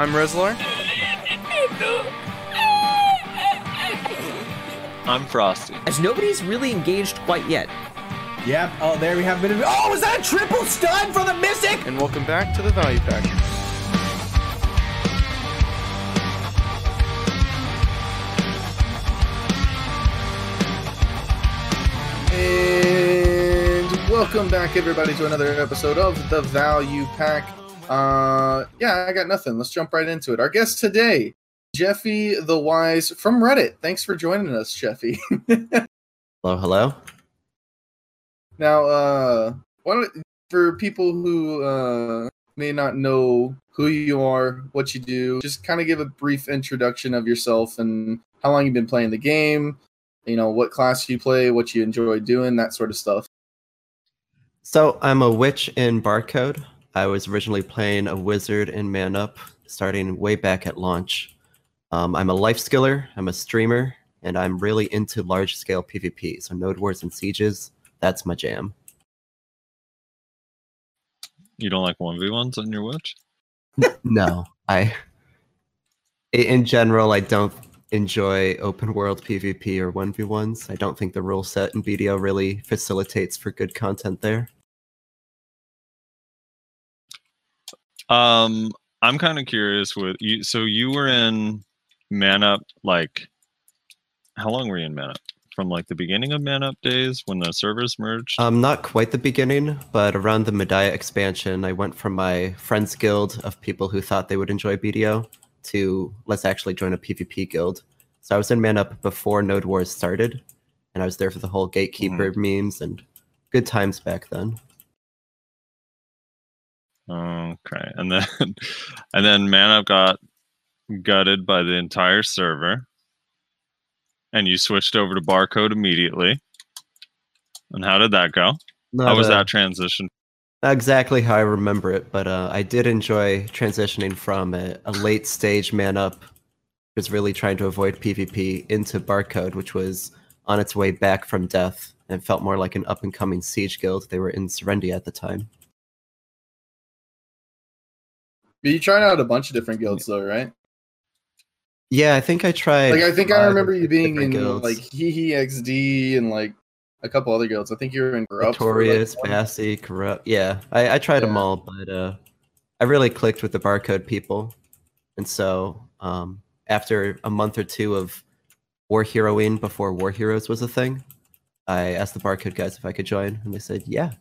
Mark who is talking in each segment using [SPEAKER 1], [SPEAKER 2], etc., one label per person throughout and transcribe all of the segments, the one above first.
[SPEAKER 1] I'm Rezlar.
[SPEAKER 2] I'm Frosty.
[SPEAKER 3] As nobody's really engaged quite yet.
[SPEAKER 4] Yep. Oh, there we have a bit of. Oh, was that a triple stun for the Mystic?
[SPEAKER 1] And welcome back to the Value Pack. And welcome back, everybody, to another episode of the Value Pack. Uh, yeah, I got nothing. Let's jump right into it. Our guest today, Jeffy the Wise from Reddit. Thanks for joining us, Jeffy.
[SPEAKER 5] Hello, hello.
[SPEAKER 1] Now, uh, why don't, for people who uh, may not know who you are, what you do, just kind of give a brief introduction of yourself and how long you've been playing the game, you know, what class you play, what you enjoy doing, that sort of stuff.
[SPEAKER 5] So I'm a witch in Barcode. I was originally playing a wizard in Man Up, starting way back at launch. Um, I'm a life skiller, I'm a streamer, and I'm really into large scale PvP. So Node Wars and Sieges, that's my jam.
[SPEAKER 2] You don't like 1v1s on your witch?
[SPEAKER 5] no, I. In general, I don't enjoy open world PvP or 1v1s. I don't think the rule set in BDO really facilitates for good content there.
[SPEAKER 2] Um, I'm kind of curious with you. So you were in Man Up, like, how long were you in Man Up? From like the beginning of Man Up days when the servers merged?
[SPEAKER 5] Um, not quite the beginning, but around the Mediah expansion, I went from my friends guild of people who thought they would enjoy BDO to let's actually join a PvP guild. So I was in Man Up before Node Wars started, and I was there for the whole Gatekeeper memes and good times back then.
[SPEAKER 2] Okay, and then and then Man Up got gutted by the entire server, and you switched over to Barcode immediately. And how did that go? how was
[SPEAKER 5] a-
[SPEAKER 2] that transition?
[SPEAKER 5] Not exactly how I remember it, but uh, I did enjoy transitioning from a, a late stage man up, was really trying to avoid PvP, into Barcode, which was on its way back from death and felt more like an up and coming siege guild. They were in Serendia at the time.
[SPEAKER 1] But you tried out a bunch of different guilds, though, right?
[SPEAKER 5] Yeah, I think I tried.
[SPEAKER 1] Like, I think I remember you being in
[SPEAKER 5] guilds.
[SPEAKER 1] like Hee Hee XD and like a couple other guilds. I think you were in Corrupt. for, like,
[SPEAKER 5] Bassy, Corrupt. Yeah, I, I tried them all, but uh, I really clicked with the barcode people, and so um, after a month or two of War Heroing before War Heroes was a thing, I asked the barcode guys if I could join, and they said yeah.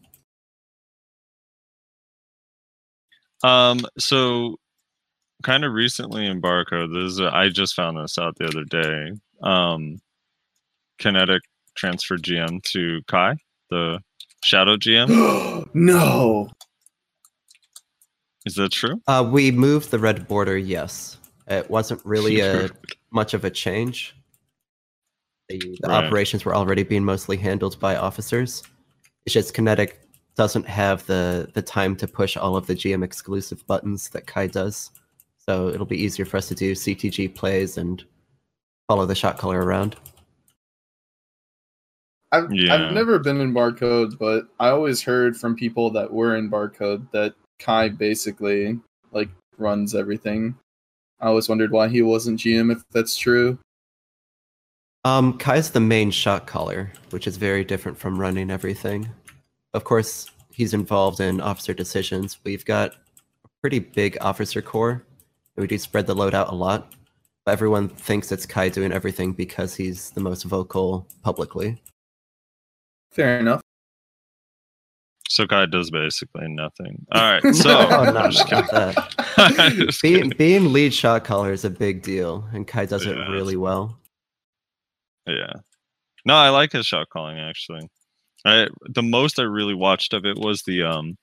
[SPEAKER 2] Um, so kind of recently in Barcode, this is I just found this out the other day. Um, Kinetic transferred GM to Kai, the Shadow GM.
[SPEAKER 1] no.
[SPEAKER 2] Is that true?
[SPEAKER 5] Uh, we moved the red border. Yes, it wasn't really a much of a change. The, the
[SPEAKER 2] Right.
[SPEAKER 5] operations were already being mostly handled by officers. It's just Kinetic doesn't have the the time to push all of the GM exclusive buttons that Kai does. So it'll be easier for us to do CTG plays and follow the shot caller around.
[SPEAKER 1] I've,
[SPEAKER 2] Yeah.
[SPEAKER 1] I've never been in barcode, but I always heard from people that were in barcode that Kai basically like runs everything. I always wondered why he wasn't GM if that's true.
[SPEAKER 5] Um, Kai's the main shot caller, which is very different from running everything. Of course, he's involved in officer decisions. We've got a pretty big officer core. and We do spread the load out a lot. But everyone thinks it's Kai doing everything because he's the most vocal publicly.
[SPEAKER 1] Fair enough.
[SPEAKER 2] So Kai does basically nothing. All right. So
[SPEAKER 5] oh, no,
[SPEAKER 2] I'm just
[SPEAKER 5] not
[SPEAKER 2] kidding.
[SPEAKER 5] that.
[SPEAKER 2] Just
[SPEAKER 5] Being,
[SPEAKER 2] kidding.
[SPEAKER 5] being lead shot caller is a big deal, and Kai does it really well.
[SPEAKER 2] Yeah. No, I like his shot calling actually. I the most I really watched of it was the um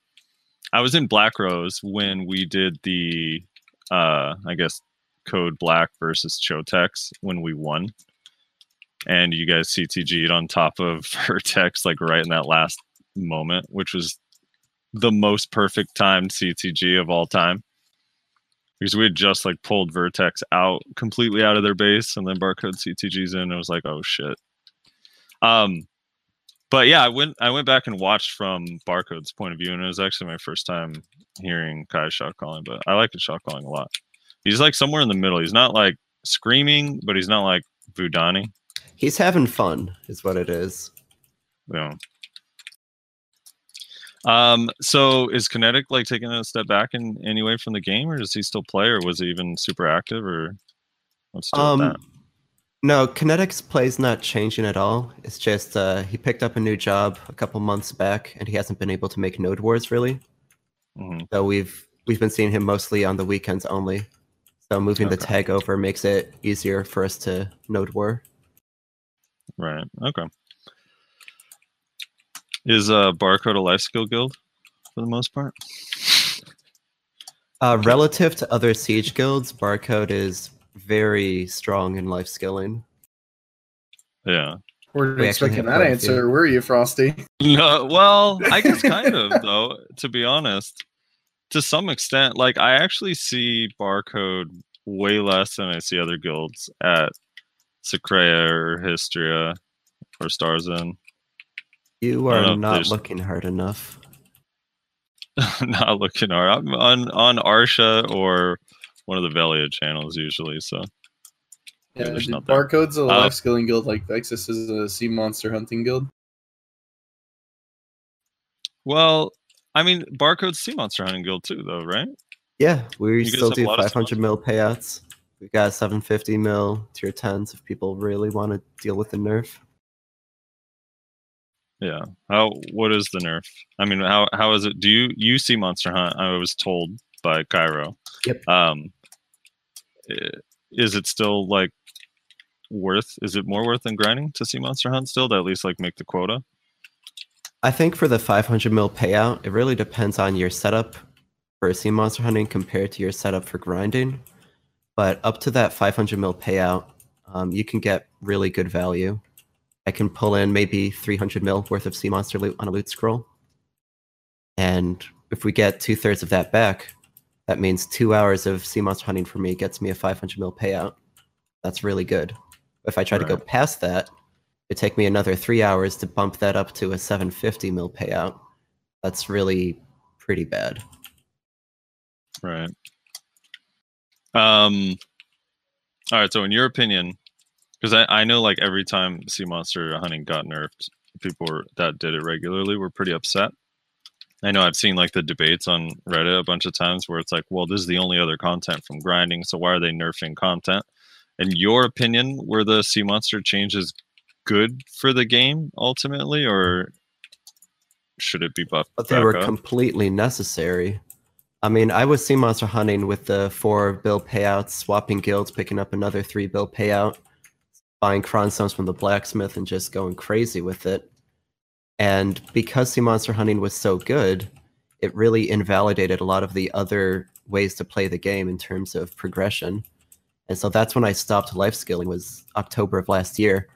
[SPEAKER 2] I was in Black Rose when we did the uh I guess Code Black versus Chotex when we won. And you guys CTG'd on top of Vertex like right in that last moment, which was the most perfect timed CTG of all time. Because we had just like pulled Vertex out completely out of their base and then barcode CTGs in. And it was like, oh shit. Um but yeah, I went I went back and watched from Barcode's point of view, and it was actually my first time hearing Kai shot calling, but I like his shot calling a lot. He's like somewhere in the middle. He's not like screaming, but he's not like Vudani.
[SPEAKER 5] He's having fun, is what it is.
[SPEAKER 2] Yeah. Um, so is Kinetic like taking a step back in any way from the game, or does he still play, or was he even super active, or what's doing
[SPEAKER 5] Um,
[SPEAKER 2] that?
[SPEAKER 5] No, Kinetic's play's not changing at all. It's just uh, he picked up a new job a couple months back, and he hasn't been able to make Node Wars really.
[SPEAKER 2] Mhm.
[SPEAKER 5] So we've we've been seeing him mostly on the weekends only. So moving the tag over makes it easier for us to Node War.
[SPEAKER 2] Right. Okay. Is uh barcode a life skill guild for the most part?
[SPEAKER 5] Uh, relative to other siege guilds, Barcode is very strong in life skilling.
[SPEAKER 2] Yeah.
[SPEAKER 1] We're
[SPEAKER 5] We
[SPEAKER 1] expecting that
[SPEAKER 5] quite a
[SPEAKER 1] answer, were you, Frosty?
[SPEAKER 2] No, well, I guess kind of though, to be honest. To some extent, like I actually see barcode way less than I see other guilds at Sycraia or Histria or Star's End.
[SPEAKER 5] You
[SPEAKER 2] I don't know
[SPEAKER 5] are not
[SPEAKER 2] there's-
[SPEAKER 5] looking hard enough.
[SPEAKER 2] Not looking hard. I'm on on Arsha or one of the Velia channels usually. So
[SPEAKER 1] Yeah,
[SPEAKER 2] there's
[SPEAKER 1] dude. Barcode's a
[SPEAKER 2] Uh,
[SPEAKER 1] life skilling guild like Vexus is a sea monster hunting guild.
[SPEAKER 2] well, I mean, barcode's sea monster hunting guild too, though, right?
[SPEAKER 5] Yeah, we
[SPEAKER 2] You
[SPEAKER 5] still
[SPEAKER 2] have
[SPEAKER 5] do 500 mil payouts. We've got 750 mil tier 10s if people really want to deal with the nerf.
[SPEAKER 2] Yeah. How? What is the nerf? I mean, how how is it? Do you you see Monster Hunt? I was told by Cairo.
[SPEAKER 5] Yep.
[SPEAKER 2] Um. Is it still like worth? Is it more worth than grinding to see Monster Hunt still to at least like make the quota?
[SPEAKER 5] I think for the 500 mil payout, it really depends on your setup for sea monster hunting compared to your setup for grinding. But up to that 500 mil payout, um, you can get really good value. I can pull in maybe 300 mil worth of sea monster loot on a loot scroll. And if we get two thirds of that back, that means two hours of sea monster hunting for me gets me a 500 mil payout. That's really good. If I try to go past that, it'd take me another three hours to bump that up to a 750 mil payout. That's really pretty bad.
[SPEAKER 2] Right. Um. All right. So, in your opinion, because I, I know like every time sea monster hunting got nerfed, people were, that did it regularly were pretty upset. I know I've seen like the debates on Reddit a bunch of times where it's like, well, this is the only other content from grinding, so why are they nerfing content? In your opinion, were the sea monster changes good for the game ultimately, or should it be buffed?
[SPEAKER 5] But they were
[SPEAKER 2] up?
[SPEAKER 5] completely necessary. I mean, I was sea monster hunting with the four bill payouts, swapping guilds, picking up another three bill payout, buying cron stones from the blacksmith, and just going crazy with it. And because sea monster hunting was so good, it really invalidated a lot of the other ways to play the game in terms of progression. And so that's when I stopped life skilling was October of last year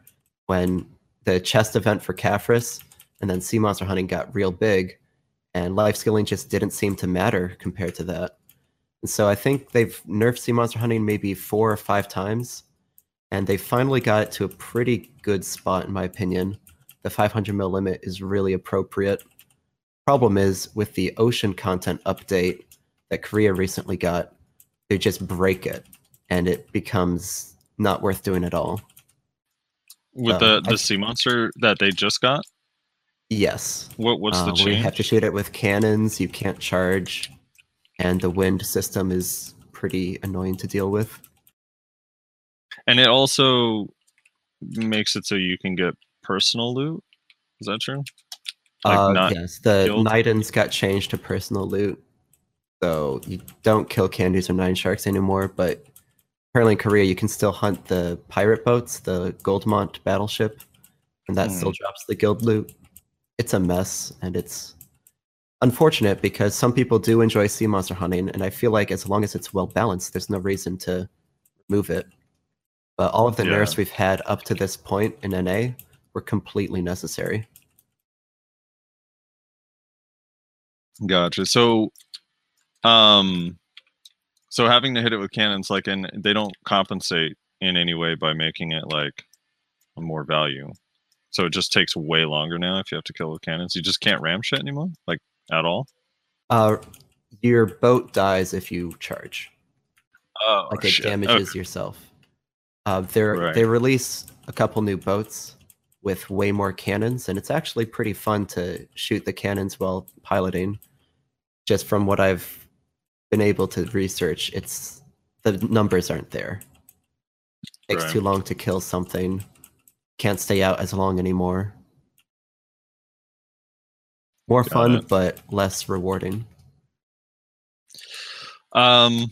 [SPEAKER 5] when the chest event for Caphras and then sea monster hunting got real big and life skilling just didn't seem to matter compared to that. And so I think they've nerfed sea monster hunting maybe four or five times, and they finally got it to a pretty good spot in my opinion. The 500 mil limit is really appropriate. Problem is with the ocean content update that Korea recently got, they just break it, and it becomes not worth doing at all.
[SPEAKER 2] with
[SPEAKER 5] um,
[SPEAKER 2] the
[SPEAKER 5] I-
[SPEAKER 2] the sea monster that they just got.
[SPEAKER 5] Yes,
[SPEAKER 2] What what's
[SPEAKER 5] Uh,
[SPEAKER 2] the
[SPEAKER 5] where you have to shoot it with cannons. You can't charge, and the wind system is pretty annoying to deal with.
[SPEAKER 2] And it also makes it so you can get personal loot. Is that true? Like
[SPEAKER 5] uh, yes, the
[SPEAKER 2] killed?
[SPEAKER 5] Got changed to personal loot, so you don't kill candies or nine sharks anymore. But apparently in Korea, you can still hunt the pirate boats, the Goldmont battleship, and that
[SPEAKER 2] Hmm.
[SPEAKER 5] still drops the guild loot. It's a mess, and it's unfortunate because some people do enjoy sea monster hunting, and I feel like as long as it's well balanced, there's no reason to remove it. But all of the
[SPEAKER 2] Yeah.
[SPEAKER 5] nerfs we've had up to this point in NA were completely necessary.
[SPEAKER 2] Gotcha. So, um, so having to hit it with cannons, like, and they don't compensate in any way by making it like a more value. So it just takes way longer now if you have to kill with cannons. You just can't ram shit anymore, like at all.
[SPEAKER 5] Uh, your boat dies if you charge.
[SPEAKER 2] Oh,
[SPEAKER 5] like it
[SPEAKER 2] shit.
[SPEAKER 5] damages
[SPEAKER 2] Okay.
[SPEAKER 5] yourself. Uh, they're
[SPEAKER 2] Right.
[SPEAKER 5] they release a couple new boats with way more cannons, and it's actually pretty fun to shoot the cannons while piloting. Just from what I've been able to research, it's the numbers aren't there. Takes
[SPEAKER 2] Right.
[SPEAKER 5] too long to kill something. Can't stay out as long anymore. More
[SPEAKER 2] Got
[SPEAKER 5] fun,
[SPEAKER 2] it.
[SPEAKER 5] but less rewarding.
[SPEAKER 2] Um.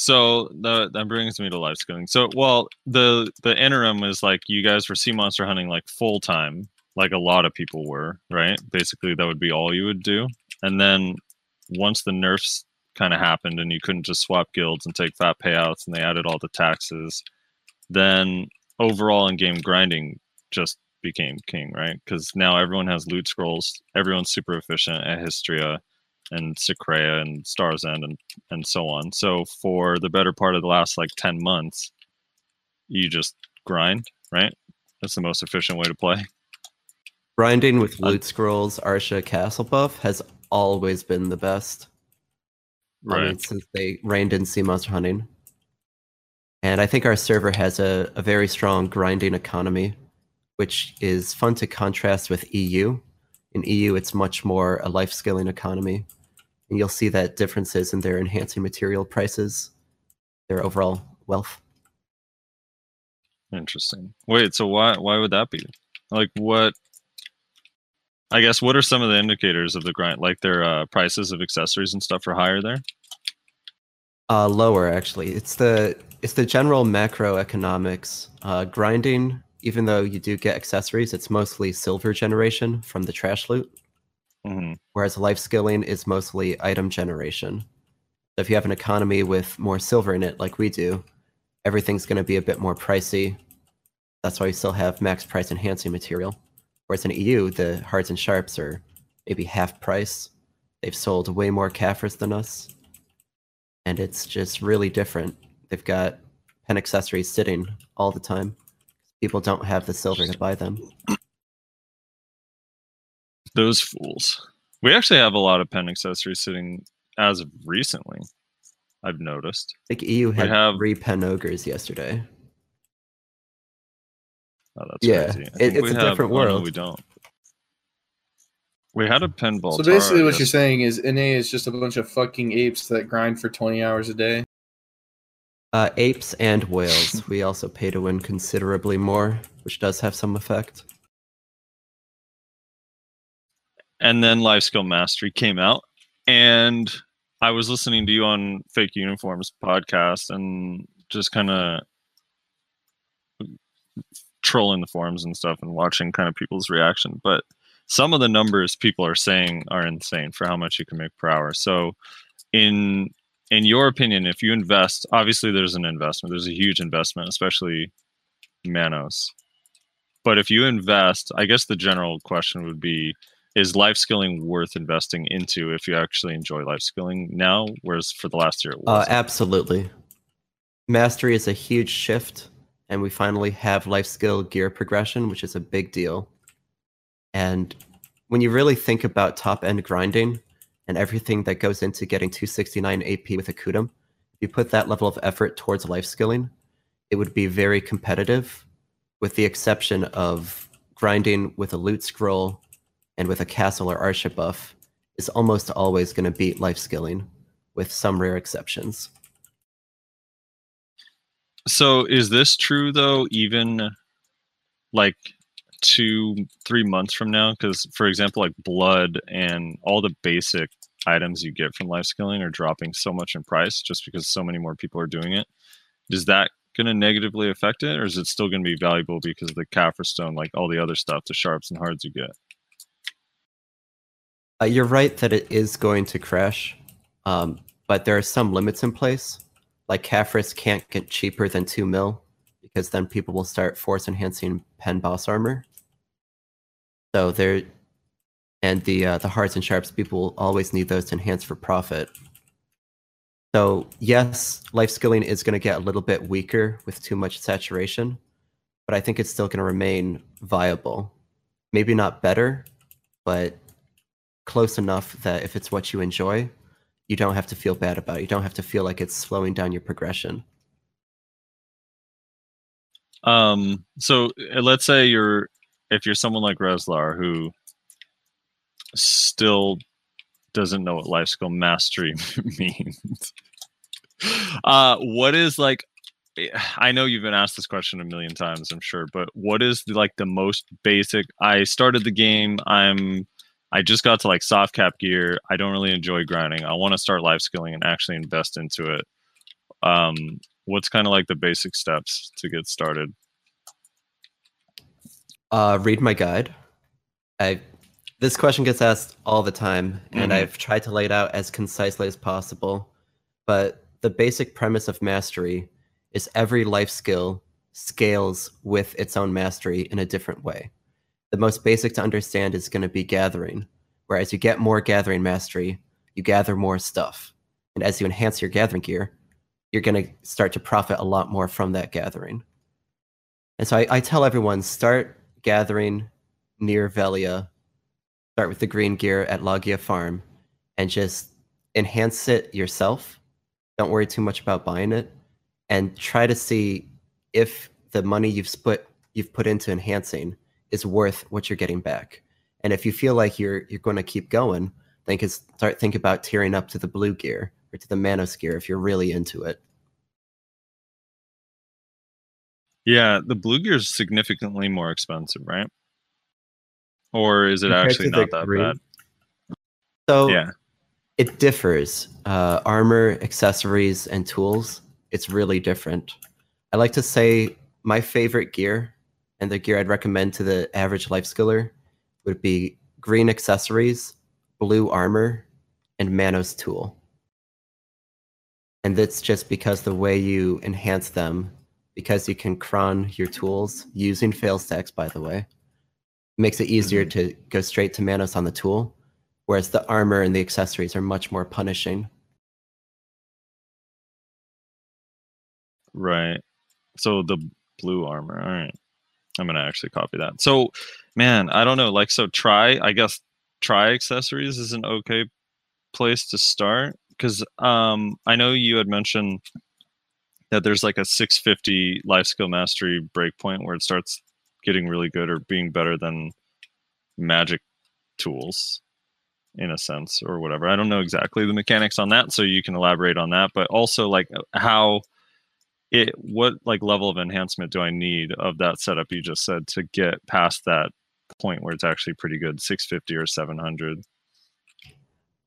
[SPEAKER 2] So the, that brings me to live skilling. So, well, the the interim is like you guys were sea monster hunting like full time, like a lot of people were, right? Basically, that would be all you would do. And then once the nerfs kind of happened and you couldn't just swap guilds and take fat payouts, and they added all the taxes, then overall in game grinding just became king, right? Because now everyone has loot scrolls, everyone's super efficient at Histria and Sycraia and Stars End and and so on. So for the better part of the last like 10 months, you just grind, right? That's the most efficient way to play.
[SPEAKER 5] Grinding with loot scrolls, Arsha Castle buff has always been the best. I mean, since they reigned in sea monster hunting. And I think our server has a, a very strong grinding economy, which is fun to contrast with EU. In EU, it's much more a life skilling economy. And you'll see that differences in their enhancing material prices, their overall wealth.
[SPEAKER 2] Interesting. Wait, so why why would that be? Like what I guess what are some of the indicators of the grind? Like their uh, prices of accessories and stuff are higher there?
[SPEAKER 5] Uh, lower actually. It's the it's the general macroeconomics. Uh, grinding, even though you do get accessories, it's mostly silver generation from the trash loot.
[SPEAKER 2] Hmm
[SPEAKER 5] whereas life skilling is mostly item generation. So if you have an economy with more silver in it, like we do, everything's going to be a bit more pricey. That's why we still have max price enhancing material. Whereas in EU, the hards and sharps are maybe half price. They've sold way more Caphras than us. And it's just really different. They've got pen accessories sitting all the time. People don't have the silver to buy them.
[SPEAKER 2] Those fools. We actually have a lot of pen accessories sitting as of recently. I've noticed.
[SPEAKER 5] Like EU had
[SPEAKER 2] have-
[SPEAKER 5] three pen ogres yesterday.
[SPEAKER 2] Oh, that's
[SPEAKER 5] Yeah,
[SPEAKER 2] crazy. I
[SPEAKER 5] it- it's
[SPEAKER 2] we
[SPEAKER 5] a
[SPEAKER 2] have-
[SPEAKER 5] different
[SPEAKER 2] oh, no,
[SPEAKER 5] world.
[SPEAKER 2] we don't. We had a pinball.
[SPEAKER 1] So basically, what you're saying is NA is just a bunch of fucking apes that grind for 20 hours a day.
[SPEAKER 5] Uh, apes and whales. we also pay to win considerably more, which does have some effect.
[SPEAKER 2] And then Life Skill Mastery came out, and I was listening to you on Fake Uniforms podcast, and just kind of trolling the forums and stuff, and watching kind of people's reaction. But some of the numbers people are saying are insane for how much you can make per hour. So, in in your opinion, if you invest, obviously there's an investment. There's a huge investment, especially Manos. But if you invest, I guess the general question would be is life skilling worth investing into if you actually enjoy life skilling now whereas for the last year it
[SPEAKER 5] Uh, absolutely. Mastery is a huge shift, and we finally have life skill gear progression, which is a big deal. And when you really think about top end grinding and everything that goes into getting 269 AP with a Kudum, if you put that level of effort towards life skilling, it would be very competitive, with the exception of grinding with a loot scroll and with a castle or Arsha buff is almost always going to beat life skilling, with some rare exceptions.
[SPEAKER 2] so is this true though even like two three months from now? Because for example like blood and all the basic items you get from life skilling are dropping so much in price just because so many more people are doing it. Is that going to negatively affect it or is it still going to be valuable because of the Caphras stone like all the other stuff the sharps and hards you get
[SPEAKER 5] Uh, you're right that it is going to crash, um, but there are some limits in place. Like Caphras can't get cheaper than two mil because then people will start force enhancing pen boss armor. So there, and the uh, the hards and sharps people will always need those to enhance for profit. So yes, life skilling is going to get a little bit weaker with too much saturation, but I think it's still going to remain viable. Maybe not better, but close enough that if it's what you enjoy, you don't have to feel bad about it. You don't have to feel like it's slowing down your progression.
[SPEAKER 2] Um, so uh, let's say you're if you're someone like Rezlar who still doesn't know what life skill mastery means. uh what is like I know you've been asked this question a million times, I'm sure, but what is the, like the most basic? I started the game. I'm I just got to like soft cap gear. I don't really enjoy grinding. I want to start life skilling and actually invest into it. Um, what's kind of like the basic steps to get started?
[SPEAKER 5] Uh, read my guide. I this question gets asked all the time, and
[SPEAKER 2] Mhm.
[SPEAKER 5] I've tried to lay it out as concisely as possible. But the basic premise of mastery is every life skill scales with its own mastery in a different way. The most basic to understand is going to be gathering, whereas you get more gathering mastery, you gather more stuff. And as you enhance your gathering gear, you're going to start to profit a lot more from that gathering. And so I, I tell everyone start gathering near Velia, start with the green gear at Loggia Farm, and just enhance it yourself. Don't worry too much about buying it, and try to see if the money you've split you've put into enhancing is worth what you're getting back. And if you feel like you're you're going to keep going, then you start think about tearing up to the blue gear or to the Manos gear if you're really into it.
[SPEAKER 2] Yeah, the blue gear is significantly more expensive, right? Or is it
[SPEAKER 5] Compared
[SPEAKER 2] actually not that
[SPEAKER 5] green?
[SPEAKER 2] bad?
[SPEAKER 5] So
[SPEAKER 2] Yeah.
[SPEAKER 5] it differs. Uh, armor, accessories, and tools. It's really different. I like to say my favorite gear and the gear I'd recommend to the average life skiller would be green accessories, blue armor, and Manos tool. And that's just because the way you enhance them, because you can cron your tools using fail stacks, by the way, makes it easier mm-hmm. to go straight to Manos on the tool whereas the armor and the accessories are much more punishing.
[SPEAKER 2] Right. So the blue armor. All right. I'm gonna actually copy that. So, man, I don't know. Like, so try. I guess tri accessories is an okay place to start because um, I know you had mentioned that there's like a 650 life skill mastery breakpoint where it starts getting really good or being better than magic tools in a sense or whatever. I don't know exactly the mechanics on that, so you can elaborate on that. But also like how it what like level of enhancement do I need of that setup you just said to get past that point where it's actually pretty good, 650 or 700.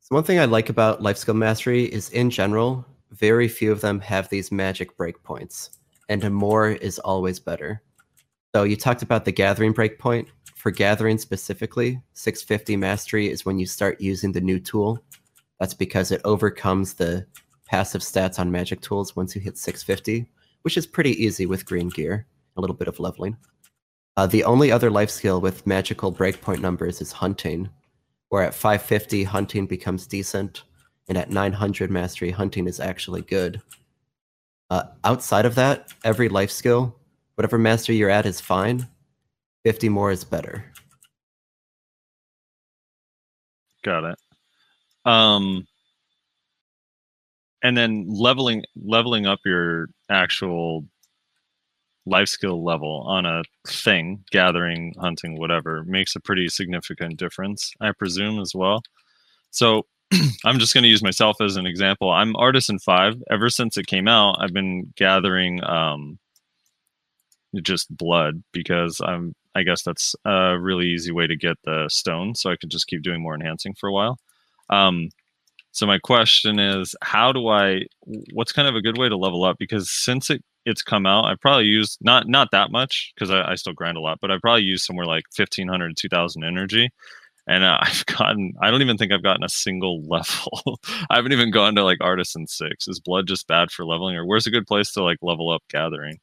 [SPEAKER 5] So one thing I like about life skill mastery is in general, very few of them have these magic breakpoints, and more is always better. So you talked about the gathering breakpoint. For gathering specifically, 650 mastery is when you start using the new tool. That's because it overcomes the passive stats on magic tools once you hit 650, which is pretty easy with green gear, a little bit of leveling. Uh, the only other life skill with magical breakpoint numbers is hunting, where at 550 hunting becomes decent, and at 900 mastery hunting is actually good. Uh, outside of that, every life skill, whatever mastery you're at is fine. 50 more is better.
[SPEAKER 2] Got it. Um and then leveling leveling up your actual life skill level on a thing, gathering, hunting, whatever, makes a pretty significant difference, I presume as well. So I'm just going to use myself as an example. I'm Artisan 5. Ever since it came out, I've been gathering um just blood because I'm I guess that's a really easy way to get the stone so I could just keep doing more enhancing for a while. Um so my question is how do I what's kind of a good way to level up because since it it's come out I've probably used not not that much because I, I still grind a lot but I've probably used somewhere like 1500 2000 energy and uh, I've gotten I don't even think I've gotten a single level. I haven't even gone to like artisan 6. Is blood just bad for leveling or where's a good place to like level up gathering?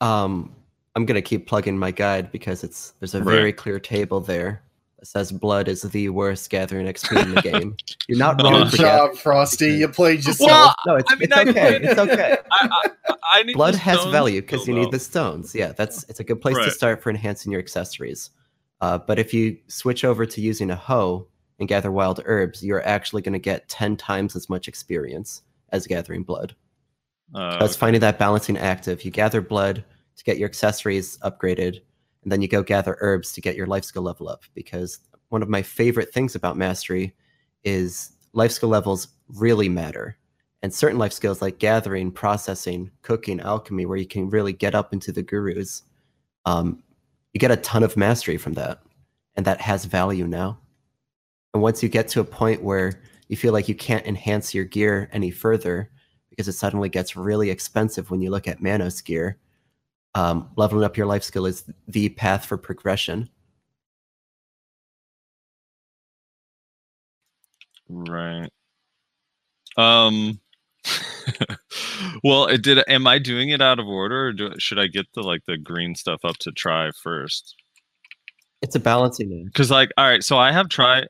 [SPEAKER 5] Um, I'm gonna keep plugging my guide because it's there's a
[SPEAKER 2] Right.
[SPEAKER 5] very clear table there says blood is the worst gathering XP in the game. You're not wrong
[SPEAKER 1] Good
[SPEAKER 5] for
[SPEAKER 1] job, Frosty. You played yourself.
[SPEAKER 2] Well,
[SPEAKER 5] No, it's,
[SPEAKER 2] I mean,
[SPEAKER 5] it's
[SPEAKER 2] I
[SPEAKER 5] okay. It's okay.
[SPEAKER 2] I, I, I need
[SPEAKER 5] Blood has value because you need
[SPEAKER 2] though.
[SPEAKER 5] the stones. Yeah, that's it's a good place to start for enhancing your accessories. Uh, but if you switch over to using a hoe and gather wild herbs, you're actually going to get 10 times as much experience as gathering blood.
[SPEAKER 2] Uh,
[SPEAKER 5] That's finding that balancing act active. You gather blood to get your accessories upgraded, and then you go gather herbs to get your life skill level up. Because one of my favorite things about mastery is life skill levels really matter. And certain life skills like gathering, processing, cooking, alchemy, where you can really get up into the gurus, um, you get a ton of mastery from that. And that has value now. And once you get to a point where you feel like you can't enhance your gear any further, because it suddenly gets really expensive when you look at Manos gear. Um, leveling up your life skill is the path for progression.
[SPEAKER 2] Right. Um. well, it did. Am I doing it out of order, or do, should I get the like the green stuff up to tri first?
[SPEAKER 5] It's a balancing act.
[SPEAKER 2] Because like, all right, so I have tri.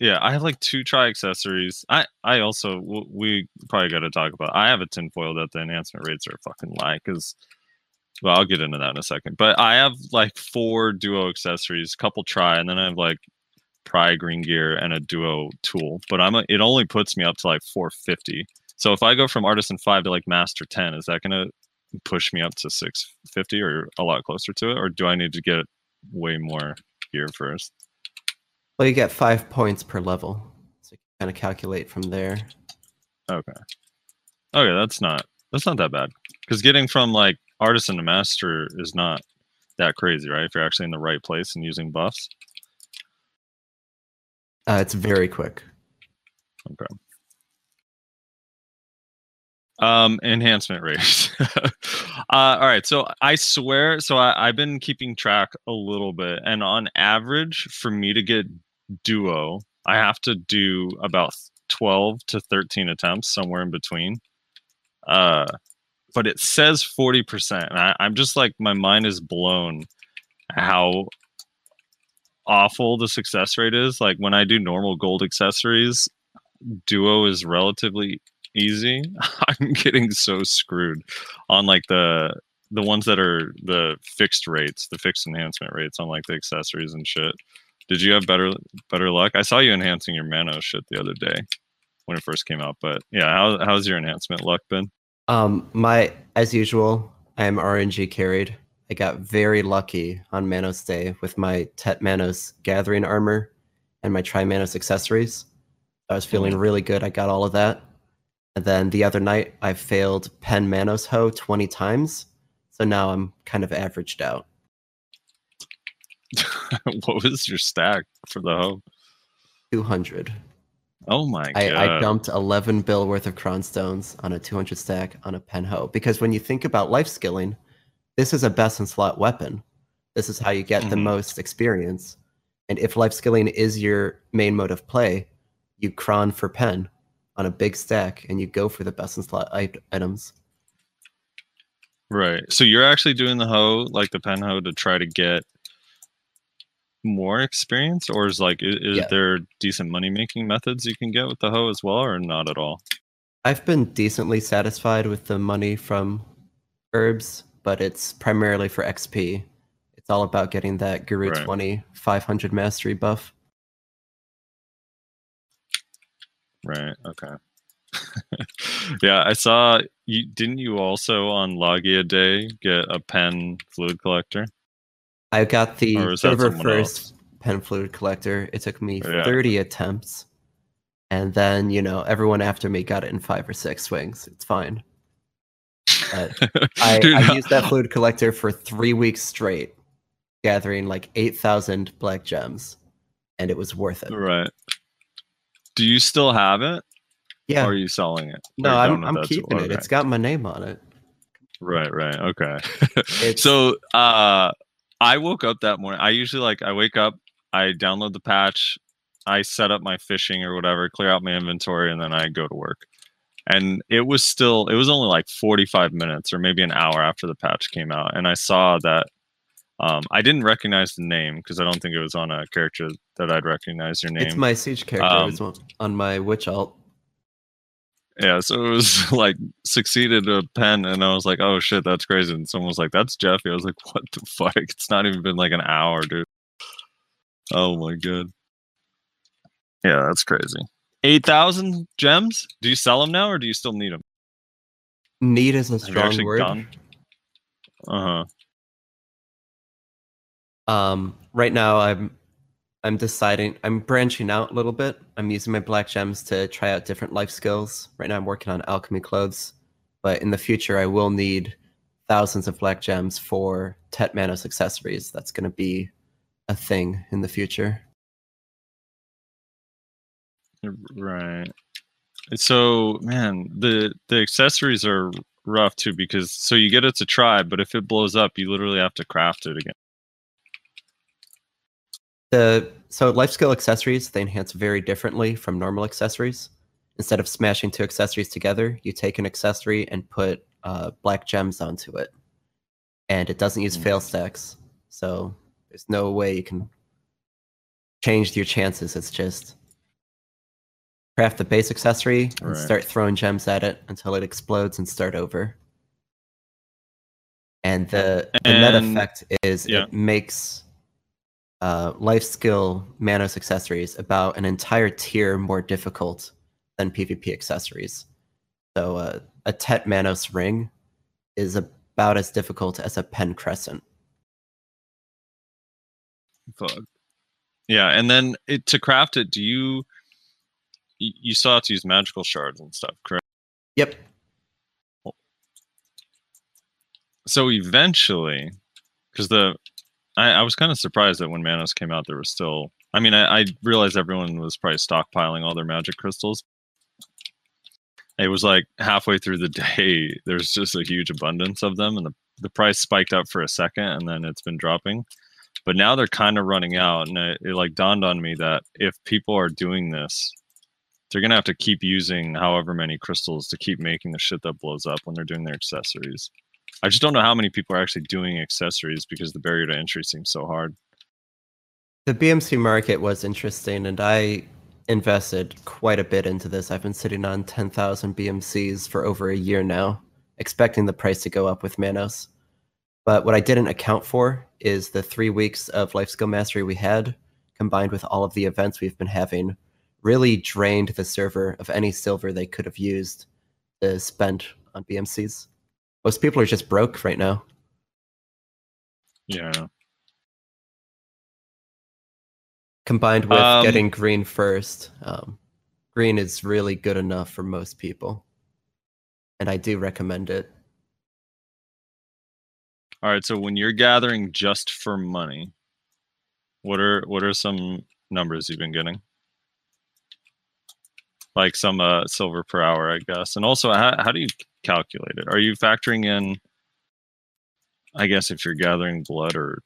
[SPEAKER 2] Yeah, I have like two tri accessories. I I also w- we probably got to talk about. I have a tinfoil that the enhancement rates are fucking lie because. Well, I'll get into that in a second. But I have like four duo accessories, couple tri, and then I have like pri green gear and a duo tool. But I'm a, it only puts me up to like 450. So if I go from artisan five to like master 10, is that gonna push me up to 650 or a lot closer to it, or do I need to get way more gear first?
[SPEAKER 5] Well, you get five points per level. So you kind of calculate from there.
[SPEAKER 2] Okay. Okay, that's not that's not that bad. Because getting from like artisan to master is not that crazy, right? If you're actually in the right place and using buffs.
[SPEAKER 5] Uh, it's very quick.
[SPEAKER 2] Okay. Um, enhancement rate. uh, all right. So I swear. So I, I've been keeping track a little bit, and on average, for me to get duo, I have to do about twelve to thirteen attempts, somewhere in between. Uh, but it says forty percent, and I, I'm just like my mind is blown how awful the success rate is. Like when I do normal gold accessories, duo is relatively easy. I'm getting so screwed on like the the ones that are the fixed rates, the fixed enhancement rates on like the accessories and shit. Did you have better better luck? I saw you enhancing your Manos shit the other day when it first came out. But yeah, how, how's your enhancement luck been?
[SPEAKER 5] Um, my as usual, I am RNG carried. I got very lucky on Manos Day with my Tet Manos gathering armor and my Tri Manos accessories. I was feeling really good. I got all of that. And then the other night, I failed Pen Manos Hoe 20 times. So now I'm kind of averaged out.
[SPEAKER 2] what was your stack for the hoe?
[SPEAKER 5] 200.
[SPEAKER 2] Oh my god!
[SPEAKER 5] I, I dumped 11 bill worth of cron stones on a 200 stack on a pen hoe because when you think about life skilling, this is a best in slot weapon. This is how you get the
[SPEAKER 2] Mhm.
[SPEAKER 5] most experience. And if life skilling is your main mode of play, you cron for pen on a big stack and you go for the best in slot items.
[SPEAKER 2] Right. So you're actually doing the hoe, like the pen hoe, to try to get more experience, or is like, i- is,
[SPEAKER 5] Yeah.
[SPEAKER 2] there decent money making methods you can get with the hoe as well, or not at all?
[SPEAKER 5] I've been decently satisfied with the money from herbs, but it's primarily for XP. It's all about getting that Guru
[SPEAKER 2] Right.
[SPEAKER 5] 20 500 mastery buff.
[SPEAKER 2] Right. Okay. yeah, I saw you. Didn't you also on Loggia Day get a pen fluid collector?
[SPEAKER 5] I got the server first
[SPEAKER 2] else?
[SPEAKER 5] pen fluid collector. It took me
[SPEAKER 2] Yeah.
[SPEAKER 5] 30 attempts. And then, you know, everyone after me got it in five or six swings. It's fine. But I, I used that fluid collector for three weeks straight, gathering like 8,000 black gems. And it was worth it.
[SPEAKER 2] right. Do you still have it?
[SPEAKER 5] Yeah.
[SPEAKER 2] Or are you selling it?
[SPEAKER 5] no, I'm, I'm keeping it.
[SPEAKER 2] Okay.
[SPEAKER 5] It's got my name on it.
[SPEAKER 2] Right, right. Okay. So uh I woke up that morning. I usually like I wake up, I download the patch, I set up my fishing or whatever, clear out my inventory, and then I go to work. And it was still it was only like 45 minutes or maybe an hour after the patch came out. And I saw that um I didn't recognize the name because I don't think it was on a character that I'd recognize your name.
[SPEAKER 5] It's my siege character.
[SPEAKER 2] Um,
[SPEAKER 5] on my witch alt.
[SPEAKER 2] Yeah, so it was like succeeded a pen, and I was like, "Oh shit, that's crazy!" And someone was like, "That's Jeffy." I was like, "What the fuck?" It's not even been like an hour, dude. Oh my god. Yeah, that's crazy. Eight thousand gems. Do you sell them now, or do you still need them?
[SPEAKER 5] Need is a strong word.
[SPEAKER 2] Uh huh.
[SPEAKER 5] Um, right now, I'm I'm deciding. I'm branching out a little bit. I'm using my black gems to tri out different life skills. Right now, I'm working on alchemy clothes, but in the future, I will need thousands of black gems for Tet Manos accessories. That's going to be a thing in the future.
[SPEAKER 2] Right. So, man, the the accessories are rough too because so you get it to try, but if it blows up, you literally have to craft it again.
[SPEAKER 5] The so life skill accessories they enhance very differently from normal accessories. Instead of smashing two accessories together, you take an accessory and put uh, black gems onto it, and it doesn't use
[SPEAKER 2] Hmm.
[SPEAKER 5] fail stacks. So there's no way you can change your chances. It's just craft the base accessory and
[SPEAKER 2] Right.
[SPEAKER 5] start throwing gems at it until it explodes and start over. And the, the net effect is
[SPEAKER 2] yeah.
[SPEAKER 5] it makes uh, life skill Manos accessories about an entire tier more difficult than PvP accessories. So uh, a Tet Manos ring is about as difficult as a Pen Crescent.
[SPEAKER 2] Fuck. Yeah, and then it, to craft it, do you you you still have to use magical shards and stuff, correct?
[SPEAKER 5] Yep.
[SPEAKER 2] So eventually, because the I, I was kind of surprised that when Manos came out, there was still. I mean, I, I realized everyone was probably stockpiling all their magic crystals. It was like halfway through the day, there's just a huge abundance of them, and the the price spiked up for a second, and then it's been dropping. But now they're kind of running out, and it, it like dawned on me that if people are doing this, they're gonna have to keep using however many crystals to keep making the shit that blows up when they're doing their accessories. I just don't know how many people are actually doing accessories because the barrier to entry seems so hard.
[SPEAKER 5] The BMC market was interesting, and I invested quite a bit into this. I've been sitting on 10,000 BMCs for over a year now, expecting the price to go up with Manos. But what I didn't account for is the three weeks of life skill mastery we had, combined with all of the events we've been having, really drained the server of any silver they could have used to spend on BMCs. Most people are just broke right now.
[SPEAKER 2] Yeah.
[SPEAKER 5] combined with
[SPEAKER 2] Um,
[SPEAKER 5] getting green first um, green is really good enough for most people and i do recommend it
[SPEAKER 2] All right. So when you're gathering just for money, what are what are some numbers you've been getting? Like some uh, silver per hour, I guess. And also, how, how do you calculate it? Are you factoring in? I guess if you're gathering blood or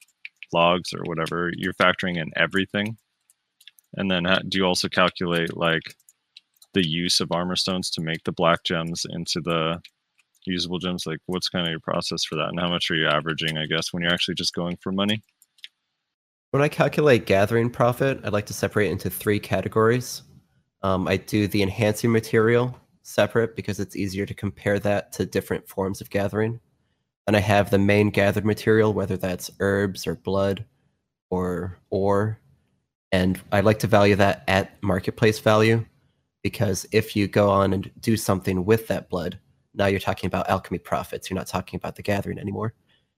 [SPEAKER 2] logs or whatever, you're factoring in everything. And then do you also calculate like the use of armor stones to make the black gems into the usable gems? Like, what's kind of your process for that, and how much are you averaging? I guess when you're actually just going for money.
[SPEAKER 5] when i calculate gathering profit I'd like to separate into three categories um, i do the enhancing material separate because it's easier to compare that to different forms of gathering. And i have the main gathered material whether that's herbs or blood or ore. And i like to value that at marketplace value because if you go on and do something with that blood now you're talking about alchemy profits. You're not talking about the gathering anymore.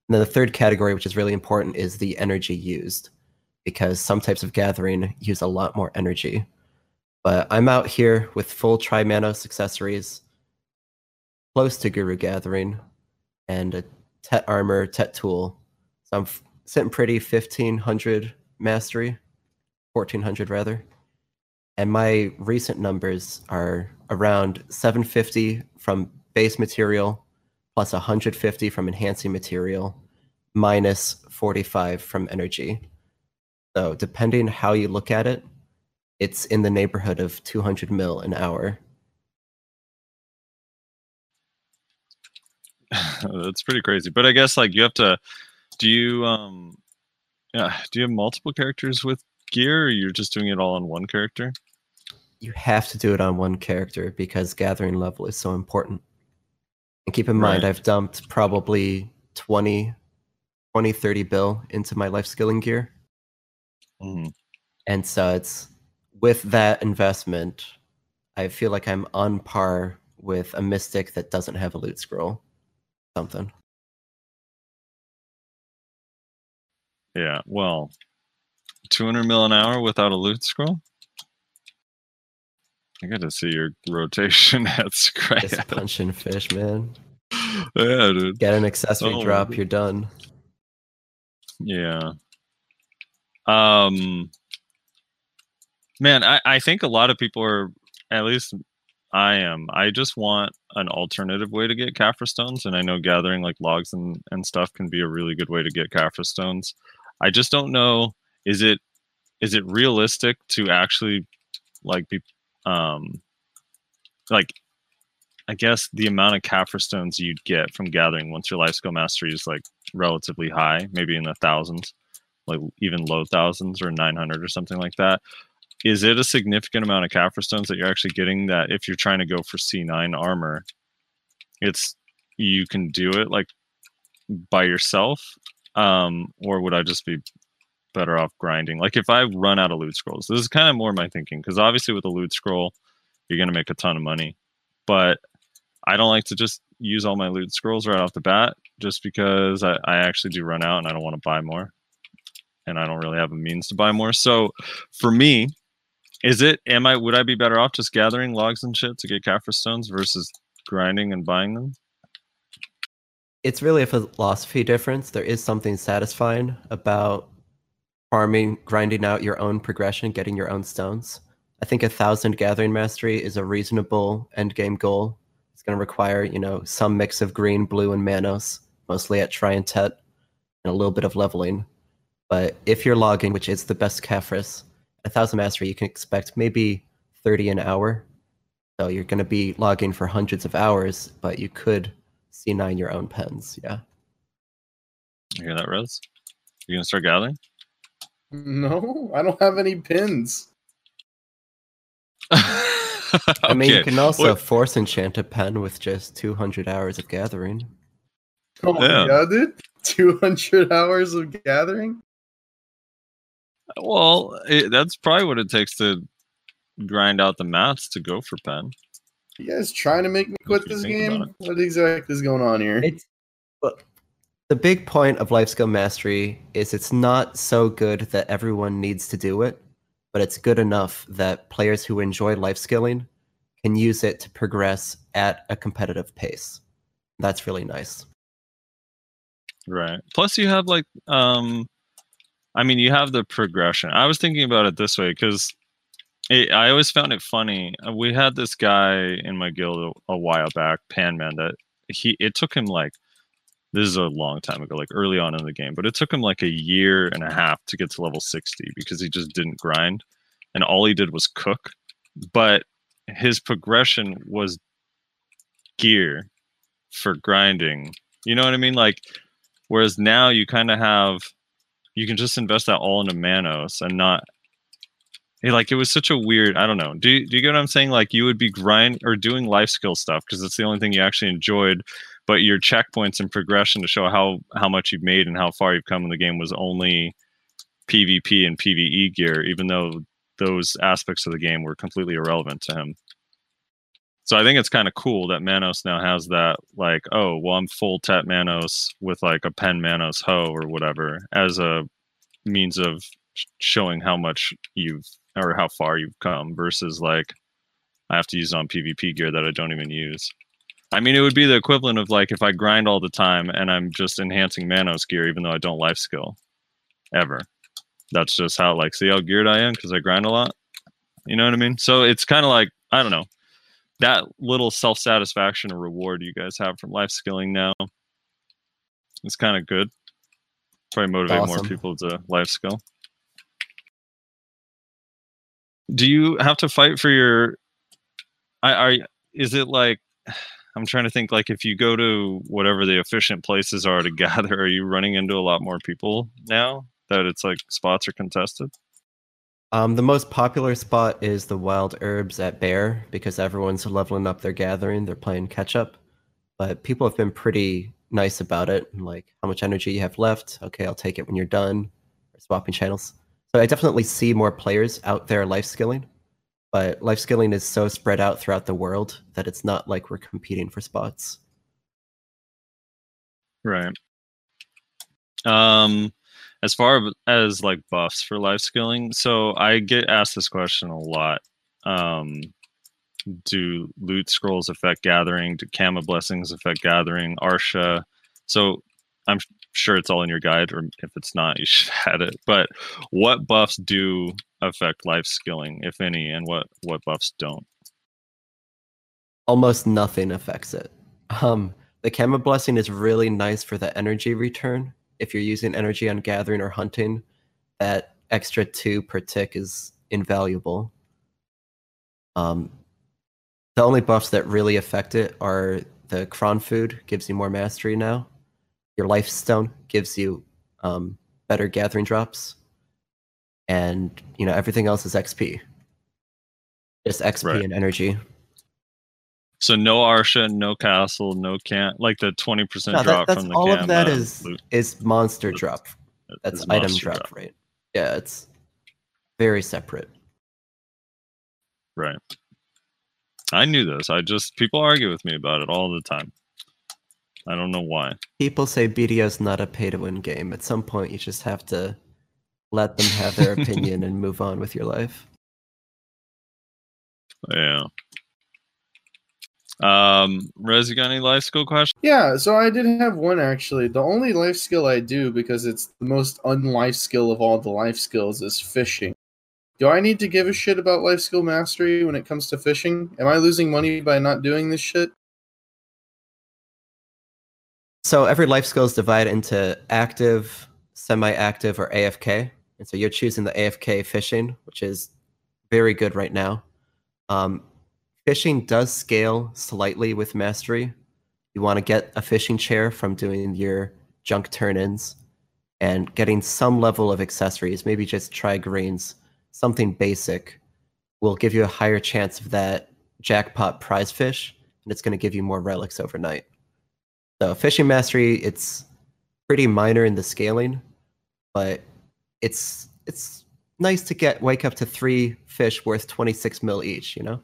[SPEAKER 5] And then the third category which is really important is the energy used because some types of gathering use a lot more energy but i'm out here with full trimanos accessories close to guru gathering and a tet armor tet tool. So i'm sitting pretty 1500 mastery 1400 rather. And my recent numbers are around 750 from base material plus 150 from enhancing material minus 45 from energy. So depending how you look at it it's in the neighborhood of 200 mil an hour
[SPEAKER 2] That's pretty crazy. But I guess like you have to. Do you um, yeah? Do you have multiple characters with gear, or you're just doing it all on one character?
[SPEAKER 5] you have to do it on one character because gathering level is so important and keep in mind i've dumped probably 20 20 30 bill into my life skilling gear
[SPEAKER 2] Mhm.
[SPEAKER 5] and so it's with that investment, I feel like I'm on par with a mystic that doesn't have a loot scroll. Something.
[SPEAKER 2] Yeah, well, 200 mil an hour without a loot scroll? I got to see your rotation at
[SPEAKER 5] Just punching fish, man.
[SPEAKER 2] yeah, dude.
[SPEAKER 5] Get an accessory
[SPEAKER 2] Oh.
[SPEAKER 5] drop, you're done.
[SPEAKER 2] Yeah. Um man, I, I think a lot of people are at least I am. I just want an alternative way to get Caphras stones, and I know gathering like logs and, and stuff can be a really good way to get Caphras stones. I just don't know is it is it realistic to actually like be um like I guess the amount of Caphras stones you'd get from gathering once your life skill mastery is like relatively high, maybe in the thousands, like even low thousands or 900 or something like that. Is it a significant amount of Caphras stones that you're actually getting that if you're trying to go for C9 armor, it's you can do it like by yourself? Um, or would I just be better off grinding? Like if I run out of loot scrolls, this is kind of more my thinking because obviously with a loot scroll, you're gonna make a ton of money, but I don't like to just use all my loot scrolls right off the bat just because I, I actually do run out and I don't want to buy more. And I don't really have a means to buy more. So for me, is it am I would I be better off just gathering logs and shit to get Caphras stones versus grinding and buying them?
[SPEAKER 5] It's really a philosophy difference. There is something satisfying about farming, grinding out your own progression, getting your own stones. I think a thousand gathering mastery is a reasonable end game goal. It's going to require, you know, some mix of green, blue, and manos, mostly at Tri and Tet, and a little bit of leveling. But if you're logging, which is the best Caphras, a thousand mastery, you can expect maybe 30 an hour. So you're going to be logging for hundreds of hours, but you could C9 your own pens. Yeah.
[SPEAKER 2] You hear that, Rose? You gonna start gathering?
[SPEAKER 1] No, I don't have any pins.
[SPEAKER 5] I mean, you can also
[SPEAKER 2] what-
[SPEAKER 5] force enchant a pen with just 200 hours of gathering.
[SPEAKER 1] Oh my
[SPEAKER 2] Yeah.
[SPEAKER 1] god, dude! Two hundred hours of gathering.
[SPEAKER 2] Well, it, that's probably what it takes to grind out the mats to go for pen.
[SPEAKER 1] You guys trying to make me quit this game? What exactly is going on here?
[SPEAKER 5] It's well, the big point of life skill mastery is it's not so good that everyone needs to do it, but it's good enough that players who enjoy life skilling can use it to progress at a competitive pace. That's really nice.
[SPEAKER 2] Right. Plus, you have like, um, I mean, you have the progression. I was thinking about it this way because I always found it funny. Uh, We had this guy in my guild a, a while back, Panman, that he it took him like this is a long time ago, like early on in the game, but it took him like a year and a half to get to level 60 because he just didn't grind and all he did was cook. But his progression was gear for grinding. You know what I mean? Like, whereas now you kind of have, you can just invest that all into Manos and not. eh, Like it was such a weird. I don't know. Do you, do you get what I'm saying? Like you would be grind or doing life skill stuff because it's the only thing you actually enjoyed, but your checkpoints and progression to show how how much you've made and how far you've come in the game was only PvP and PvE gear, even though those aspects of the game were completely irrelevant to him. So I think it's kind of cool that Manos now has that, like, oh, well, I'm full Tet Manos with like a pen Manos hoe or whatever as a means of showing how much you've or how far you've come versus like I have to use on PvP gear that I don't even use. I mean, it would be the equivalent of like if I grind all the time and I'm just enhancing Manos gear even though I don't life skill ever. That's just how like see how geared I am because I grind a lot. You know what I mean? So it's kind of like I don't know that little self satisfaction or reward you guys have from life skilling now is kind of good. Probably motivate more people to life skill. Do you have to fight for your? I are is it like? I'm trying to think like if you go to whatever the efficient places are to gather, are you running into a lot more people now that it's like spots are contested?
[SPEAKER 5] Um, the most popular spot is the wild herbs at Behr because everyone's leveling up their gathering. They're playing catch up, but people have been pretty nice about it. Like how much energy you have left. Okay, I'll take it when you're done. Or swapping channels. So I definitely see more players out there life skilling, but life skilling is so spread out throughout the world that it's not like we're competing for spots.
[SPEAKER 2] Right. Um, as far as like buffs for life skilling, so I get asked this question a lot. Um, do loot scrolls affect gathering? Do Kama blessings affect gathering? Arsha. So I'm sure it's all in your guide, or if it's not, you should add it. But what buffs do affect life skilling, if any, and what what buffs don't?
[SPEAKER 5] Almost nothing affects it. Um, the Kama blessing is really nice for the energy return. If you're using energy on gathering or hunting, that extra two per tick is invaluable. Um, the only buffs that really affect it are the Cron food gives you more mastery now. Your life stone gives you um, better gathering drops, and you know everything else is XP. Just XP
[SPEAKER 2] Right.
[SPEAKER 5] and energy.
[SPEAKER 2] So no Arsha, no castle, no can like the twenty percent
[SPEAKER 5] No,
[SPEAKER 2] drop
[SPEAKER 5] that, that's
[SPEAKER 2] from the
[SPEAKER 5] all of that is
[SPEAKER 2] loot
[SPEAKER 5] is monster
[SPEAKER 2] loot
[SPEAKER 5] drop. That's
[SPEAKER 2] is
[SPEAKER 5] item
[SPEAKER 2] monster
[SPEAKER 5] drop, rate. Yeah, it's very separate.
[SPEAKER 2] Right. I knew this. I just people argue with me about it all the time. I don't know why.
[SPEAKER 5] People say BDO is not a pay to win game. At some point, you just have to let them have their opinion and move on with your life.
[SPEAKER 2] Yeah. Um, Rez, you got any life skill questions?
[SPEAKER 1] Yeah, so I did have one actually. The only life skill I do because it's the most unlife skill of all the life skills is fishing. Do I need to give a shit about life skill mastery when it comes to fishing? Am I losing money by not doing this shit?
[SPEAKER 5] So every life skill is divided into active, semi-active, or AFK. And so you're choosing the AFK fishing, which is very good right now. Um, fishing does scale slightly with mastery. You want to get a fishing chair from doing your junk turn-ins and getting some level of accessories, maybe just tri greens, something basic, will give you a higher chance of that jackpot prize fish, and it's going to give you more relics overnight. So fishing mastery, it's pretty minor in the scaling, but it's it's nice to get wake up to three fish worth 26 mil each, you know?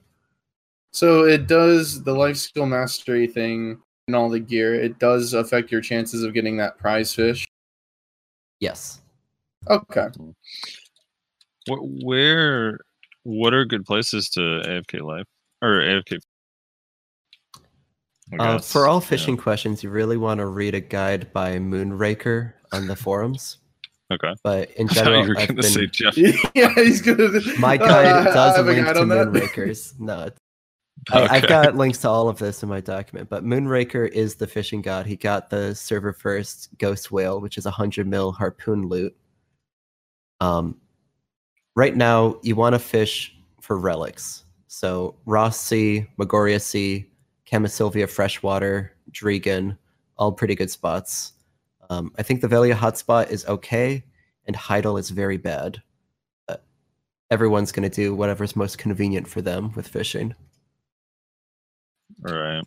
[SPEAKER 1] So it does the life skill mastery thing and all the gear. It does affect your chances of getting that prize fish.
[SPEAKER 5] Yes.
[SPEAKER 1] Okay.
[SPEAKER 2] Wh- Where, what are good places to AFK life or AFK?
[SPEAKER 5] Uh, for all
[SPEAKER 2] yeah.
[SPEAKER 5] fishing questions, you really want to read a guide by Moonraker on the forums.
[SPEAKER 2] Okay.
[SPEAKER 5] But in
[SPEAKER 2] I
[SPEAKER 5] general,
[SPEAKER 2] you were
[SPEAKER 5] I've
[SPEAKER 2] going to say Jeff.
[SPEAKER 1] yeah, he's gonna.
[SPEAKER 5] my
[SPEAKER 1] Uh,
[SPEAKER 5] guide
[SPEAKER 1] I
[SPEAKER 5] does
[SPEAKER 1] have a
[SPEAKER 5] link to. Moonrakers. No, it's I, I've got links to all of this in my document, but Moonraker is the fishing god. He got the server first Ghost Whale, which is a hundred mil harpoon loot. Um, right now you want to fish for relics. So Ross Sea, Margoria Sea, Camasylvia Freshwater, Drieghan, all pretty good spots. Um, I think the Velia hotspot is okay, and Heidel is very bad. But everyone's going to do whatever's most convenient for them with fishing.
[SPEAKER 2] All right.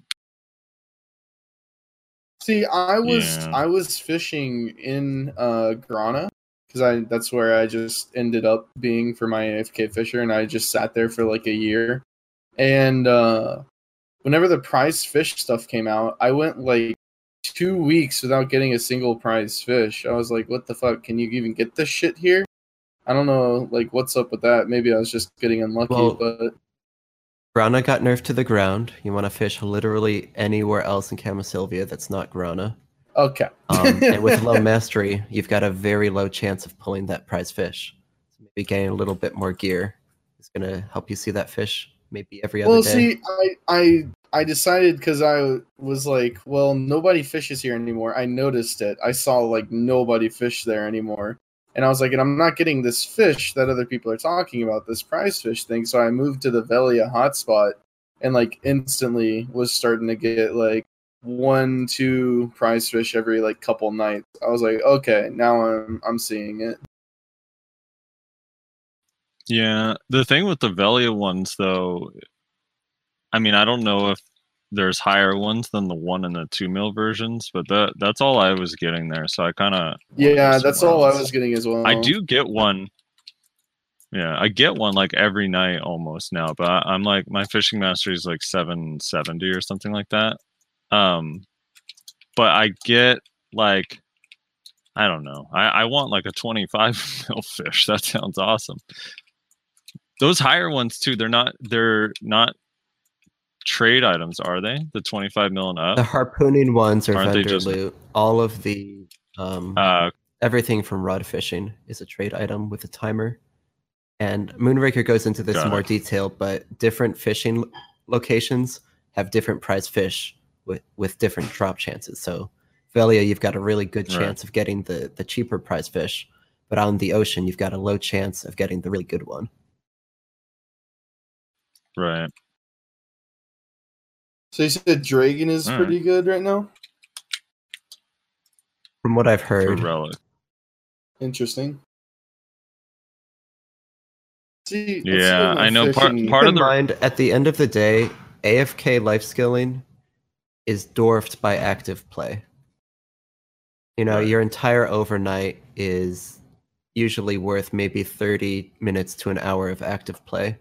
[SPEAKER 1] See, I was
[SPEAKER 2] Yeah.
[SPEAKER 1] I was fishing in uh Grana because I that's where I just ended up being for my AFK Fisher, and I just sat there for like a year. And uh whenever the prize fish stuff came out, I went like two weeks without getting a single prize fish. I was like, "What the fuck? Can you even get this shit here?" I don't know, like what's up with that. Maybe I was just getting unlucky,
[SPEAKER 5] Well-
[SPEAKER 1] but
[SPEAKER 5] Grana got nerfed to the ground. You want to fish literally anywhere else in Camasylvia that's not Grana.
[SPEAKER 1] okay.
[SPEAKER 5] Um, and with low mastery, you've got a very low chance of pulling that prize fish. So maybe getting a little bit more gear is going to help you see that fish maybe every other
[SPEAKER 1] well
[SPEAKER 5] day.
[SPEAKER 1] see i i i decided because i was like well nobody fishes here anymore i noticed it i saw like nobody fish there anymore and i was like and i'm not getting this fish that other people are talking about this prize fish thing. So i moved to the velia hotspot and like instantly was starting to get like one two prize fish every like couple nights. I was like okay now i'm i'm seeing it.
[SPEAKER 2] Yeah, the thing with the Velia ones, though, I mean, I don't know if there's higher ones than the one and the two mil versions, but that that's all I was getting there. So I kind of
[SPEAKER 1] yeah that's all i was getting as well
[SPEAKER 2] I do get one. Yeah, I get one like every night almost now, but I, I'm like my fishing mastery is like 770 or something like that. Um, but I get like I don't know. I, I want like a 25 mil fish. That sounds awesome. Those higher ones too. They're not. They're not trade items, are they? The 25 mil and up.
[SPEAKER 5] The harpooning ones are
[SPEAKER 2] Aren't
[SPEAKER 5] vendor
[SPEAKER 2] just-
[SPEAKER 5] loot. All of the um,
[SPEAKER 2] Uh,
[SPEAKER 5] everything from rod fishing is a trade item with a timer. And Moonraker goes into this in more
[SPEAKER 2] it.
[SPEAKER 5] detail, but different fishing locations have different prize fish with, with different drop chances. So Velia, you've got a really good
[SPEAKER 2] Right.
[SPEAKER 5] chance of getting the, the cheaper prize fish, but on the ocean, you've got a low chance of getting the really good one.
[SPEAKER 2] right.
[SPEAKER 1] So you said Dragon is
[SPEAKER 2] Alright.
[SPEAKER 1] pretty good right now.
[SPEAKER 5] From what I've heard,
[SPEAKER 2] relic.
[SPEAKER 1] Interesting. See,
[SPEAKER 2] Yeah, I know part- part of the-
[SPEAKER 5] mind at the end of the day, AFK life skilling is dwarfed by active play. You know,
[SPEAKER 2] Right.
[SPEAKER 5] your entire overnight is usually worth maybe 30 minutes to an hour of active play.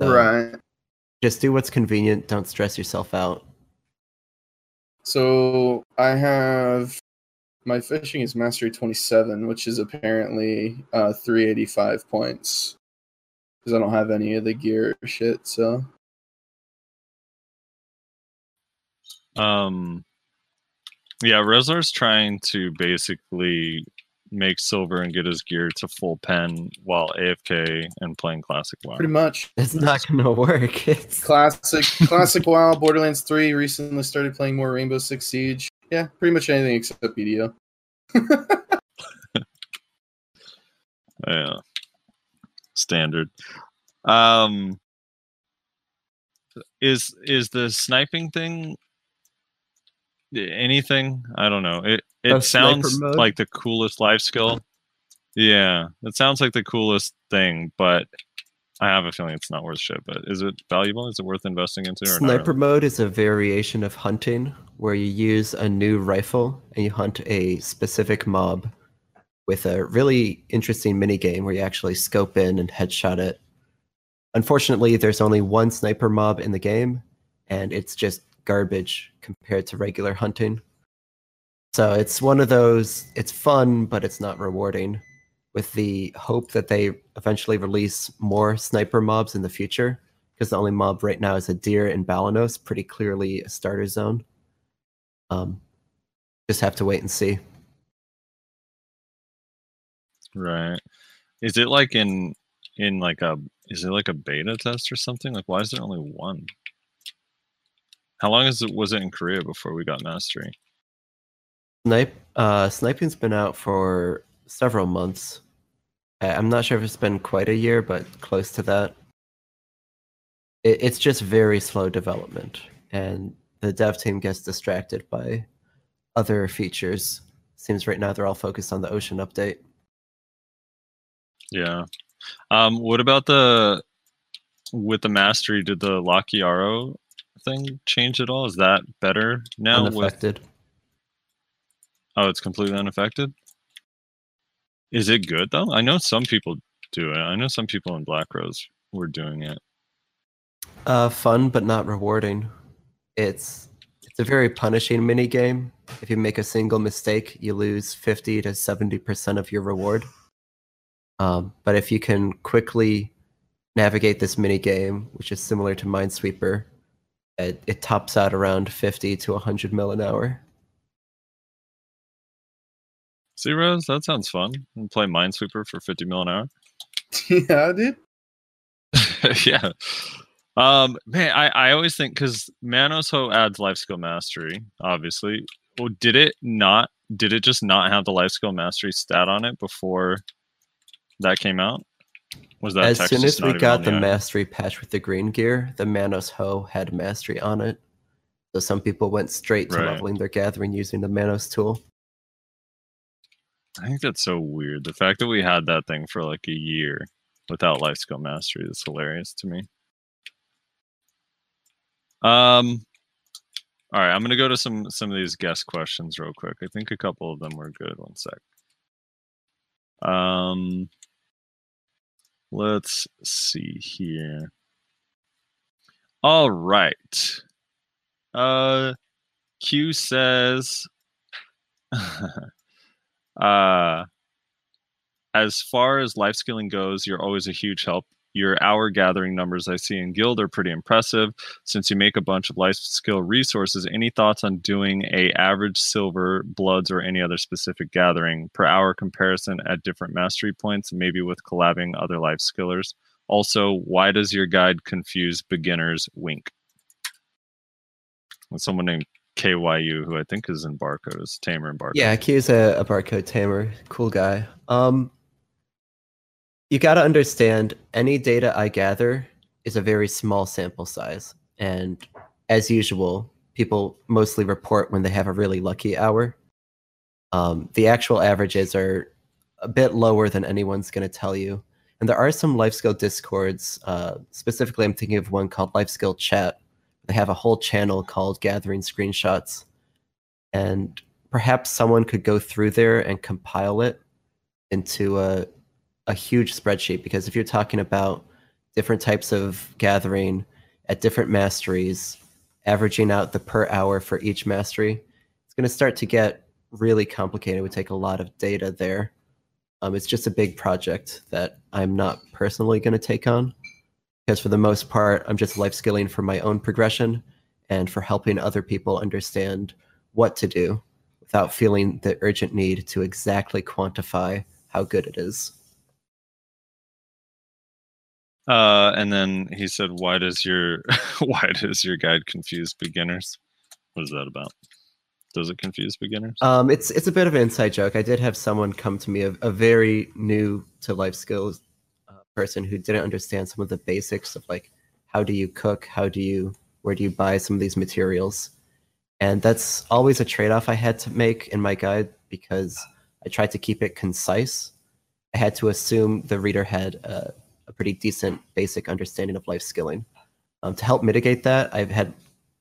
[SPEAKER 5] So
[SPEAKER 1] right.
[SPEAKER 5] Just do what's convenient, don't stress yourself out.
[SPEAKER 1] So I have my fishing is mastery 27, which is apparently uh 385 points. Because I don't have any of the gear or shit, so
[SPEAKER 2] Um, yeah, Rezlar's trying to basically make silver and get his gear to full pen while AFK and playing classic WoW.
[SPEAKER 1] pretty much.
[SPEAKER 5] It's not gonna work. It's
[SPEAKER 1] Classic classic WoW, Borderlands 3 recently started playing more Rainbow Six Siege. Yeah, pretty much anything except BDO.
[SPEAKER 2] Yeah, standard. Um, is is the sniping thing anything? I don't know. It it
[SPEAKER 5] Oh,
[SPEAKER 2] sounds like the coolest life skill. Yeah, it sounds like the coolest thing, but I have a feeling it's not worth shit. But is it valuable? Is it worth investing into? Or
[SPEAKER 5] Sniper
[SPEAKER 2] really?
[SPEAKER 5] mode is a variation of hunting where you use a new rifle and you hunt a specific mob with a really interesting mini game where you actually scope in and headshot it. Unfortunately, there's only one sniper mob in the game, and it's just garbage compared to regular hunting. So it's one of those, it's fun, but it's not rewarding. With the hope that they eventually release more sniper mobs in the future, because the only mob right now is a deer in Balenos, pretty clearly a starter zone. Um, just have to wait and see.
[SPEAKER 2] Right. Is it like in in like a is it like a beta test or something? Like why is there only one? How long is it was it in Korea before we got mastery?
[SPEAKER 5] Snipe, uh, sniping's been out for several months. I'm not sure if it's been quite a year, but close to that. It, it's just very slow development, and the dev team gets distracted by other features. Seems right now they're all focused on the ocean update.
[SPEAKER 2] Yeah. Um what about the with the mastery did the Loggia Farm thing change at all? Is that better now with
[SPEAKER 5] Unaffected.
[SPEAKER 2] Oh, it's completely unaffected? Is it good though? I know some people do it. I know some people in Black Rose were doing it.
[SPEAKER 5] Uh, fun but not rewarding. It's it's a very punishing mini game. If you make a single mistake, you lose fifty to seventy percent of your reward. Um, but if you can quickly navigate this mini game, which is similar to Minesweeper, it, it tops out around fifty to hundred mil an hour.
[SPEAKER 2] See Rose, that sounds fun. And play Minesweeper for 50 mil an hour.
[SPEAKER 1] yeah, dude.
[SPEAKER 2] yeah. Um, man, I, I always think because Manos Hoe adds life skill mastery, obviously. Well, did it not? Did it just not have the life skill mastery stat on it before that came out? Was that
[SPEAKER 5] as
[SPEAKER 2] text
[SPEAKER 5] soon as we got
[SPEAKER 2] on
[SPEAKER 5] the mastery patch with the green gear, the Manos Hoe had mastery on it. So some people went straight to
[SPEAKER 2] Right.
[SPEAKER 5] leveling their gathering using the Manos tool.
[SPEAKER 2] I think that's so weird. The fact that we had that thing for like a year without life skill mastery is hilarious to me. Um all right, I'm gonna go to some some of these guest questions real quick. I think a couple of them were good. One sec. Um let's see here. All right. Uh, Q says, uh, as far as life skilling goes, you're always a huge help. Your hour gathering numbers I see in Guild are pretty impressive. Since you make a bunch of life skill resources, any thoughts on doing a average silver, bloods, or any other specific gathering per hour comparison at different mastery points, maybe with collabing other life skillers? Also, why does your guide confuse beginners? Wink. And someone named KYU, who I think is in barcodes, Tamer and barcode.
[SPEAKER 5] Yeah, Q's a, a barcode tamer. Cool guy. Um, you got to understand any data I gather is a very small sample size. And as usual, people mostly report when they have a really lucky hour. Um, the actual averages are a bit lower than anyone's going to tell you. And there are some life skill discords. Uh, specifically, I'm thinking of one called Life Skill Chat. They have a whole channel called Gathering Screenshots. And perhaps someone could go through there and compile it into a, a huge spreadsheet. Because if you're talking about different types of gathering at different masteries, averaging out the per hour for each mastery, it's going to start to get really complicated. It would take a lot of data there. Um, it's just a big project that I'm not personally going to take on because for the most part, I'm just life skilling for my own progression and for helping other people understand what to do without feeling the urgent need to exactly quantify how good it is.
[SPEAKER 2] Uh, and then he said, "Why does your why does your guide confuse beginners? What is that about? Does it confuse beginners?"
[SPEAKER 5] Um, it's it's a bit of an inside joke. I did have someone come to me, a, a very new to life skills person who didn't understand some of the basics of like how do you cook, how do you where do you buy some of these materials, and that's always a trade off I had to make in my guide because I tried to keep it concise. I had to assume the reader had a, a pretty decent basic understanding of life skilling. Um, to help mitigate that, I've had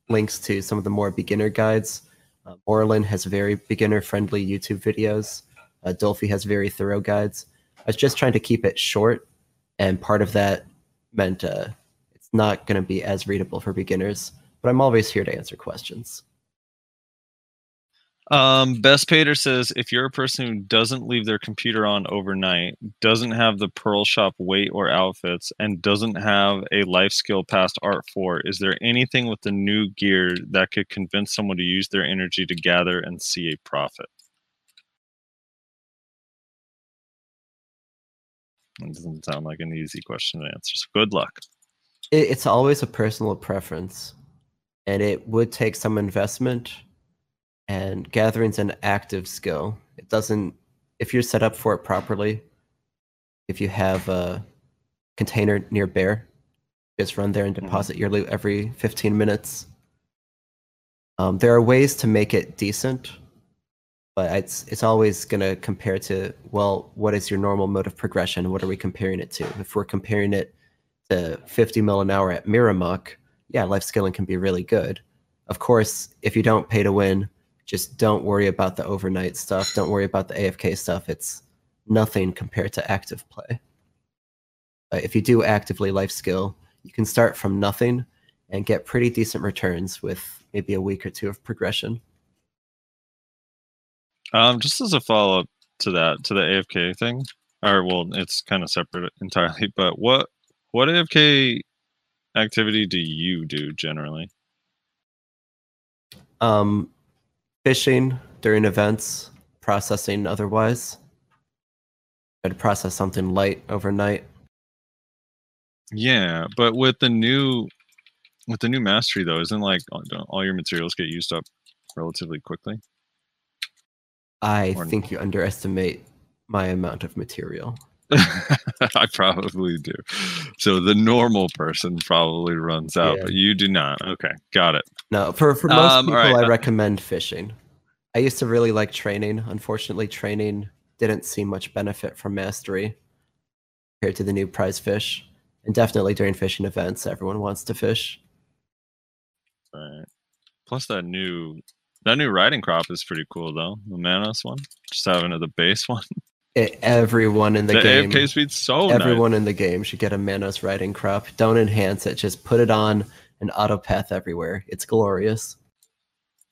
[SPEAKER 5] links to some of the more beginner guides. Uh, Orlin has very beginner friendly YouTube videos. Uh, Dolphy has very thorough guides. I was just trying to keep it short, and part of that meant uh, it's not going to be as readable for beginners. But I'm always here to answer questions.
[SPEAKER 2] Um, Best Pater says if you're a person who doesn't leave their computer on overnight, doesn't have the Pearl Shop weight or outfits, and doesn't have a life skill past Art 4, is there anything with the new gear that could convince someone to use their energy to gather and see a profit? It doesn't sound like an easy question to answer. So good luck.
[SPEAKER 5] It, it's always a personal preference, and it would take some investment. And gathering's an active skill. It doesn't, if you're set up for it properly, if you have a container near Behr, just run there and deposit your loot every 15 minutes. Um, there are ways to make it decent, but it's it's always going to compare to well, what is your normal mode of progression? What are we comparing it to? If we're comparing it to 50 mil an hour at Mirumok, yeah, life skilling can be really good. Of course, if you don't pay to win, just don't worry about the overnight stuff. Don't worry about the AFK stuff. It's nothing compared to active play. Uh, if you do actively life skill, you can start from nothing and get pretty decent returns with maybe a week or two of progression.
[SPEAKER 2] Um, just as a follow up to that, to the AFK thing, or well, it's kind of separate entirely. But what what AFK activity do you do generally?
[SPEAKER 5] Um, fishing during events, processing otherwise. To process something light overnight.
[SPEAKER 2] Yeah, but with the new with the new mastery though, isn't like all your materials get used up relatively quickly?
[SPEAKER 5] I
[SPEAKER 2] Or-
[SPEAKER 5] think you underestimate my amount of material.
[SPEAKER 2] I probably do. So the normal person probably runs out,
[SPEAKER 5] Yeah.
[SPEAKER 2] but you do not. Okay, got it.
[SPEAKER 5] No, for for most
[SPEAKER 2] Um,
[SPEAKER 5] people,
[SPEAKER 2] alright,
[SPEAKER 5] I
[SPEAKER 2] uh,
[SPEAKER 5] recommend fishing. I used to really like training. Unfortunately, training didn't see much benefit from mastery compared to the new prize fish. And definitely during fishing events, everyone wants to fish.
[SPEAKER 2] Right. Plus that new that new riding crop is pretty cool though. The Manos one. Just having it the base one.
[SPEAKER 5] E- everyone in the,
[SPEAKER 2] The,
[SPEAKER 5] game,
[SPEAKER 2] AFK speed's so
[SPEAKER 5] everyone
[SPEAKER 2] nice.
[SPEAKER 5] in the game should get a Manos riding crop. Don't enhance it. Just put it on an auto path everywhere. It's glorious.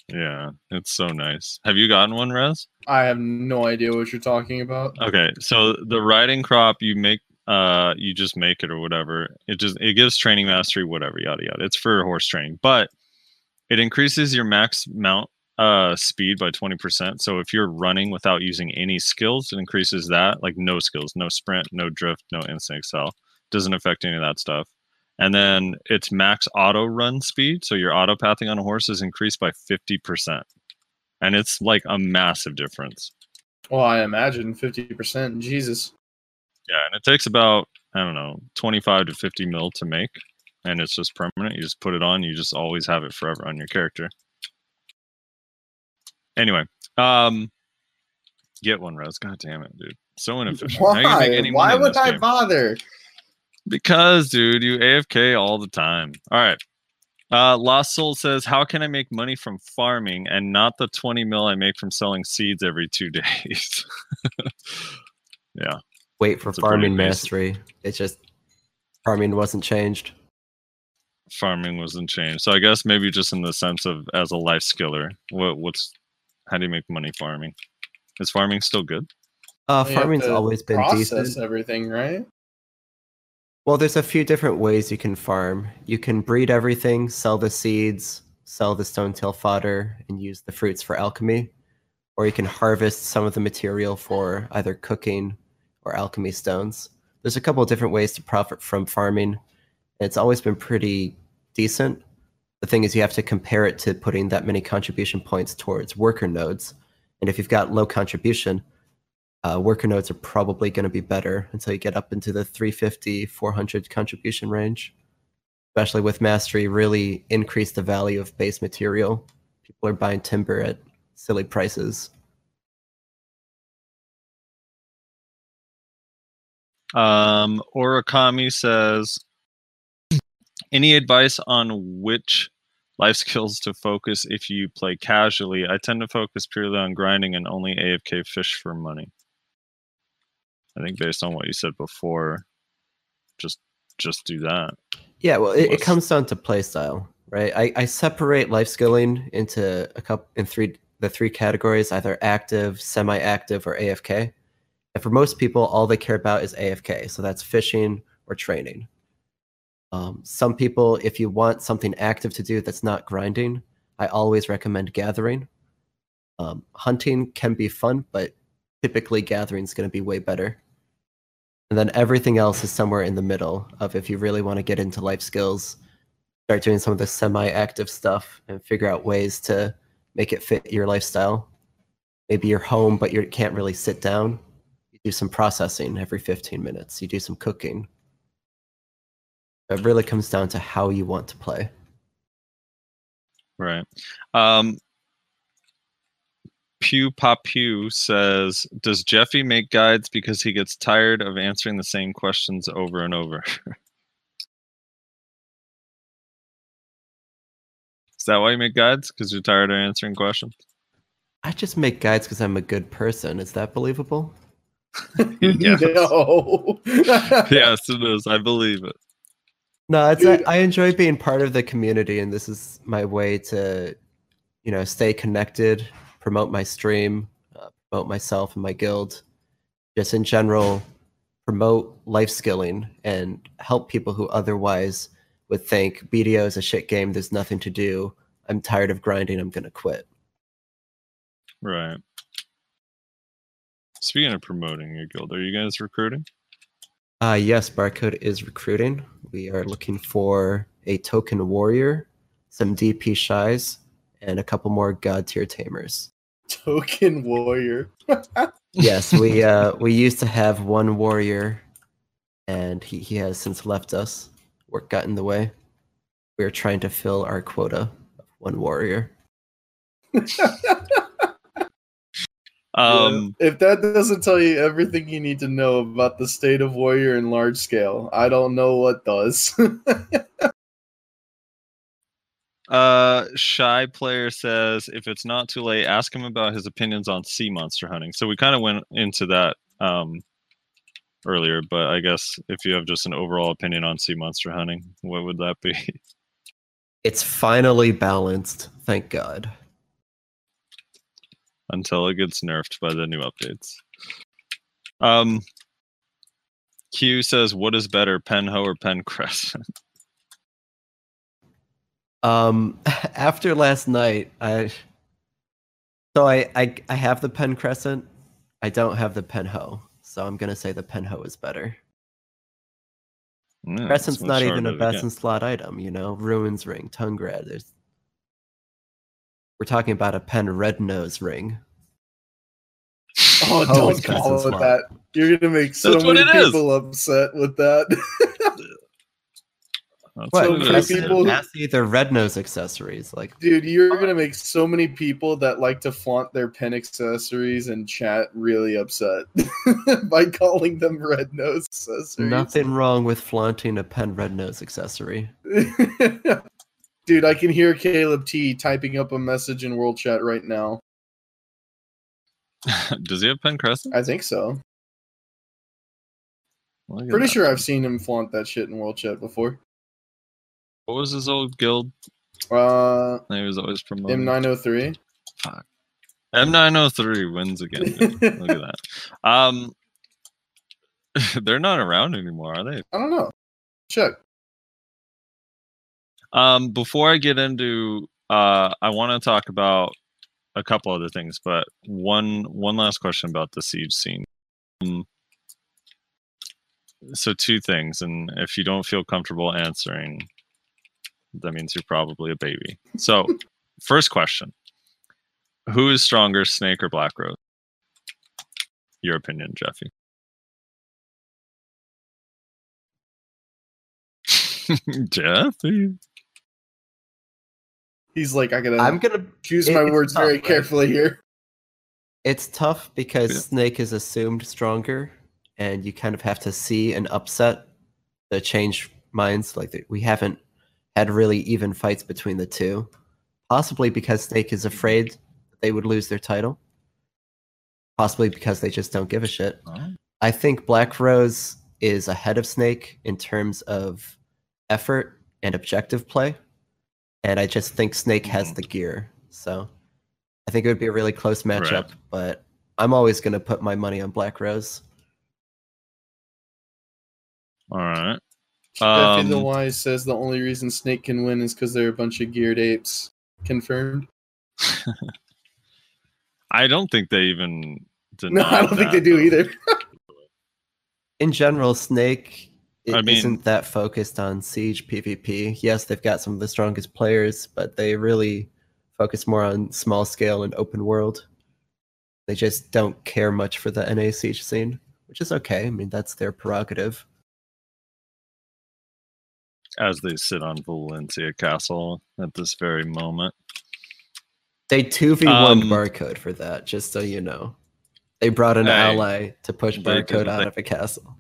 [SPEAKER 2] Yeah, it's so nice. Have you gotten one, Rez?
[SPEAKER 1] I have no idea what you're talking about.
[SPEAKER 2] Okay, so the riding crop you make uh you just make it or whatever. It just it gives training mastery, whatever, yada yada. It's for horse training, but it increases your max mount uh speed by 20%. So if you're running without using any skills, it increases that, like no skills, no sprint, no drift, no instant accel. Doesn't affect any of that stuff. And then its max auto run speed, so your auto pathing on a horse is increased by 50%. And it's like a massive difference.
[SPEAKER 1] Well, I imagine 50%. Jesus.
[SPEAKER 2] Yeah, and it takes about I don't know, 25 to 50 mil to make, and it's just permanent. You just put it on, you just always have it forever on your character. Anyway, um, get one, Rose. God damn it, dude, so inefficient. How you gonna make
[SPEAKER 1] Why? Why
[SPEAKER 2] money in
[SPEAKER 1] would I
[SPEAKER 2] game?
[SPEAKER 1] bother?
[SPEAKER 2] Because, dude, you AFK all the time. All right. Uh, Lost Soul says, "How can I make money from farming and not the 20 mil I make from selling seeds every two days?" yeah.
[SPEAKER 5] Wait for
[SPEAKER 2] It's
[SPEAKER 5] farming
[SPEAKER 2] basic-
[SPEAKER 5] mastery. It's just farming wasn't changed.
[SPEAKER 2] farming wasn't changed. So I guess maybe just in the sense of as a life skiller, what what's how do you make money farming? Is farming still good?
[SPEAKER 5] Uh,
[SPEAKER 1] You have
[SPEAKER 5] farming's
[SPEAKER 1] to
[SPEAKER 5] always been
[SPEAKER 1] process
[SPEAKER 5] decent.
[SPEAKER 1] everything, right?
[SPEAKER 5] Well, there's a few different ways you can farm. You can breed everything, sell the seeds, sell the stone tail fodder, and use the fruits for alchemy. Or you can harvest some of the material for either cooking or alchemy stones. There's a couple of different ways to profit from farming. It's always been pretty decent. The thing is, you have to compare it to putting that many contribution points towards worker nodes. And if you've got low contribution, uh, worker nodes are probably going to be better until you get up into the 350 400 contribution range. Especially with mastery really increase the value of base material. People are buying timber at silly prices.
[SPEAKER 2] Um, Origami says, any advice on which life skills to focus if you play casually? I tend to focus purely on grinding and only AFK fish for money. I think based on what you said before, just just do that.
[SPEAKER 5] yeah well it, it comes down to playstyle right I, I separate life skilling into a couple in three the three categories either active semi-active or afk and for most people all they care about is afk so that's fishing or training um, some people if you want something active to do that's not grinding i always recommend gathering. Um, hunting can be fun but typically gathering is going to be way better. And then everything else is somewhere in the middle of if you really want to get into life skills start doing some of the semi-active stuff and figure out ways to make it fit your lifestyle. Maybe you're home but you can't really sit down. You do some processing every 15 minutes. You do some cooking it really comes down to how you want to play
[SPEAKER 2] Right. Um, Pew Pop Pew says, "Does Jeffy make guides because he gets tired of answering the same questions over and over?" Is that why you make guides? Because you're tired of answering questions?
[SPEAKER 5] i just make guides because i'm a good person is that believable
[SPEAKER 2] Yes.
[SPEAKER 1] No.
[SPEAKER 2] yes, it is. I believe it.
[SPEAKER 5] No, it's I,
[SPEAKER 1] Dude.
[SPEAKER 5] I enjoy being part of the community, and this is my way to, you know, stay connected, promote my stream, uh, promote myself and my guild, just in general, promote life skilling and help people who otherwise would think BDO is a shit game. There's nothing to do. I'm tired of grinding. I'm gonna quit.
[SPEAKER 2] Right. Speaking of promoting your guild, are you guys recruiting?
[SPEAKER 5] Uh, yes, Barcode is recruiting. We are looking for a token warrior, some DP Shais, and a couple more god tier tamers.
[SPEAKER 1] Token warrior.
[SPEAKER 5] yes, we uh we used to have one warrior, and he, he has since left us. Work got in the way. We are trying to fill our quota of one warrior.
[SPEAKER 2] Um,
[SPEAKER 1] Yeah. If that doesn't tell you everything you need to know about the state of warrior in large scale, I don't know what does.
[SPEAKER 2] Uh, shy player says if it's not too late, ask him about his opinions on sea monster hunting. So we kind of went into that um, earlier, but I guess if you have just an overall opinion on sea monster hunting, what would that be?
[SPEAKER 5] It's finally balanced, thank God.
[SPEAKER 2] Until it gets nerfed by the new updates. Um, Q says, "What is better, Penho or Pen Crescent?"
[SPEAKER 5] Um, after last night, I so I, I I have the pen crescent. I don't have the Penho, so I'm gonna say the Penho is better.
[SPEAKER 2] Yeah,
[SPEAKER 5] Crescent's not even a
[SPEAKER 2] to
[SPEAKER 5] best-in-slot item, you know. Ruins ring, Tungrad. There's we're talking about a pen red nose ring.
[SPEAKER 1] Oh,
[SPEAKER 5] Oh,
[SPEAKER 1] don't
[SPEAKER 5] it's
[SPEAKER 1] call it that. You're gonna make so
[SPEAKER 2] That's
[SPEAKER 1] many
[SPEAKER 2] it is.
[SPEAKER 1] people upset with that.
[SPEAKER 2] That's
[SPEAKER 5] What?
[SPEAKER 1] So
[SPEAKER 2] what it
[SPEAKER 1] many people-
[SPEAKER 5] has either red nose accessories, like
[SPEAKER 1] Dude, you're gonna make so many people that like to flaunt their pen accessories and chat really upset by calling them red nose accessories.
[SPEAKER 5] nothing wrong with flaunting a pen red nose accessory.
[SPEAKER 1] Dude, I can hear Caleb T typing up a message in world chat right now.
[SPEAKER 2] Does he have Pen Crescent?
[SPEAKER 1] I think so. Pretty
[SPEAKER 2] that.
[SPEAKER 1] sure I've seen him flaunt that shit in world chat before.
[SPEAKER 2] What was his old guild?
[SPEAKER 1] Uh,
[SPEAKER 2] He was always promoting.
[SPEAKER 1] M903. Fuck.
[SPEAKER 2] M903 wins again. Look at that. Um, they're not around anymore, are they?
[SPEAKER 1] I don't know. Check.
[SPEAKER 2] Um, before I get into, uh, I want to talk about a couple other things, but one one last question about the siege scene. Um, so two things, and if you don't feel comfortable answering, that means you're probably a baby. So, first question: Who is stronger, Snake or Black Rose? Your opinion, Jeffy. Jeffy.
[SPEAKER 1] He's like, I gotta
[SPEAKER 5] I'm gonna
[SPEAKER 1] choose
[SPEAKER 5] it-
[SPEAKER 1] my words
[SPEAKER 5] tough,
[SPEAKER 1] very
[SPEAKER 5] right?
[SPEAKER 1] carefully here.
[SPEAKER 5] It's tough because
[SPEAKER 2] Yeah.
[SPEAKER 5] Snake is assumed stronger, and you kind of have to see an upset to change minds. Like we haven't had really even fights between the two, possibly because Snake is afraid that they would lose their title, possibly because they just don't give a shit. I think Black Rose is ahead of Snake in terms of effort and objective play, and I just think Snake has
[SPEAKER 2] Mhm.
[SPEAKER 5] the gear. So I think it would be a really close
[SPEAKER 2] Right.
[SPEAKER 5] matchup, but I'm always going to put my money on Black Rose.
[SPEAKER 2] All right.
[SPEAKER 1] Jeffy the
[SPEAKER 2] Um,
[SPEAKER 1] Wise says the only reason Snake can win is because they're a bunch of geared apes. Confirmed.
[SPEAKER 2] I don't think they even.
[SPEAKER 1] No, I don't think they do
[SPEAKER 2] though.
[SPEAKER 1] either.
[SPEAKER 5] In general, Snake i-
[SPEAKER 2] I mean-
[SPEAKER 5] isn't that focused on Siege PvP. Yes, they've got some of the strongest players, but they really focus more on small scale and open world. They just don't care much for the NA Siege scene, which is okay. I mean, that's their prerogative.
[SPEAKER 2] As they sit on Valencia Castle at this very moment.
[SPEAKER 5] They 2v1
[SPEAKER 2] Um,
[SPEAKER 5] barcode for that, just so you know. They brought an
[SPEAKER 2] Hey,
[SPEAKER 5] ally to push barcode out of a castle.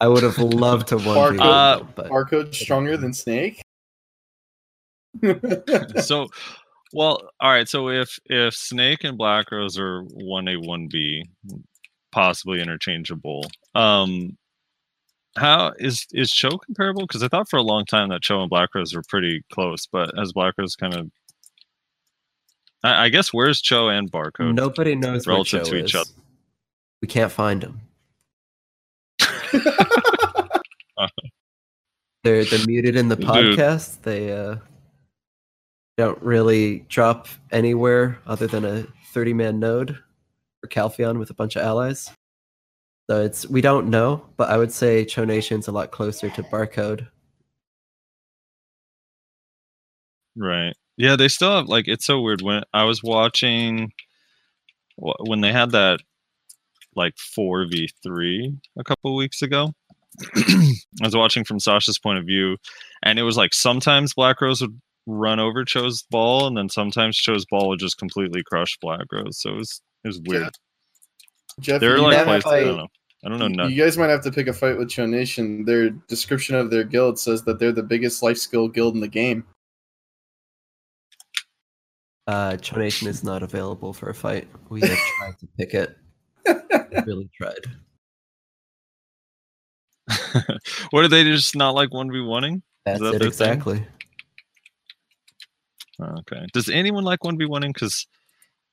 [SPEAKER 5] I would have loved to 1v1
[SPEAKER 1] Barcode-
[SPEAKER 5] them,
[SPEAKER 1] Barcode stronger than Snake.
[SPEAKER 2] so, well, all right. So if if Snake and Black Rose are one A one B, possibly interchangeable. Um, how is is Cho comparable? Because I thought for a long time that Cho and Black Rose were pretty close, but as Black Rose kind of, I, I guess where's Cho and Barcode?
[SPEAKER 5] nobody knows where
[SPEAKER 2] relative
[SPEAKER 5] Cho
[SPEAKER 2] to each
[SPEAKER 5] is.
[SPEAKER 2] other.
[SPEAKER 5] We can't find him. They're they're muted in the
[SPEAKER 2] Dude.
[SPEAKER 5] podcast. They uh don't really drop anywhere other than a 30 man node for Calpheon with a bunch of allies. So it's we don't know, but I would say Chonation's a lot closer to Barcode.
[SPEAKER 2] Right. Yeah, they still have like it's so weird when I was watching when they had that like 4v3 a couple weeks ago. I was watching from Sasha's point of view and it was like sometimes Black Rose would run over Cho's ball and then sometimes Cho's ball would just completely crush Black Rose. So it was it was weird.
[SPEAKER 1] Jeff,
[SPEAKER 2] They're like
[SPEAKER 5] that
[SPEAKER 1] might
[SPEAKER 2] places, I don't know. I don't know
[SPEAKER 1] to-
[SPEAKER 2] nothing.
[SPEAKER 1] you guys might have to pick a fight with Cho Nation. Their description of their guild says that they're the biggest life skill guild in the game.
[SPEAKER 5] Uh Cho Nation is not available for a fight. We have tried to pick it. really tried.
[SPEAKER 2] what are they just not like one v oneing?
[SPEAKER 5] That's
[SPEAKER 2] that
[SPEAKER 5] it
[SPEAKER 2] their thing?
[SPEAKER 5] exactly.
[SPEAKER 2] Okay. Does anyone like one v oneing? Because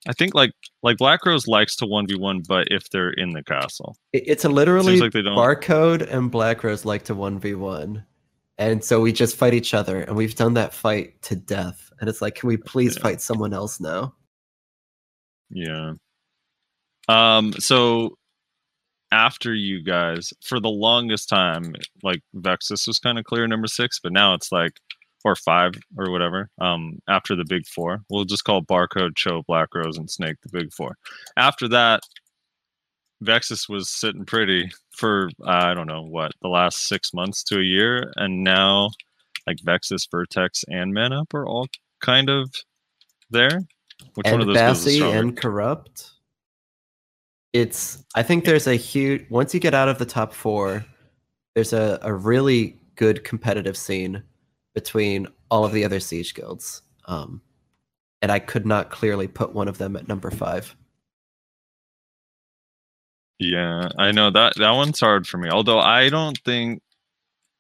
[SPEAKER 2] I think like like Black Rose likes to one v one, but if they're in the castle,
[SPEAKER 5] It's a literally
[SPEAKER 2] like
[SPEAKER 5] barcode and Black Rose like to one v one, and so we just fight each other, and we've done that fight to death. And it's like, can we please
[SPEAKER 2] Yeah.
[SPEAKER 5] fight someone else now?
[SPEAKER 2] yeah. Um. So after you guys, for the longest time, like Vexus was kind of clear number six, but now it's like or five or whatever. Um. After the big four, we'll just call Barcode, Cho, Black Rose, and Snake the big four. After that, Vexus was sitting pretty for I don't know what the last six months to a year, and now like Vexus, Vertex, and Manup are all kind of there. Which one of those
[SPEAKER 5] Bassy and Corrupt. It's. I think there's a huge. Once you get out of the top four, there's a, a really good competitive scene between all of the other siege guilds. Um, and I could not clearly put one of them at number five.
[SPEAKER 2] Yeah, I know that that one's hard for me. Although I don't think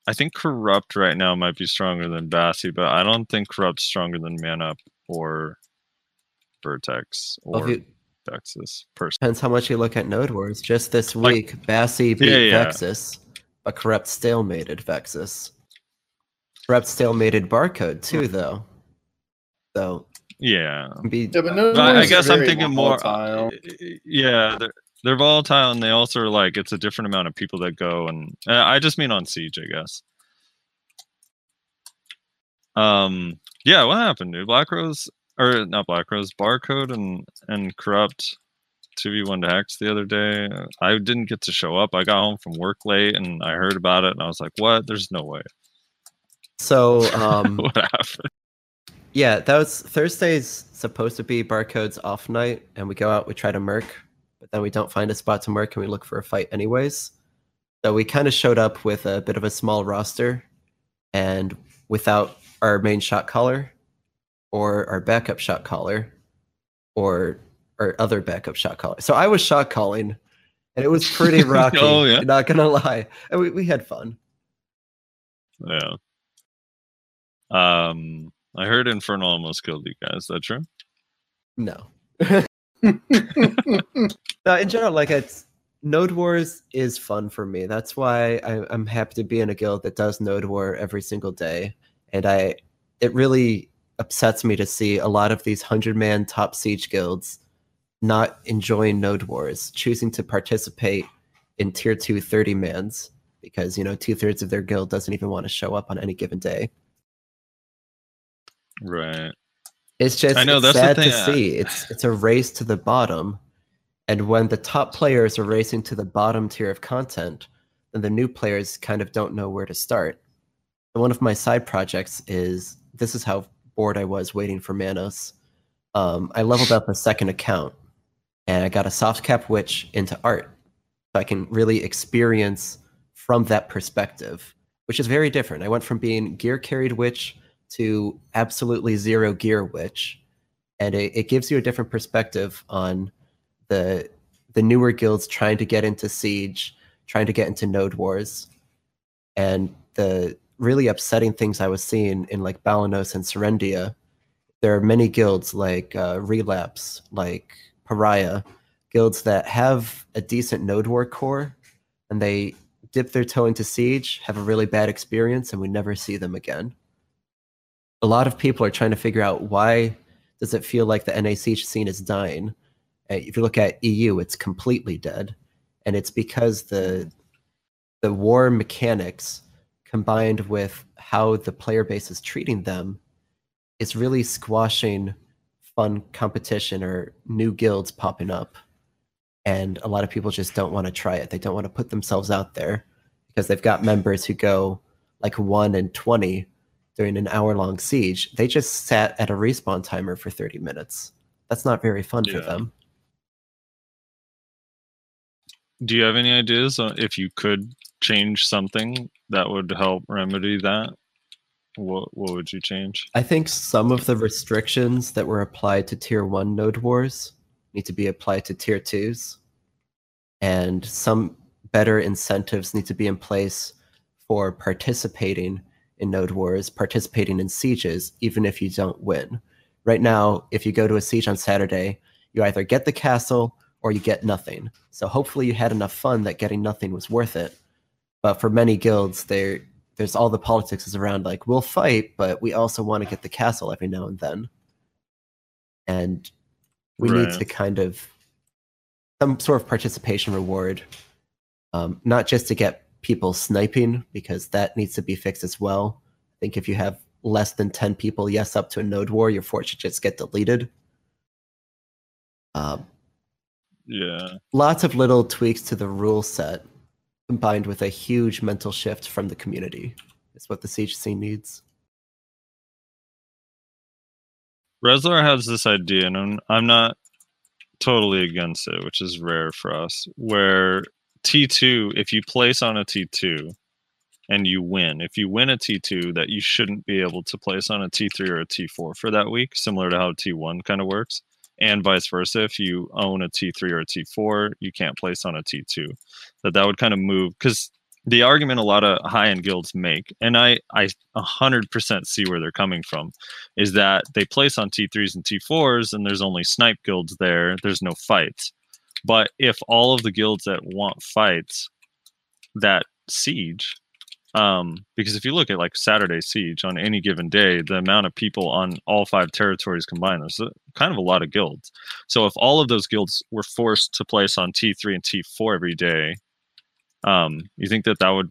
[SPEAKER 2] I think corrupt right now might be stronger than Bassy, but I don't think corrupt's stronger than Man Up or Vertex
[SPEAKER 5] Well,
[SPEAKER 2] or
[SPEAKER 5] if you-
[SPEAKER 2] Vexus person.
[SPEAKER 5] Depends how much you look at Node Wars. Just this
[SPEAKER 2] Like-
[SPEAKER 5] week, Bassy beat
[SPEAKER 2] Yeah, yeah.
[SPEAKER 5] Vexus, but Corrupt stalemated Vexus. Corrupt stalemated Barcode too, though. So
[SPEAKER 2] Yeah.
[SPEAKER 5] be
[SPEAKER 1] Yeah, but no,
[SPEAKER 2] But I, I guess I'm
[SPEAKER 1] very
[SPEAKER 2] thinking more
[SPEAKER 1] volatile.
[SPEAKER 2] Yeah, they're they're volatile and they also are like it's a different amount of people that go and uh, I just mean on Siege, I guess. Um yeah, what happened, dude? Black Rose or not Black Rose, Barcode and and Corrupt 2v1 to Hex the other day. I didn't get to show up. I got home from work late and I heard about it and I was like, "What? There's no way."
[SPEAKER 5] so. Um,
[SPEAKER 2] what happened?
[SPEAKER 5] yeah, that was Thursday's supposed to be Barcode's off night, and we go out, we try to merc, but then we don't find a spot to merc, and we look for a fight anyways. So we kind of showed up with a bit of a small roster, and without our main shot caller, or our backup shot caller, or our other backup shot caller. So I was shot calling, and it was pretty rocky.
[SPEAKER 2] Oh, yeah?
[SPEAKER 5] Not gonna lie, and we, we had fun.
[SPEAKER 2] Yeah. Um I heard Infernal almost killed you guys. Is that true?
[SPEAKER 5] No. no, in general, like it's Node Wars is fun for me. That's why I, I'm happy to be in a guild that does Node War every single day. And I, it really upsets me to see a lot of these hundred man top siege guilds not enjoying Node Wars, choosing to participate in tier two 30 mans because you know two thirds of their guild doesn't even want to show up on any given day.
[SPEAKER 2] Right.
[SPEAKER 5] It's just
[SPEAKER 2] I know, that's
[SPEAKER 5] sad to see. It's it's a race to the bottom, and when the top players are racing to the bottom tier of content, then the new players kind of don't know where to start. And one of my side projects is this is how bored I was waiting for Manos. Um, I leveled up a second account, and I got a soft cap witch into art, so I can really experience from that perspective, which is very different. I went from being gear carried witch to absolutely zero gear witch and it, it gives you a different perspective on the the newer guilds trying to get into siege trying to get into node wars and the really upsetting things i was seeing in like balenos and serendia there are many guilds like uh, relapse like pariah guilds that have a decent node war core and they dip their toe into siege have a really bad experience and we never see them again a lot of people are trying to figure out why does it feel like the NAC scene is dying. Uh, If you look at EU, it's completely dead, and it's because the the war mechanics combined with how the player base is treating them is really squashing fun competition or new guilds popping up. And a lot of people just don't want to try it. They don't want to put themselves out there because they've got members who go like 1 and 20 during an hour long siege, they just sat at a respawn timer for 30 minutes. That's not very fun for them.
[SPEAKER 2] Do you have any ideas on if you could change something that would help remedy that? What what would you change?
[SPEAKER 5] I think some of the restrictions that were applied to tier 1 node wars need to be applied to tier 2s. and some better incentives need to be in place for participating in node wars, participating in sieges, even if you don't win. Right now, if you go to a siege on Saturday, you either get the castle or you get nothing. So hopefully you had enough fun that getting nothing was worth it. But for many guilds, there there's all the politics is around like we'll fight, but we also want to get the castle every now and then. And we need to kind of some sort of participation reward, um, not just to get people sniping because that needs to be fixed as well. I think if you have less than ten people yes up to a node war, your fort should just get deleted. Um,
[SPEAKER 2] Yeah.
[SPEAKER 5] lots of little tweaks to the rule set combined with a huge mental shift from the community is what the siege scene needs
[SPEAKER 2] Rezlar has this idea, and I'm, I'm not totally against it, which is rare for us, where T2, if you place on a T2 and you win, if you win a T2, that you shouldn't be able to place on a T3 or a T4 for that week, similar to how T1 kind of works. And vice versa, if you own a T3 or a T4, you can't place on a T2. That that would kind of move because the argument a lot of high-end guilds make, and I I 100% see where they're coming from, is that they place on T3s and T4s and there's only snipe guilds there. There's no fights. But if all of the guilds that want fights that siege, um, because if you look at like Saturday siege on any given day, the amount of people on all five territories combined, there's a, kind of a lot of guilds. So if all of those guilds were forced to place on T3 and T4 every day, um, you think that that would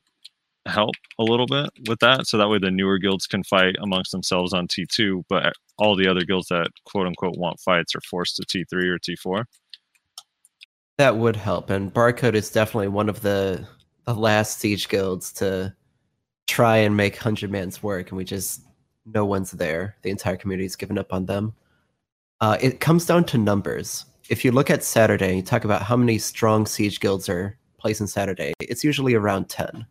[SPEAKER 2] help a little bit with that so that way the newer guilds can fight amongst themselves on T2 but all the other guilds that quote unquote want fights are forced to T3 or T4
[SPEAKER 5] that would help and barcode is definitely one of the the last siege guilds to try and make 100 man's work and we just no one's there. The entire community's given up on them. Uh, it comes down to numbers. If you look at saturday and you talk about how many strong siege guilds are placed placing saturday it's usually around 10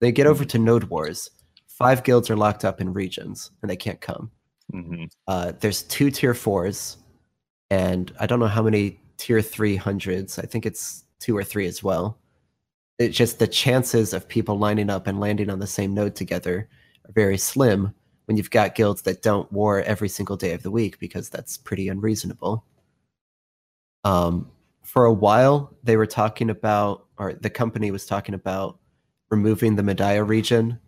[SPEAKER 5] they get over to node wars. Five guilds are locked up in regions and they can't come.
[SPEAKER 2] Hmm
[SPEAKER 5] uh, there's two tier fours, and I don't know how many tier three hundreds. I think it's two or three as well. It's just the chances of people lining up and landing on the same node together are very slim when you've got guilds that don't war every single day of the week because that's pretty unreasonable. Um, for a while, they were talking about, or the company was talking about removing the Mediah region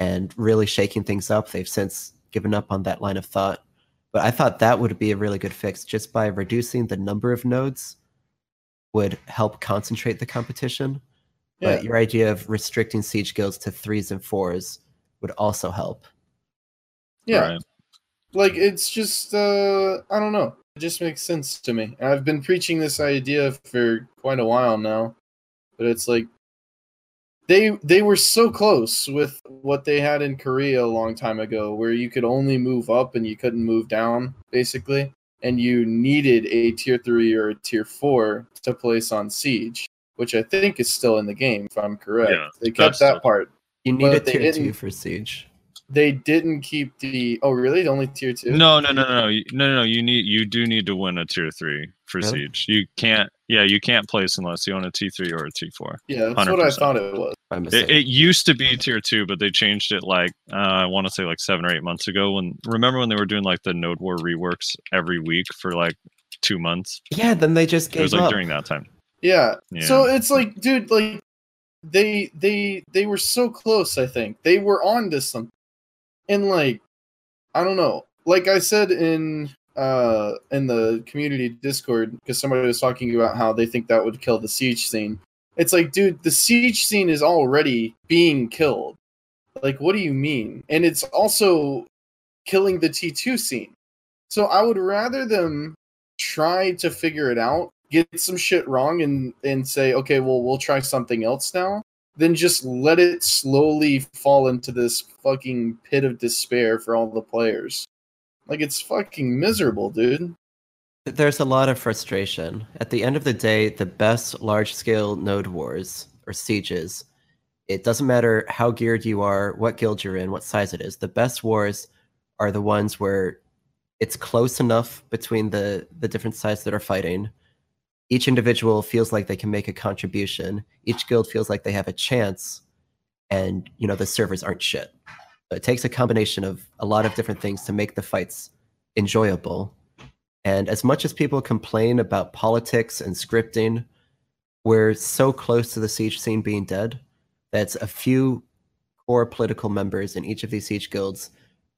[SPEAKER 5] and really shaking things up. They've since given up on that line of thought. But I thought that would be a really good fix just by reducing the number of nodes would help concentrate the competition.
[SPEAKER 1] Yeah.
[SPEAKER 5] But your idea of restricting siege guilds to threes and fours would also help.
[SPEAKER 1] Yeah.
[SPEAKER 2] right.
[SPEAKER 1] like it's just uh i don't know it just makes sense to me And i've been preaching this idea for quite a while now but it's like they they were so close with what they had in korea a long time ago where you could only move up and you couldn't move down basically and you needed a tier 3 or a tier 4 to place on siege which i think is still in the game if i'm correct
[SPEAKER 2] Yeah,
[SPEAKER 1] they kept that
[SPEAKER 2] still-
[SPEAKER 1] part
[SPEAKER 5] You need a tier two for siege.
[SPEAKER 1] they didn't keep the oh really the only tier 2
[SPEAKER 2] no no no no no no no no you need you do need to win a tier 3 for
[SPEAKER 5] Really?
[SPEAKER 2] siege you can't yeah you can't place unless you own a T3 or a T4
[SPEAKER 1] yeah that's what i thought it was
[SPEAKER 5] By
[SPEAKER 2] It, it used to be tier two, but they changed it like uh, I want to say like seven or eight months ago. When remember when they were doing like the Node War reworks every week for like two months?
[SPEAKER 5] yeah, then they just
[SPEAKER 2] It was like
[SPEAKER 5] up.
[SPEAKER 2] during that time.
[SPEAKER 1] Yeah.
[SPEAKER 2] Yeah.
[SPEAKER 1] So it's like, dude, like they they they were so close. I think they were on to something, and like I don't know. Like I said in uh in the community Discord, because somebody was talking about how they think that would kill the siege scene. It's like, dude, the siege scene is already being killed. Like, what do you mean? And it's also killing the T2 scene. So I would rather them try to figure it out, get some shit wrong, and and say, okay, well, we'll try something else now, then just let it slowly fall into this fucking pit of despair for all the players. Like it's fucking miserable, dude.
[SPEAKER 5] There's a lot of frustration. At the end of the day, the best large scale node wars or sieges, it doesn't matter how geared you are, what guild you're in, what size it is. The best wars are the ones where it's close enough between the, the different sides that are fighting, each individual feels like they can make a contribution. Each guild feels like they have a chance, and you know the servers aren't shit. It takes a combination of a lot of different things to make the fights enjoyable. And as much as people complain about politics and scripting, we're so close to the siege scene being dead that a few core political members in each of these siege guilds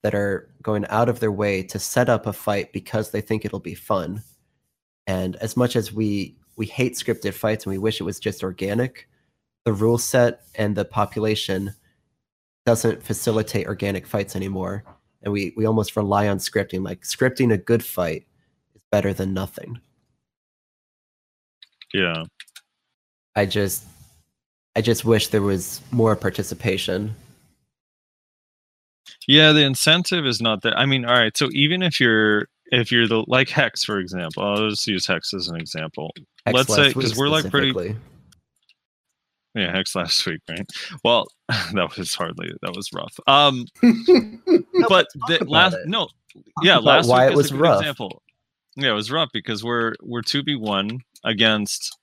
[SPEAKER 5] that are going out of their way to set up a fight because they think it'll be fun. And as much as we we hate scripted fights and we wish it was just organic, the rule set and the population doesn't facilitate organic fights anymore. And we we almost rely on scripting. Like scripting a good fight is better than nothing.
[SPEAKER 2] Yeah.
[SPEAKER 5] I just I just wish there was more participation.
[SPEAKER 2] Yeah, the incentive is not there. I mean, all right. So even if you're if you're the like Hex, for example, I'll just use Hex as an example.
[SPEAKER 5] Hex
[SPEAKER 2] Let's say because we're like pretty yeah Hex last week, right? Well, that was hardly that was rough. Um, but the last
[SPEAKER 5] it.
[SPEAKER 2] no, yeah, last
[SPEAKER 5] why
[SPEAKER 2] week
[SPEAKER 5] it
[SPEAKER 2] is
[SPEAKER 5] was
[SPEAKER 2] a good
[SPEAKER 5] rough.
[SPEAKER 2] example. Yeah, it was rough because we're we're two v one against.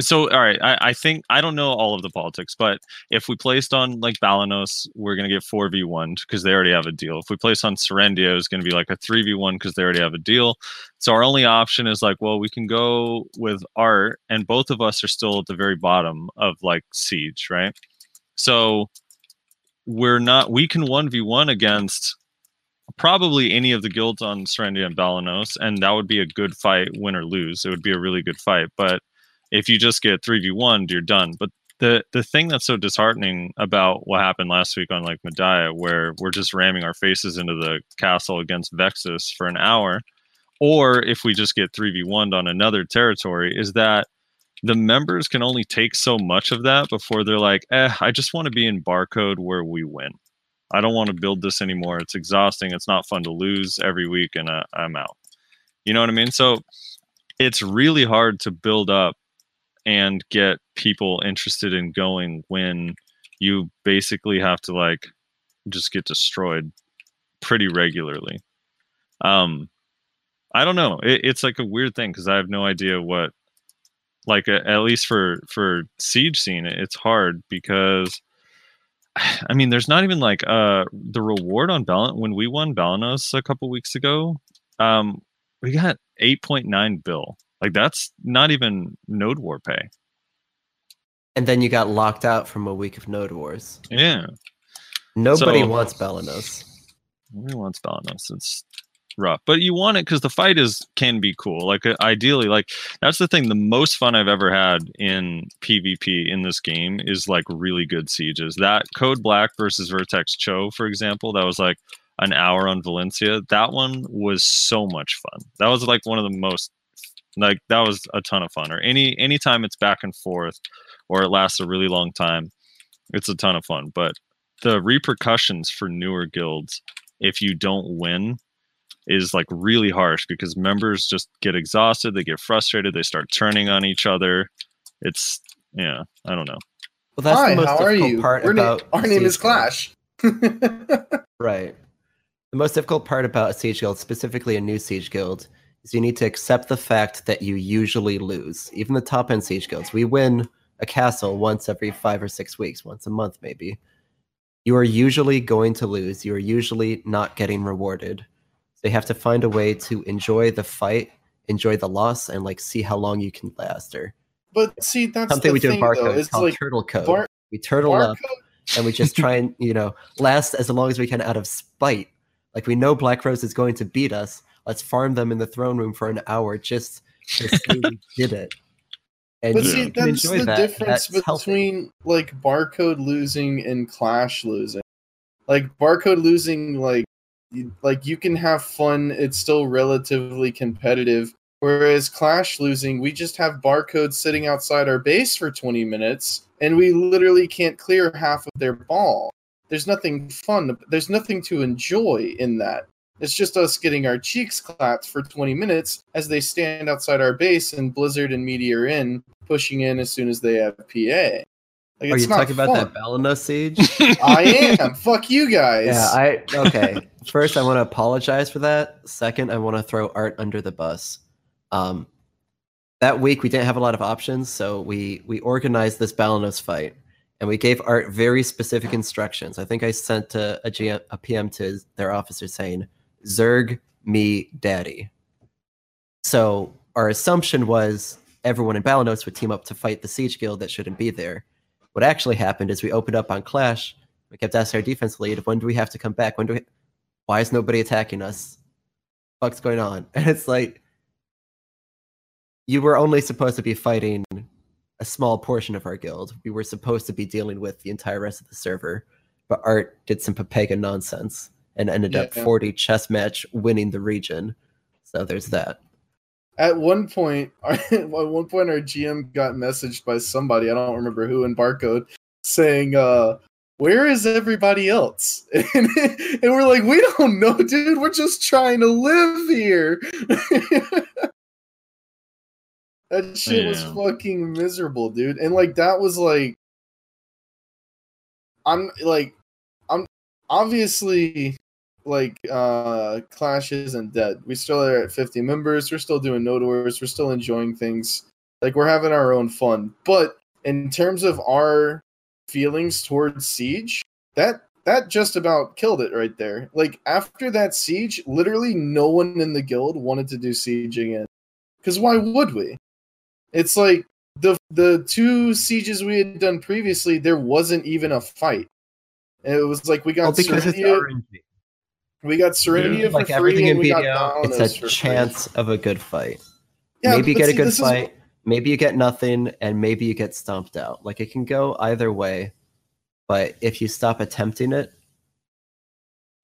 [SPEAKER 2] So all right, I, I think I don't know all of the politics, but if we placed on like Balenos, we're gonna get four v one because they already have a deal. If we place on serendia it's gonna be like a three v one because they already have a deal. So our only option is like, well, we can go with Art, and both of us are still at the very bottom of like Siege, right? So we're not. We can one v one against probably any of the guilds on serendia and Balenos, and that would be a good fight, win or lose. It would be a really good fight. But if you just get three v one, you're done. But the the thing that's so disheartening about what happened last week on like Mediah, where we're just ramming our faces into the castle against Vexus for an hour, or if we just get three v one on another territory, is that the members can only take so much of that before they're like, eh, I just want to be in barcode where we win. I don't want to build this anymore. It's exhausting. It's not fun to lose every week, and uh, I'm out. You know what I mean? So it's really hard to build up and get people interested in going when you basically have to like just get destroyed pretty regularly. Um, I don't know. It, it's like a weird thing because I have no idea what, like, uh, at least for for siege scene, it's hard because I mean, there's not even like uh the reward on Bal when we won Balenos a couple weeks ago. Um, we got 8.9 bill. Like that's not even node war pay.
[SPEAKER 5] And then you got locked out from a week of Node Wars.
[SPEAKER 2] Yeah,
[SPEAKER 5] Nobody
[SPEAKER 2] So-
[SPEAKER 5] wants Balenos.
[SPEAKER 2] nobody wants Balenos. It's rough, but you want it because the fight is can be cool. Like uh, ideally, like that's the thing. The most fun I've ever had in PvP in this game is like really good sieges. That Code Black versus Vertex Cho, for example, that was like an hour on Valencia. That one was so much fun. That was like one of the most like that was a ton of fun. Or any anytime it's back and forth or it lasts a really long time, it's a ton of fun. But the repercussions for newer guilds if you don't win is like really harsh because members just get exhausted, they get frustrated, they start turning on each other. It's yeah, I don't know.
[SPEAKER 5] Well, that's
[SPEAKER 1] Hi,
[SPEAKER 5] the most
[SPEAKER 1] how are
[SPEAKER 5] difficult
[SPEAKER 1] you?
[SPEAKER 5] part
[SPEAKER 1] We're na-
[SPEAKER 5] about
[SPEAKER 1] our name is Clash.
[SPEAKER 5] Right. The most difficult part about a siege guild, specifically a new siege guild, is you need to accept the fact that you usually lose. Even the top end siege guilds, we win a castle once every five or six weeks, once a month maybe. You are usually going to lose. You are usually not getting rewarded. So you have to find a way to enjoy the fight, enjoy the loss, and like see how long you can last. Or
[SPEAKER 1] but see, that's
[SPEAKER 5] something we do in barcode.
[SPEAKER 1] It's
[SPEAKER 5] called
[SPEAKER 1] like
[SPEAKER 5] turtle code.
[SPEAKER 1] bar-
[SPEAKER 5] we turtle up and we just try and you know last as long as we can out of spite. Like we know Black Rose is going to beat us. Let's farm them in the throne room for an hour just to say we did it. And
[SPEAKER 1] But
[SPEAKER 5] you
[SPEAKER 1] see, that's the
[SPEAKER 5] that.
[SPEAKER 1] difference
[SPEAKER 5] That's healthy.
[SPEAKER 1] between like barcode losing and clash losing. Like barcode losing, like you, like you can have fun. It's still relatively competitive. Whereas clash losing, we just have barcodes sitting outside our base for 20 minutes, and we literally can't clear half of their ball. There's nothing fun. There's nothing to enjoy in that. It's just us getting our cheeks clapped for 20 minutes as they stand outside our base and Blizzard and Meteor in, pushing in as soon as they have PA. Like,
[SPEAKER 5] Are you
[SPEAKER 1] not
[SPEAKER 5] talking about that
[SPEAKER 1] fun.
[SPEAKER 5] Siege?
[SPEAKER 1] I am. Fuck you guys.
[SPEAKER 5] yeah, I okay. First, I want to apologize for that. Second, I want to throw Art under the bus. Um, that week we didn't have a lot of options, so we we organized this Balenos fight, and we gave Art very specific instructions. I think I sent a, a, GM, a PM to their officer saying, "Zerg me, daddy." So our assumption was everyone in Balenos would team up to fight the Siege Guild that shouldn't be there. What actually happened is we opened up on Clash. We kept asking our defense lead, "When do we have to come back? When do we? Why is nobody attacking us? What's going on?" And it's like you were only supposed to be fighting a small portion of our guild. We were supposed to be dealing with the entire rest of the server, but Art did some Pepega nonsense and ended up 40 chess match winning the region. So there's that.
[SPEAKER 1] At one point, at one point, our GM got messaged by somebody I don't remember who in barcode saying, uh, "Where is everybody else?" And, and we're like, "We don't know, dude. We're just trying to live here." that shit was fucking miserable, dude. And like that was like, I'm like, I'm obviously like uh clash isn't dead. We still are at 50 members. We're still doing node wars we're still enjoying things. Like we're having our own fun. But in terms of our feelings towards siege that that just about killed it right there. Like after that siege literally no one in the guild wanted to do siege again. Because why would we? It's like the the two sieges we had done previously there wasn't even a fight it was like we got
[SPEAKER 5] Well, because it's RNG.
[SPEAKER 1] we got Serendia for
[SPEAKER 5] Like
[SPEAKER 1] free,
[SPEAKER 5] everything in
[SPEAKER 1] and we got
[SPEAKER 5] BDO, it's
[SPEAKER 1] for
[SPEAKER 5] a
[SPEAKER 1] free.
[SPEAKER 5] chance of a good fight.
[SPEAKER 1] Yeah,
[SPEAKER 5] maybe you
[SPEAKER 1] but
[SPEAKER 5] get a good
[SPEAKER 1] this is-
[SPEAKER 5] fight, maybe you get nothing, and maybe you get stomped out. Like it can go either way. But if you stop attempting it,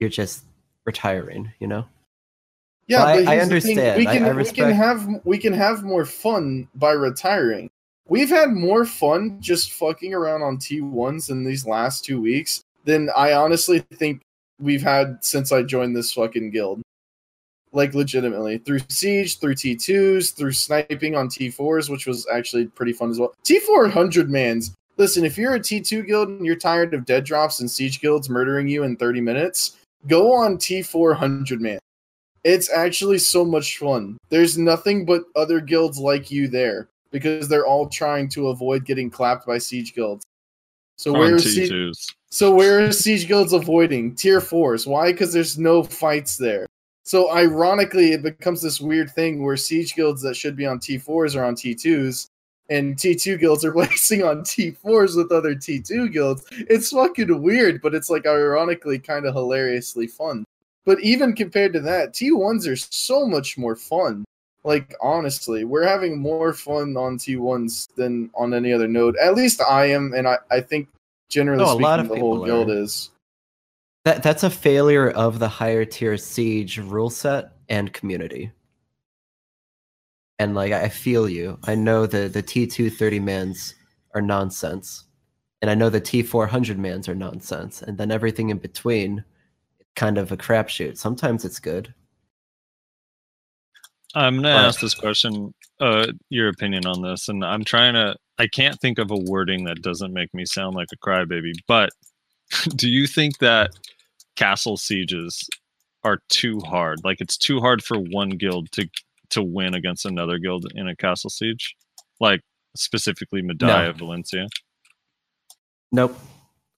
[SPEAKER 5] you're just retiring, you know?
[SPEAKER 1] Yeah,
[SPEAKER 5] Well, I-
[SPEAKER 1] but
[SPEAKER 5] I
[SPEAKER 1] here's the thing,
[SPEAKER 5] understand.
[SPEAKER 1] We
[SPEAKER 5] I-
[SPEAKER 1] can
[SPEAKER 5] I
[SPEAKER 1] we can have we can have more fun by retiring. We've had more fun just fucking around on T ones in these last two weeks than I honestly think we've had since I joined this fucking guild. Like legitimately through siege, through T twos, through sniping on T fours, which was actually pretty fun as well. T four hundred mans. Listen, if you're a T two guild and you're tired of dead drops and siege guilds murdering you in thirty minutes, go on T four hundred man. It's actually so much fun. There's nothing but other guilds like you there because they're all trying to avoid getting clapped by siege guilds. So
[SPEAKER 2] on
[SPEAKER 1] where is
[SPEAKER 2] T2s.
[SPEAKER 1] So where is siege guilds avoiding tier fours? Why? Because there's no fights there. So ironically, it becomes this weird thing where siege guilds that should be on T4s are on T2s, and T2 guilds are placing on T4s with other T2 guilds. It's fucking weird, but it's like ironically kind of hilariously fun. But even compared to that, T1s are so much more fun. Like honestly, we're having more fun on T1s than on any other node. At least I am, and I, I think generally
[SPEAKER 5] No, a
[SPEAKER 1] speaking,
[SPEAKER 5] lot of
[SPEAKER 1] the whole
[SPEAKER 5] people
[SPEAKER 1] guild
[SPEAKER 5] are.
[SPEAKER 1] is.
[SPEAKER 5] That that's a failure of the higher tier siege rule set and community. And like I feel you. I know the the T two thirty mans are nonsense. And I know the T400 mans are nonsense. And then everything in between it's kind of a crapshoot. Sometimes it's good.
[SPEAKER 2] I'm gonna
[SPEAKER 5] But-
[SPEAKER 2] ask this question, uh, your opinion on this, and I'm trying to. I can't think of a wording that doesn't make me sound like a crybaby. But do you think that castle sieges are too hard? Like it's too hard for one guild to to win against another guild in a castle siege, like specifically Mediah Valencia.
[SPEAKER 5] Nope.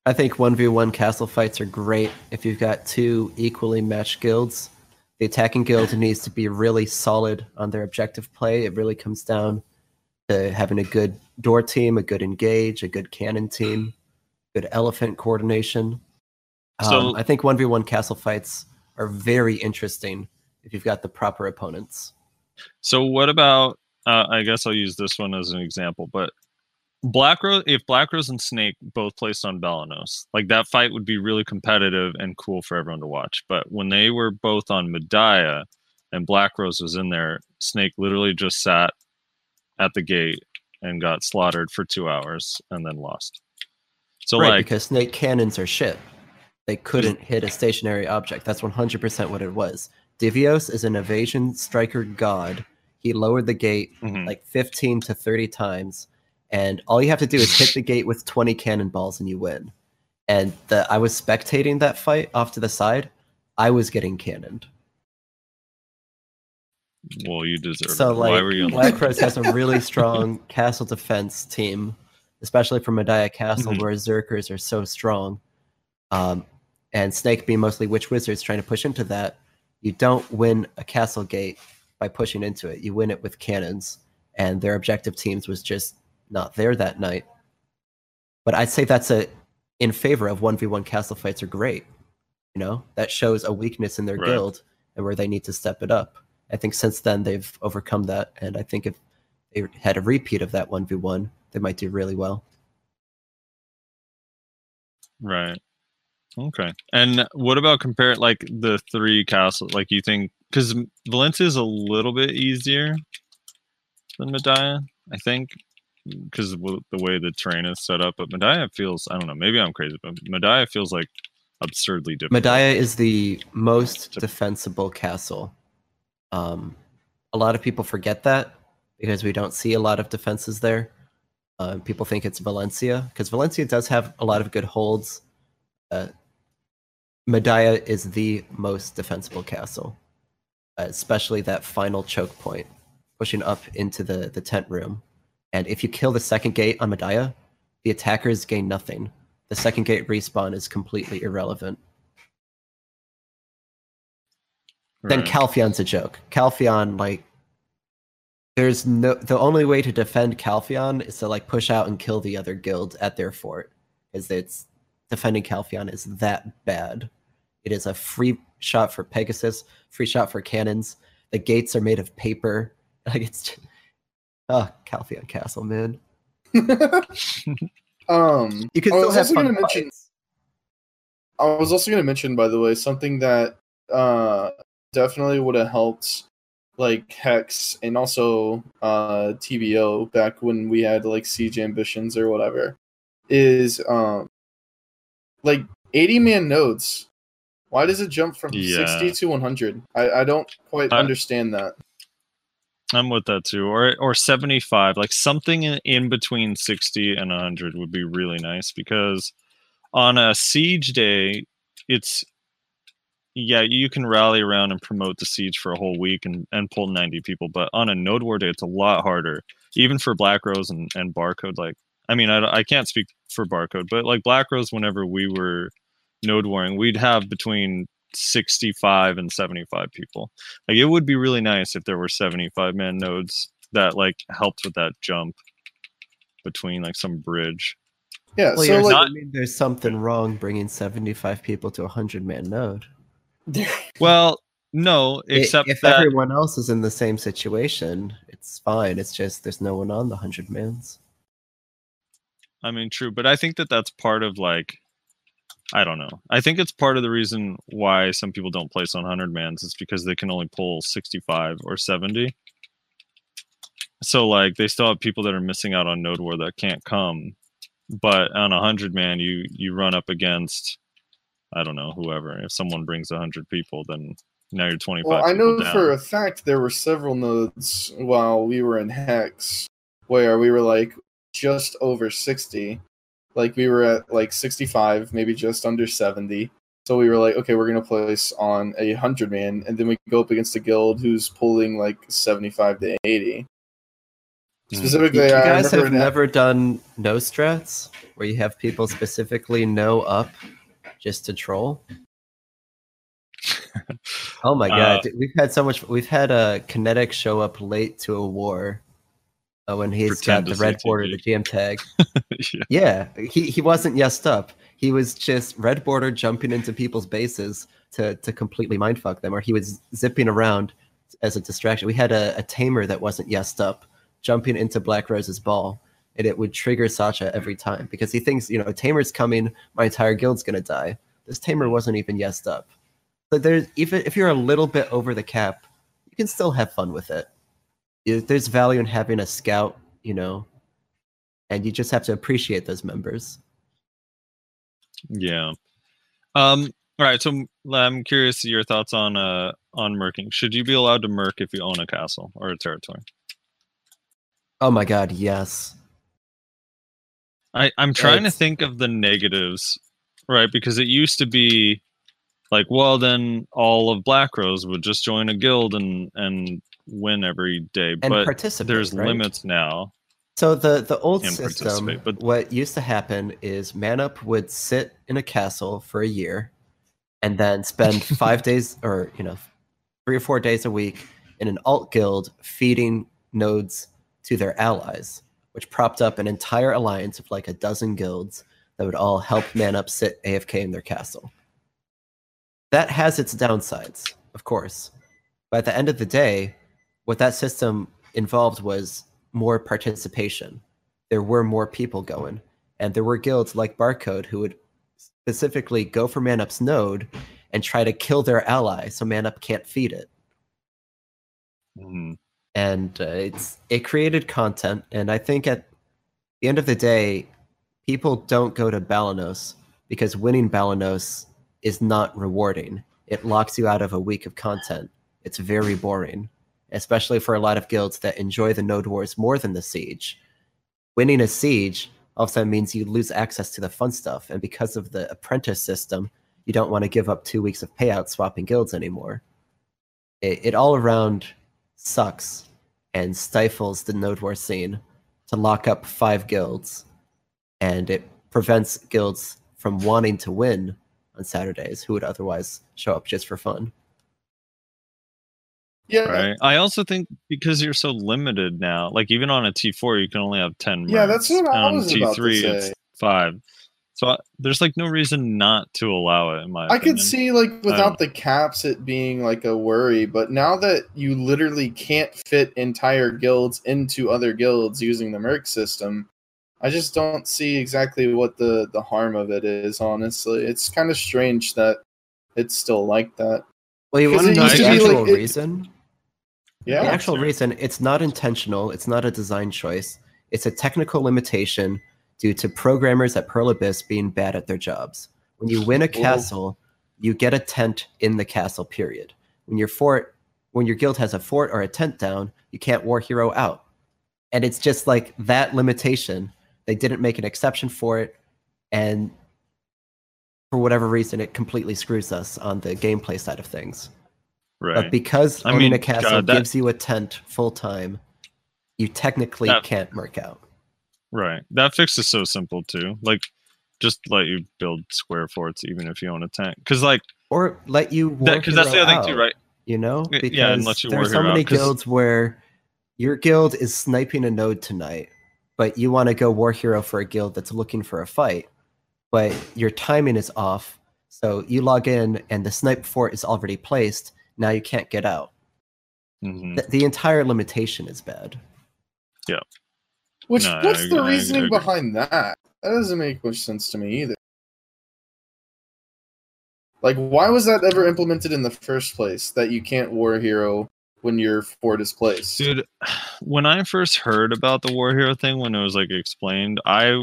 [SPEAKER 5] I think 1v1 castle fights are great if you've got two equally matched guilds. The attacking guild needs to be really solid on their objective play. It really comes down to having a good door team, a good engage, a good cannon team, good elephant coordination.
[SPEAKER 2] So-
[SPEAKER 5] um, I think 1v1 castle fights are very interesting if you've got the proper opponents.
[SPEAKER 2] So what about? Uh, I guess I'll use this one as an example, but Black Rose, if Black Rose and Snake both placed on Balenos, like that fight would be really competitive and cool for everyone to watch. But when they were both on Mediah and Black Rose was in there, Snake literally just sat at the gate and got slaughtered for two hours and then lost. So
[SPEAKER 5] right,
[SPEAKER 2] like,
[SPEAKER 5] because snake cannons are shit. They couldn't hit a stationary object. That's 100% what it was. Divios is an evasion striker god. He lowered the gate
[SPEAKER 2] mhm.
[SPEAKER 5] like 15 to 30 times, and all you have to do is hit the gate with 20 cannonballs and you win. And the, I was spectating that fight off to the side. I was getting cannoned.
[SPEAKER 2] Well, you deserve
[SPEAKER 5] So
[SPEAKER 2] it.
[SPEAKER 5] Like Black Rose has a really strong castle defense team, especially for Mediah Castle,
[SPEAKER 2] Mhm.
[SPEAKER 5] where Zerkers are so strong. Um, and Snake being mostly witch wizards trying to push into that, you don't win a castle gate by pushing into it. You win it with cannons, and their objective teams was just not there that night. But I'd say that's a in favor of one v one castle fights are great. You know that shows a weakness in their
[SPEAKER 2] Right.
[SPEAKER 5] guild and where they need to step it up. I think since then they've overcome that, and I think if they had a repeat of that one v one, they might do really well.
[SPEAKER 2] Right. Okay. And what about compare it like the three castles? Like you think because Valencia is a little bit easier than Mediah, I think, because the way the terrain is set up. But Mediah feels I don't know. Maybe I'm crazy, but Mediah feels like absurdly difficult.
[SPEAKER 5] Medaya is the most defensible castle. Um, a lot of people forget that because we don't see a lot of defenses there. Uh, people think it's Valencia because Valencia does have a lot of good holds. Uh, Mediah is the most defensible castle, especially that final choke point, pushing up into the, the tent room. And if you kill the second gate on Mediah, the attackers gain nothing. The second gate respawn is completely irrelevant. Then
[SPEAKER 2] Right.
[SPEAKER 5] Calpheon's a joke. Calpheon, like, there's no the only way to defend Calpheon is to like push out and kill the other guild at their fort, because it's defending Calpheon is that bad. It is a free shot for Pegasus, free shot for cannons. The gates are made of paper. Like it's, just, oh, Calpheon Castle, man.
[SPEAKER 1] um,
[SPEAKER 5] You can
[SPEAKER 1] I
[SPEAKER 5] still
[SPEAKER 1] was
[SPEAKER 5] have
[SPEAKER 1] also
[SPEAKER 5] fun
[SPEAKER 1] gonna mention. I was also going to mention, by the way, something that uh, definitely would have helped, like Hex and also uh, TBO back when we had like siege ambitions or whatever, is um, like eighty man nodes. Why does it jump from
[SPEAKER 2] Yeah.
[SPEAKER 1] sixty to one hundred? I, I don't quite
[SPEAKER 2] I-
[SPEAKER 1] understand that.
[SPEAKER 2] I'm with that too, or or 75, like something in, in between 60 and 100 would be really nice because on a siege day, it's yeah, you can rally around and promote the siege for a whole week and, and pull 90 people, but on a node war day, it's a lot harder, even for Black Rose and, and Barcode. Like, I mean, I, I can't speak for Barcode, but like Black Rose, whenever we were node warring, we'd have between 65 and 75 people. Like it would be really nice if there were 75 man nodes that like helped with that jump between like some bridge.
[SPEAKER 1] Yeah,
[SPEAKER 5] Well,
[SPEAKER 1] so like
[SPEAKER 2] not-
[SPEAKER 5] assuming there's something wrong bringing 75 people to a 100 man node.
[SPEAKER 2] Well, no, except
[SPEAKER 5] if
[SPEAKER 2] that
[SPEAKER 5] everyone else is in the same situation, it's fine. It's just there's no one on the 100 mans.
[SPEAKER 2] I mean true, but I think that that's part of like I don't know. I think it's part of the reason why some people don't place on 100 mans is because they can only pull 65 or 70. So like they still have people that are missing out on node war that can't come. But on a 100 man you you run up against I don't know, whoever. If someone brings 100 people then now you're 25
[SPEAKER 1] Well, I know
[SPEAKER 2] down.
[SPEAKER 1] for a fact there were several nodes while we were in Hex where we were like just over 60. Like we were at like 65, maybe just under 70. So we were like, okay, we're gonna place on a hundred man, and then we go up against a guild who's pulling like 75 to 80.
[SPEAKER 2] Hmm.
[SPEAKER 1] Specifically,
[SPEAKER 5] You, you
[SPEAKER 1] I
[SPEAKER 5] guys
[SPEAKER 1] remember
[SPEAKER 5] have
[SPEAKER 1] in-
[SPEAKER 5] never done no strats where you have people specifically no up just to troll. Oh my god,
[SPEAKER 2] Uh,
[SPEAKER 5] dude, we've had so much. We've had a kinetic show up late to a war uh, when he's got the red border, the GM tag.
[SPEAKER 2] yeah.
[SPEAKER 5] Yeah, he, he wasn't yesed up. He was just red border jumping into people's bases to to completely mindfuck them, or he was zipping around as a distraction. We had a, a tamer that wasn't yesed up, jumping into Black Rose's ball, and it would trigger Sasha every time because he thinks, you know, tamer's coming, my entire guild's gonna die. This tamer wasn't even yesed up. But there's even if you're a little bit over the cap, you can still have fun with it. There's value in having a scout, you know, and you just have to appreciate those members.
[SPEAKER 2] Yeah. Um. All right. So I'm curious your thoughts on uh on merking. Should you be allowed to merc if you own a castle or a territory?
[SPEAKER 5] Oh my god, yes.
[SPEAKER 2] I I'm trying to think of the negatives, right? Because it used to be like, well, then all of Black Rose would just join a guild and and win every day,
[SPEAKER 5] And
[SPEAKER 2] but
[SPEAKER 5] participate,
[SPEAKER 2] there's
[SPEAKER 5] right?
[SPEAKER 2] limits now.
[SPEAKER 5] So the the old system,
[SPEAKER 2] participate, but-
[SPEAKER 5] what used to happen is Manup would sit in a castle for a year, and then spend five days or you know three or four days a week in an alt guild feeding nodes to their allies, which propped up an entire alliance of like a dozen guilds that would all help Manup sit AFK in their castle. That has its downsides, of course, but at the end of the day, what that system involved was more participation. There were more people going, and there were guilds like Barcode who would specifically go for Manup's node and try to kill their ally so Manup can't feed it.
[SPEAKER 2] Mhm.
[SPEAKER 5] And uh, it's it created content, and I think at the end of the day, people don't go to Balenos because winning Balenos is not rewarding. It locks you out of a week of content. It's very boring, especially for a lot of guilds that enjoy the node wars more than the siege. Winning a siege all of a sudden means you lose access to the fun stuff, and because of the apprentice system, you don't want to give up two weeks of payout swapping guilds anymore. It, it all around sucks and stifles the node war scene to lock up five guilds, and it prevents guilds from wanting to win on Saturdays who would otherwise show up just for fun.
[SPEAKER 1] Yeah,
[SPEAKER 2] Right. I also think because you're so limited now, like even on a T4, you can only have 10
[SPEAKER 1] Yeah, that's
[SPEAKER 2] mercs,
[SPEAKER 1] what I
[SPEAKER 2] and
[SPEAKER 1] was
[SPEAKER 2] on
[SPEAKER 1] about to
[SPEAKER 2] T3,
[SPEAKER 1] say.
[SPEAKER 2] it's five. So I, there's like no reason not to allow it, in my
[SPEAKER 1] I
[SPEAKER 2] opinion.
[SPEAKER 1] could see like without um, the caps it being like a worry, but now that you literally can't fit entire guilds into other guilds using the merc system, I just don't see exactly what the the harm of it is. Honestly, it's kind of strange that it's still like that.
[SPEAKER 5] Well, you want to know the actual
[SPEAKER 1] like it-
[SPEAKER 5] reason?
[SPEAKER 1] Yeah,
[SPEAKER 5] the actual
[SPEAKER 2] sure.
[SPEAKER 5] reason it's not intentional it's not a design choice it's a technical limitation due to programmers at pearl abyss being bad at their jobs. When you win a castle you get a tent in the castle period. When your fort when your guild has a fort or a tent down you can't war hero out. And it's just like that limitation. They didn't make an exception for it and for whatever reason it completely screws us on the gameplay side of things.
[SPEAKER 2] Right.
[SPEAKER 5] but because
[SPEAKER 2] I
[SPEAKER 5] owning
[SPEAKER 2] mean,
[SPEAKER 5] a castle
[SPEAKER 2] God, that-
[SPEAKER 5] gives you a tent full time, you technically
[SPEAKER 2] That-
[SPEAKER 5] can't merc out.
[SPEAKER 2] Right. That fix is so simple too. Like, just let you build square forts even if you own a tank. Because like,
[SPEAKER 5] Or let you war
[SPEAKER 2] because that's the other thing too, right?
[SPEAKER 5] You know, because
[SPEAKER 2] yeah, and let you
[SPEAKER 5] there's so many
[SPEAKER 2] out,
[SPEAKER 5] guilds where your guild is sniping a node tonight, but you want to go war hero for a guild that's looking for a fight, but your timing is off. So you log in and the snipe fort is already placed. Now you can't get out.
[SPEAKER 2] Mhm.
[SPEAKER 5] The, the entire limitation is bad.
[SPEAKER 1] Which
[SPEAKER 2] No,
[SPEAKER 1] what's the
[SPEAKER 2] I
[SPEAKER 1] reasoning
[SPEAKER 2] agree.
[SPEAKER 1] behind that? That doesn't make much sense to me either. Like, why was that ever implemented in the first place? That you can't war hero when your fort is placed.
[SPEAKER 2] Dude, when I first heard about the War Hero thing, when it was like explained, I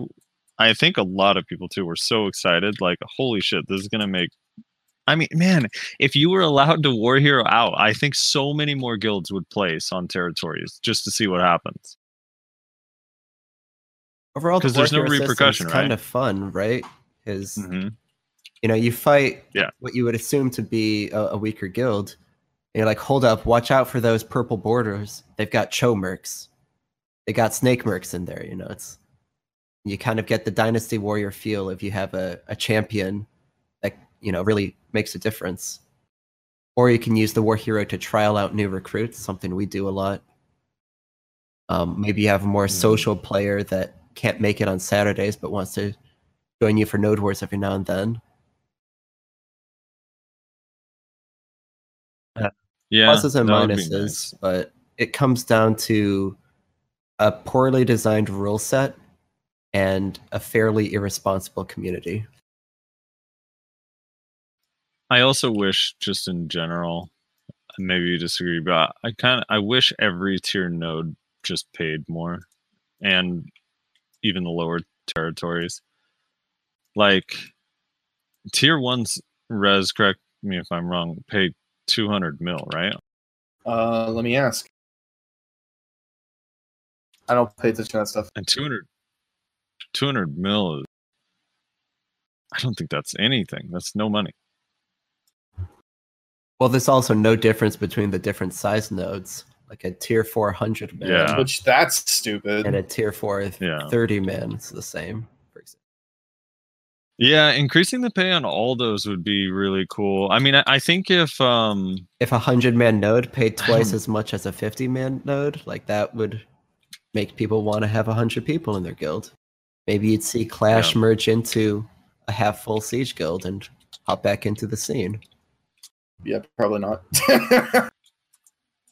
[SPEAKER 2] I think a lot of people too were so excited, like, holy shit, this is gonna make I mean, man, if you were allowed to War Hero out, I think so many more guilds would place on territories just to see what happens.
[SPEAKER 5] Overall, the
[SPEAKER 2] 'Cause there's no
[SPEAKER 5] hero system's kind of fun, right? Because
[SPEAKER 2] hmm
[SPEAKER 5] you know you fight
[SPEAKER 2] Yeah.
[SPEAKER 5] what you would assume to be a, a weaker guild. And you're like, hold up, watch out for those purple borders. They've got Cho mercs. They got snake mercs in there. You know, it's you kind of get the dynasty warrior feel if you have a, a champion that you know really makes a difference. Or you can use the war hero to trial out new recruits, something we do a lot. Um, maybe you have a more
[SPEAKER 2] Mhm.
[SPEAKER 5] social player that can't make it on Saturdays but wants to join you for Node Wars every now and then.
[SPEAKER 2] Yeah.
[SPEAKER 5] pluses and minuses,
[SPEAKER 2] nice.
[SPEAKER 5] but it comes down to a poorly designed rule set and a fairly irresponsible community.
[SPEAKER 2] I also wish, just in general, maybe you disagree, but I kind of I wish every tier node just paid more, and even the lower territories. Like tier one's res, correct me if I'm wrong, pay two hundred mil, right?
[SPEAKER 1] Uh, let me ask. I don't pay attention to that stuff.
[SPEAKER 2] And 200, 200 mil is. I don't think that's anything. That's no money.
[SPEAKER 5] Well, there's also no difference between the different size nodes. Like a tier four hundred man,
[SPEAKER 2] Yeah.
[SPEAKER 1] Which that's stupid.
[SPEAKER 5] and a tier four
[SPEAKER 2] Yeah.
[SPEAKER 5] 30 man. It's the same.
[SPEAKER 2] Yeah, increasing the pay on all those would be really cool. I mean, I, I think if um
[SPEAKER 5] If a hundred man node paid twice as much as a fifty man node, like that would make people want to have a hundred people in their guild. Maybe you'd see Clash
[SPEAKER 2] Yeah.
[SPEAKER 5] merge into a half full siege guild and hop back into the scene.
[SPEAKER 1] yeah, probably not.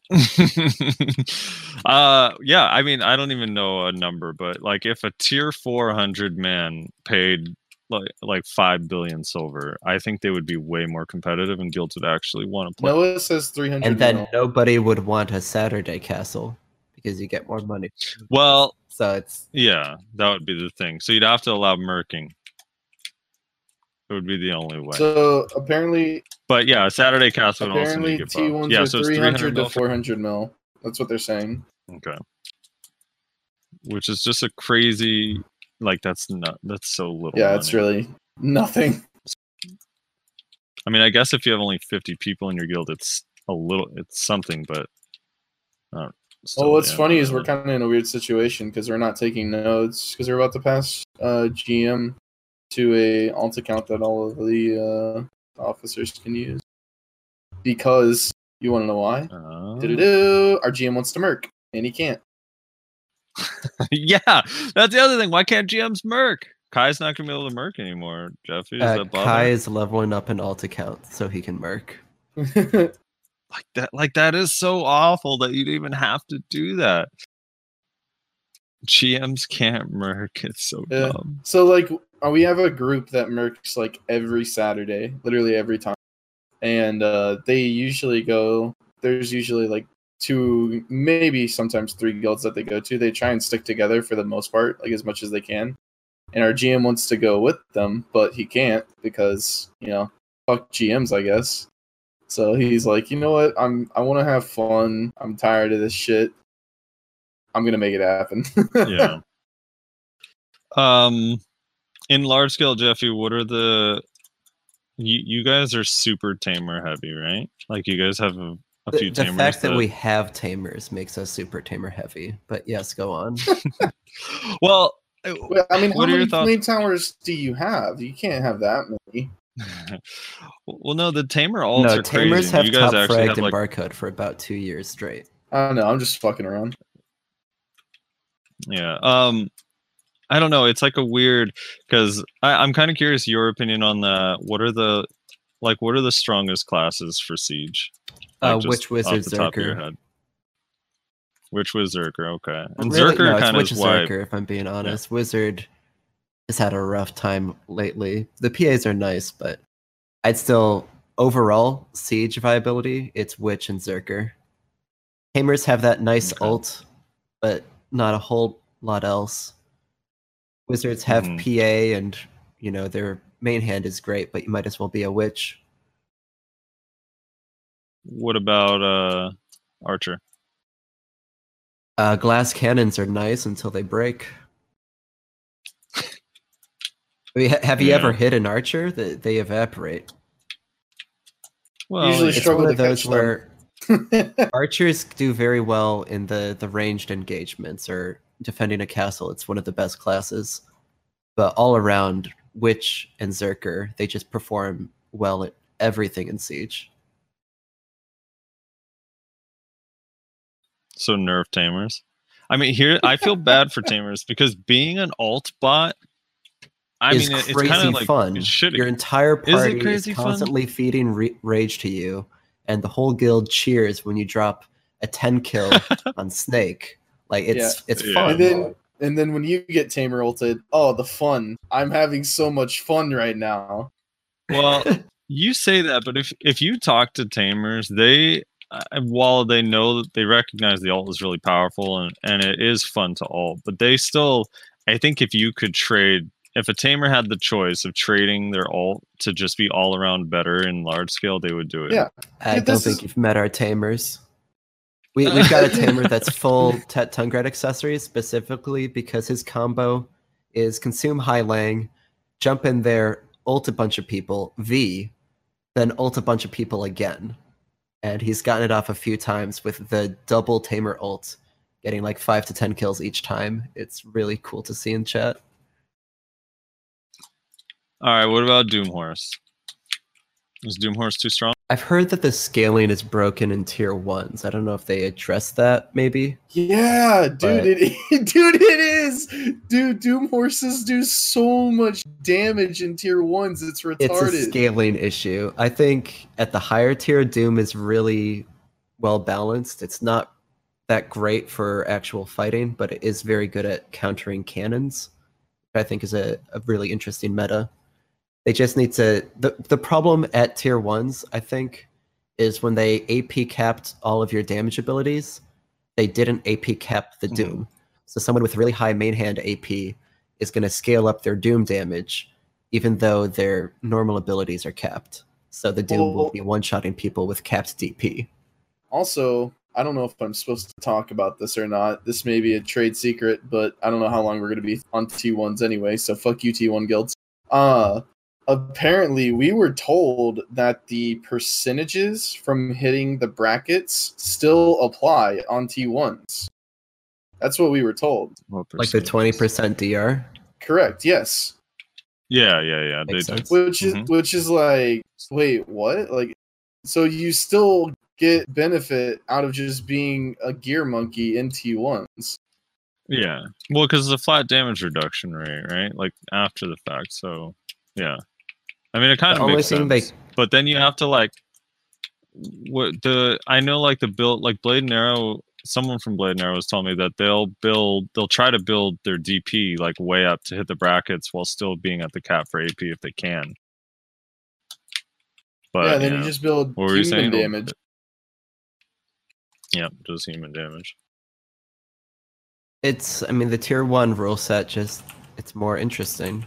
[SPEAKER 2] uh yeah, I mean, I don't even know a number, but like if a tier 400 man paid like like 5 billion silver, I think they would be way more competitive and guilds would actually want to play.
[SPEAKER 1] Noah says 300.
[SPEAKER 5] And then
[SPEAKER 1] mil.
[SPEAKER 5] nobody would want a Saturday castle because you get more money.
[SPEAKER 2] Well,
[SPEAKER 5] So it's
[SPEAKER 2] yeah, that would be the thing. So you'd have to allow merking. It would be the only way.
[SPEAKER 1] So apparently,
[SPEAKER 2] but yeah, Saturday cast would also need to
[SPEAKER 1] T ones
[SPEAKER 2] Yeah,
[SPEAKER 1] are
[SPEAKER 2] so
[SPEAKER 1] 300
[SPEAKER 2] 300
[SPEAKER 1] to 400 mil. That's what they're saying.
[SPEAKER 2] Okay. Which is just a crazy, like that's not that's so little.
[SPEAKER 1] Yeah, it's really nothing.
[SPEAKER 2] I mean, I guess if you have only fifty people in your guild, it's a little, it's something, but. Uh,
[SPEAKER 1] Well, what's
[SPEAKER 2] yeah,
[SPEAKER 1] funny is we're kind of in a weird situation because we're not taking nodes because we're about to pass uh, GM to a alt account that all of the uh, officers can use. Because you want to know why?
[SPEAKER 2] Oh.
[SPEAKER 1] Our GM wants to merc, and he can't.
[SPEAKER 2] yeah, that's the other thing. Why can't GMs merc? Kai's not gonna be able to merc anymore. Jeffy, is
[SPEAKER 5] uh,
[SPEAKER 2] that?
[SPEAKER 5] Kai is leveling up an alt account so he can merc.
[SPEAKER 2] like that like that is so awful that you'd even have to do that gms can't merc it's so
[SPEAKER 1] Yeah.
[SPEAKER 2] dumb
[SPEAKER 1] so, like, uh, we have a group that mercs like every Saturday, literally every time, and uh, they usually go. There's usually like two, maybe sometimes three guilds that they go to. They try and stick together for the most part, like as much as they can. And our GM wants to go with them, but he can't because you know, fuck GMs, I guess. So he's like, you know what? I'm I want to have fun. I'm tired of this shit. I'm gonna make it happen.
[SPEAKER 2] yeah um in large scale jeffy what are the you, you guys are super tamer heavy right like you guys have a, a
[SPEAKER 5] The,
[SPEAKER 2] few
[SPEAKER 5] the
[SPEAKER 2] tamers The
[SPEAKER 5] fact that we have tamers makes us super tamer heavy. But yes, go on.
[SPEAKER 2] well
[SPEAKER 1] Well, I mean, how
[SPEAKER 2] What are
[SPEAKER 1] many
[SPEAKER 2] thoughts-
[SPEAKER 1] flame towers do you have? You can't have that many.
[SPEAKER 2] well no the tamer alts
[SPEAKER 5] no,
[SPEAKER 2] are
[SPEAKER 5] tamers
[SPEAKER 2] crazy.
[SPEAKER 5] have
[SPEAKER 2] you guys
[SPEAKER 5] top
[SPEAKER 2] actually
[SPEAKER 5] fragged
[SPEAKER 2] have
[SPEAKER 5] in
[SPEAKER 2] like
[SPEAKER 5] barcode for about two years straight.
[SPEAKER 1] I don't know. I'm just fucking around.
[SPEAKER 2] Yeah. Um I don't know. It's like a weird because I'm kind of curious your opinion on that. What are the like what are the strongest classes for siege?
[SPEAKER 5] Uh,
[SPEAKER 2] just
[SPEAKER 5] which
[SPEAKER 2] off
[SPEAKER 5] wizard
[SPEAKER 2] the top of your
[SPEAKER 5] Zerker?
[SPEAKER 2] Which was Zerker, okay. And
[SPEAKER 5] Really?
[SPEAKER 2] Zerker
[SPEAKER 5] no,
[SPEAKER 2] kind of
[SPEAKER 5] which Zerker, if I'm being honest. Wizard has had a rough time lately. The PAs are nice, but I'd still overall siege viability. It's Witch and Zerker. Tamers have that nice
[SPEAKER 2] Okay.
[SPEAKER 5] ult, but not a whole lot else. Wizards have
[SPEAKER 2] Mhm.
[SPEAKER 5] PA, and you know their main hand is great, but you might as well be a witch.
[SPEAKER 2] what about uh Archer?
[SPEAKER 5] Uh, glass cannons are nice until they break. I mean, ha- have you
[SPEAKER 2] Yeah.
[SPEAKER 5] ever hit an archer? They, they evaporate.
[SPEAKER 2] Well,
[SPEAKER 1] Usually
[SPEAKER 5] It's
[SPEAKER 1] struggle
[SPEAKER 5] one of
[SPEAKER 1] to
[SPEAKER 5] those
[SPEAKER 1] catch them.
[SPEAKER 5] where archers do very well in the the ranged engagements or defending a castle. It's one of the best classes, but all around, witch and zerker they just perform well at everything in siege.
[SPEAKER 2] so nerve tamers. I mean, here I feel bad for tamers because being an alt bot I
[SPEAKER 5] is
[SPEAKER 2] mean, it- it's kind of like
[SPEAKER 5] fun. Your entire
[SPEAKER 2] Is
[SPEAKER 5] party is,
[SPEAKER 2] crazy fun?
[SPEAKER 5] constantly feeding re- rage to you, and the whole guild cheers when you drop a ten kill on Snake. Like it's it's
[SPEAKER 2] Yeah.
[SPEAKER 5] fun.
[SPEAKER 1] and then and then when you get tamer ulted, oh the fun! I'm having so much fun right now.
[SPEAKER 2] Well, you say that, but if if you talk to tamers, they uh, while they know that they recognize the alt is really powerful and and it is fun to alt, but they still, I think if you could trade, if a tamer had the choice of trading their alt to just be all around better in large scale, they would do it.
[SPEAKER 1] Yeah.
[SPEAKER 5] I
[SPEAKER 1] Dude,
[SPEAKER 5] don't think
[SPEAKER 1] is-
[SPEAKER 5] you've met our tamers. We, we've got a tamer that's full Tet Tungrad accessories specifically because his combo is consume Heilang, jump in there, ult a bunch of people, V, then ult a bunch of people again. and he's gotten it off a few times with the double tamer ult, getting like five to ten kills each time. It's really cool to see in chat.
[SPEAKER 2] All right, what about Doom Horse? Is Doom Horse too strong?
[SPEAKER 5] I've heard that the scaling is broken in tier ones. I don't know if they addressed that. Maybe
[SPEAKER 1] Yeah, dude,
[SPEAKER 5] But-
[SPEAKER 1] it dude, it is. Dude, Doom horses do so much damage in tier ones. It's retarded.
[SPEAKER 5] it's a scaling issue. I think at the higher tier, Doom is really well balanced. It's not that great for actual fighting, but it is very good at countering cannons. which I think is a, a really interesting meta. They just need to the the problem at tier ones, I think, is when they AP capped all of your damage abilities, they didn't AP cap the
[SPEAKER 2] Mhm.
[SPEAKER 5] Doom. So someone with really high main hand AP is going to scale up their Doom damage, even though their normal abilities are capped. So the Doom will be one shotting people with capped DP.
[SPEAKER 1] Also, I don't know if I'm supposed to talk about this or not. This may be a trade secret, but I don't know how long we're going to be on T1s anyway, so fuck you, T1 guilds. Uh, apparently, we were told that the percentages from hitting the brackets still apply on T1s. That's what we were told.
[SPEAKER 5] Like the 20% DR.
[SPEAKER 1] Correct, yes.
[SPEAKER 2] Yeah, yeah, yeah. They
[SPEAKER 5] Makes
[SPEAKER 2] do.
[SPEAKER 5] sense.
[SPEAKER 1] Which is
[SPEAKER 2] Mhm.
[SPEAKER 1] which is like, wait, what? Like, so you still get benefit out of just being a gear monkey in T1s.
[SPEAKER 2] Yeah. Well, because it's a flat damage reduction rate, right? Like after the fact. So, yeah. I mean, it kind
[SPEAKER 5] The
[SPEAKER 2] of
[SPEAKER 5] only
[SPEAKER 2] makes
[SPEAKER 5] thing
[SPEAKER 2] sense.
[SPEAKER 5] they
[SPEAKER 2] But then you have to like, what the I know like the build like Blade and Arrow. Someone from Blade and Arrow was telling me that they'll build, they'll try to build their DP like way up to hit the brackets while still being at the cap for AP if they can. But
[SPEAKER 1] yeah, then
[SPEAKER 2] yeah.
[SPEAKER 1] you just build
[SPEAKER 2] What were you
[SPEAKER 1] human
[SPEAKER 2] saying?
[SPEAKER 1] damage.
[SPEAKER 2] Yep, does human damage.
[SPEAKER 5] it's I mean the tier 1 rule set just it's more interesting.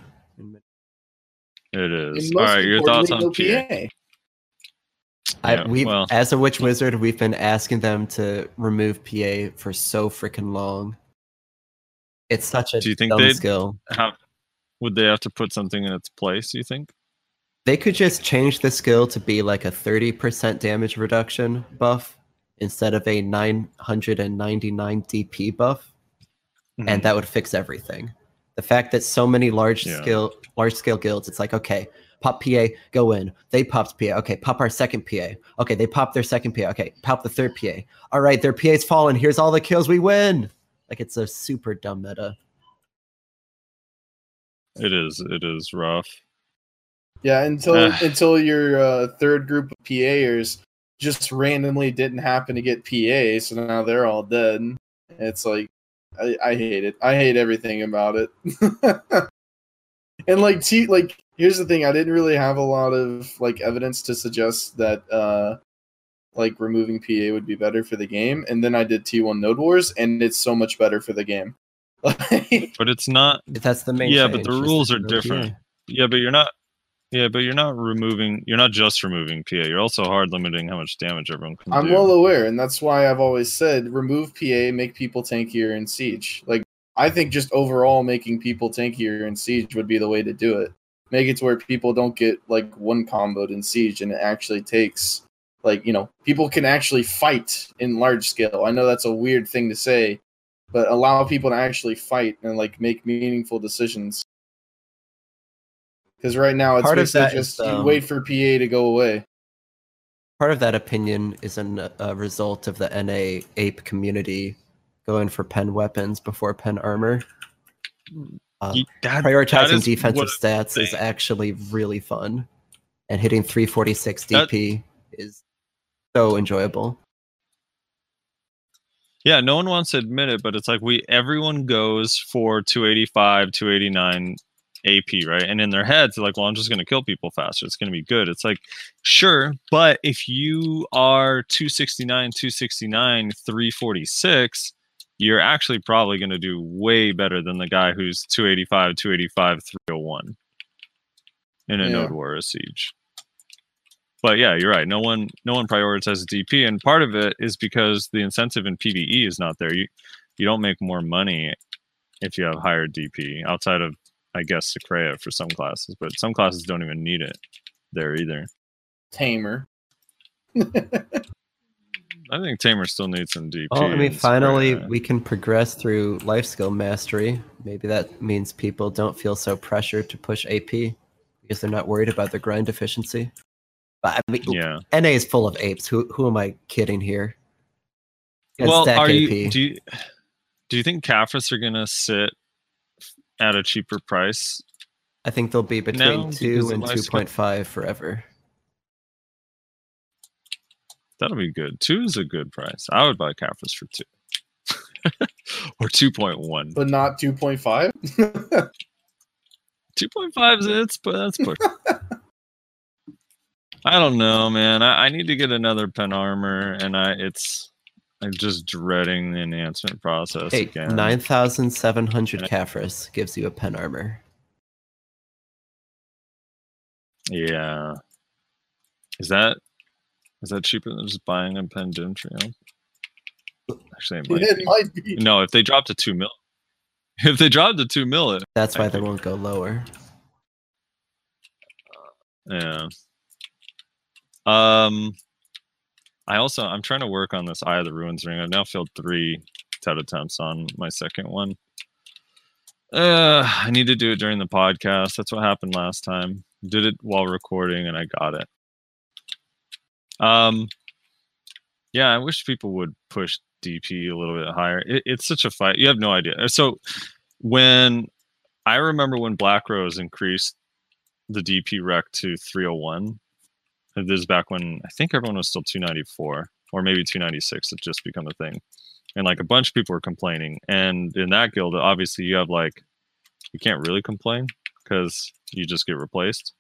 [SPEAKER 2] It is.
[SPEAKER 1] And
[SPEAKER 2] All
[SPEAKER 1] most
[SPEAKER 2] right, your thoughts on
[SPEAKER 1] importantly, no
[SPEAKER 2] PA?
[SPEAKER 1] PA.
[SPEAKER 5] I,
[SPEAKER 2] Yeah,
[SPEAKER 5] we've
[SPEAKER 2] well-
[SPEAKER 5] as a witch wizard, we've been asking them to remove PA for so freaking long. It's such a
[SPEAKER 2] Do you think
[SPEAKER 5] dumb
[SPEAKER 2] they'd-
[SPEAKER 5] skill.
[SPEAKER 2] How would they have to put something in its place? You think?
[SPEAKER 5] They could just change the skill to be like a 30% damage reduction buff instead of a 999 DP buff,
[SPEAKER 2] Mm-hmm.
[SPEAKER 5] and that would fix everything. The fact that so many large
[SPEAKER 2] Yeah.
[SPEAKER 5] scale large scale guilds, it's like, okay, pop PA, go in. They popped PA. Okay, pop our second PA. Okay, they popped their second PA. Okay, pop the third PA. All right, their PA's fallen. Here's all the kills. We win. Like it's a super dumb meta.
[SPEAKER 2] It is. It is rough.
[SPEAKER 1] Yeah, until until your uh, third group of PAers just randomly didn't happen to get PA, so now they're all dead. It's like I, I hate it. I hate everything about it. and like T like here's the thing, I didn't really have a lot of like evidence to suggest that uh like removing PA would be better for the game. And then I did T1 Node Wars and it's so much better for the game.
[SPEAKER 2] But it's not.
[SPEAKER 5] That's the main.
[SPEAKER 2] Yeah, but the rules are different.
[SPEAKER 5] PA.
[SPEAKER 2] Yeah, but you're not. Yeah, but you're not removing. You're not just removing PA. You're also hard limiting how much damage everyone can
[SPEAKER 1] I'm
[SPEAKER 2] do.
[SPEAKER 1] well aware, and that's why I've always said remove PA, make people tankier in siege. Like I think just overall making people tankier in siege would be the way to do it. Make it to where people don't get like one comboed in siege, and it actually takes like you know people can actually fight in large scale. I know that's a weird thing to say, but allow people to actually fight and like make meaningful decisions. Because right now it's
[SPEAKER 5] Part
[SPEAKER 1] basically
[SPEAKER 5] that is,
[SPEAKER 1] just you
[SPEAKER 5] um,
[SPEAKER 1] wait for PA to go away.
[SPEAKER 5] Part of that opinion is an, a result of the NA ape community going for pen weapons before pen armor. Um,
[SPEAKER 2] Ye- that- that
[SPEAKER 5] prioritizing
[SPEAKER 2] is
[SPEAKER 5] defensive
[SPEAKER 2] what-
[SPEAKER 5] stats is actually really fun, and hitting 346
[SPEAKER 2] That-
[SPEAKER 5] DP is so enjoyable.
[SPEAKER 2] Yeah, no one wants to admit it, but it's like we everyone goes for 285, 289 AP, right? And in their heads, they're like, well, I'm just going to kill people faster. It's going to be good. It's like, sure, but if you are 269, 269, 346, you're actually probably going to do way better than the guy who's 285, 285, 301 in a
[SPEAKER 1] Yeah.
[SPEAKER 2] node war or a siege. But yeah, you're right. No one, no one prioritizes DP, and part of it is because the incentive in PVE is not there. You, you don't make more money if you have higher DP outside of, I guess, Sycraia for some classes, but some classes don't even need it there either.
[SPEAKER 1] Tamer.
[SPEAKER 2] I think Tamer still needs some DP.
[SPEAKER 5] Well, I mean, finally,
[SPEAKER 2] spray.
[SPEAKER 5] we can progress through life skill mastery. Maybe that means people don't feel so pressured to push AP because they're not worried about their grind efficiency. But I mean,
[SPEAKER 2] yeah.
[SPEAKER 5] NA is full of apes. Who who am I kidding here? And
[SPEAKER 2] Well, are
[SPEAKER 5] AP.
[SPEAKER 2] you do you do you think Caphras are gonna sit at a cheaper price?
[SPEAKER 5] I think they'll be between
[SPEAKER 2] No,
[SPEAKER 5] two and
[SPEAKER 2] of life
[SPEAKER 5] two
[SPEAKER 2] skill.
[SPEAKER 5] point five forever.
[SPEAKER 2] That'll be good. Two is a good price. I would buy Caphras for two. or two point one.
[SPEAKER 1] but not 2.5.
[SPEAKER 2] Two point five is it's but that's push. I don't know, man. I, I need to get another pen armor, and I it's I'm just dreading the enhancement process
[SPEAKER 5] Hey,
[SPEAKER 2] again.
[SPEAKER 5] nine thousand seven hundred
[SPEAKER 2] Okay.
[SPEAKER 5] Caphras gives you a pen armor.
[SPEAKER 2] Yeah. Is that is that cheaper than just buying a pen Doom Trio? Actually, it might
[SPEAKER 1] it
[SPEAKER 2] be.
[SPEAKER 1] might be.
[SPEAKER 2] No, if they drop to two mil, if they drop to two mil, it
[SPEAKER 5] That's
[SPEAKER 2] I
[SPEAKER 5] why they
[SPEAKER 2] think-
[SPEAKER 5] won't go lower.
[SPEAKER 2] yeah. Um, I also I'm trying to work on this Eye of the Ruins ring. I've now failed three TET attempts on my second one. Uh, I need to do it during the podcast. That's what happened last time. Did it while recording, and I got it. Um, yeah, I wish people would push DP a little bit higher. It, it's such a fight. You have no idea. So when I remember when Black Rose increased the DP rec to 301. This is back when I think everyone was still 294 or maybe 296. It just become a thing, and like a bunch of people were complaining. And in that guild, obviously, you have like you can't really complain because you just get replaced.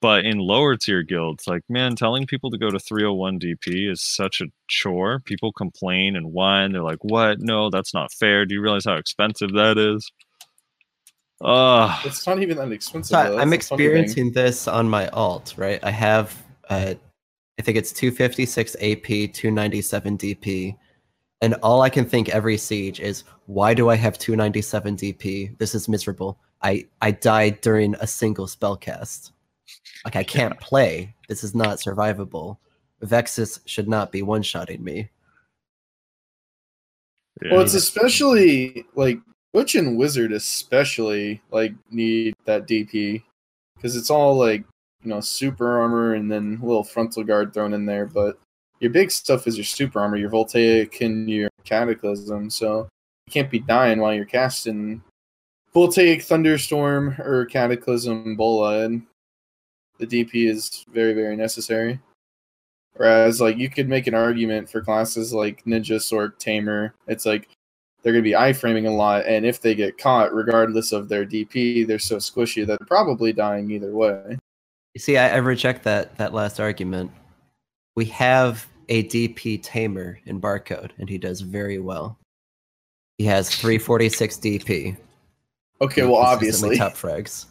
[SPEAKER 2] But in lower tier guilds, like man, telling people to go to 301 DP is such a chore. People complain and whine. They're like, "What? No, that's not fair. Do you realize how expensive that is?" Uh,
[SPEAKER 1] It's not even that expensive.
[SPEAKER 5] So I-
[SPEAKER 1] though.
[SPEAKER 5] I'm
[SPEAKER 1] That's the funny thing.
[SPEAKER 5] experiencing this on my alt, right? I have, uh, I think it's 256 AP, 297 DP, and all I can think every siege is, why do I have 297 DP? This is miserable. I I died during a single spell cast. Like I can't play. This is not survivable. Vexus should not be one shotting me.
[SPEAKER 2] yeah.
[SPEAKER 1] Well, it's especially like Witch and Wizard, especially like need that DP because it's all like you know super armor and then a little frontal guard thrown in there. But your big stuff is your super armor, your voltaic, and your cataclysm. So you can't be dying while you're casting voltaic, thunderstorm, or cataclysm bola, and the DP is very very necessary. Whereas, like, you could make an argument for classes like Ninja, Sork, Tamer. It's like they're going to be iframing a lot, and if they get caught, regardless of their DP, they're so squishy that they're probably dying either way.
[SPEAKER 5] You see, I, I reject that that last argument. We have a DP tamer in barcode, and he does very well. He has 346 DP.
[SPEAKER 1] Okay, well, obviously,
[SPEAKER 5] top frags.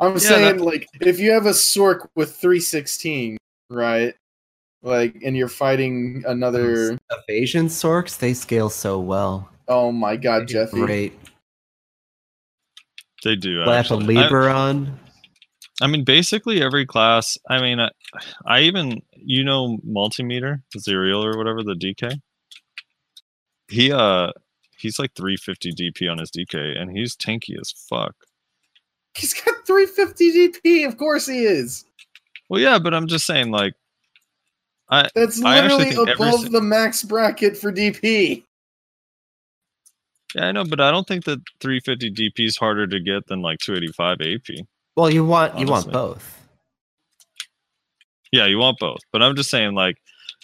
[SPEAKER 1] I'm
[SPEAKER 2] Yeah,
[SPEAKER 1] saying
[SPEAKER 2] that-
[SPEAKER 1] like if you have a Sork with 316, right? Like, and you're fighting another.
[SPEAKER 5] Evasion sorks, they scale so well.
[SPEAKER 1] Oh my God, Jeffy!
[SPEAKER 5] Great.
[SPEAKER 2] they do.
[SPEAKER 5] Slap a
[SPEAKER 2] actually. I-
[SPEAKER 5] Liber on.
[SPEAKER 2] I mean, basically every class. I mean, I, I even you know multimeter Zerial or whatever the DK. He uh he's like 350 DP on his DK, and he's tanky as fuck.
[SPEAKER 1] He's got 350 DP. Of course he is.
[SPEAKER 2] Well, yeah, but I'm just saying, like, I
[SPEAKER 1] That's literally
[SPEAKER 2] think every
[SPEAKER 1] above
[SPEAKER 2] si-
[SPEAKER 1] the max bracket for DP.
[SPEAKER 2] Yeah, I know, but I don't think that 350 DP is harder to get than like 285 AP.
[SPEAKER 5] Well, you want you want both.
[SPEAKER 2] Yeah, you want both, but I'm just saying, like,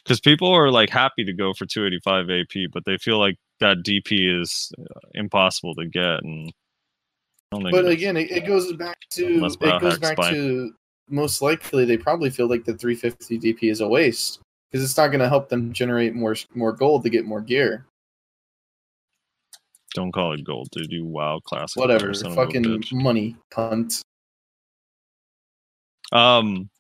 [SPEAKER 2] because people are like happy to go for 285 AP, but they feel like that DP is uh, impossible to get, and I don't think
[SPEAKER 1] But again, it, it goes back to it goes back
[SPEAKER 2] buying-
[SPEAKER 1] to most likely they probably feel like the 350 DP is a waste because it's not going to help them generate more more gold to get more gear.
[SPEAKER 2] Don't call it gold, dude. You wow classic.
[SPEAKER 1] Whatever,
[SPEAKER 2] player, son of a
[SPEAKER 1] fucking money, cunt.
[SPEAKER 2] Um.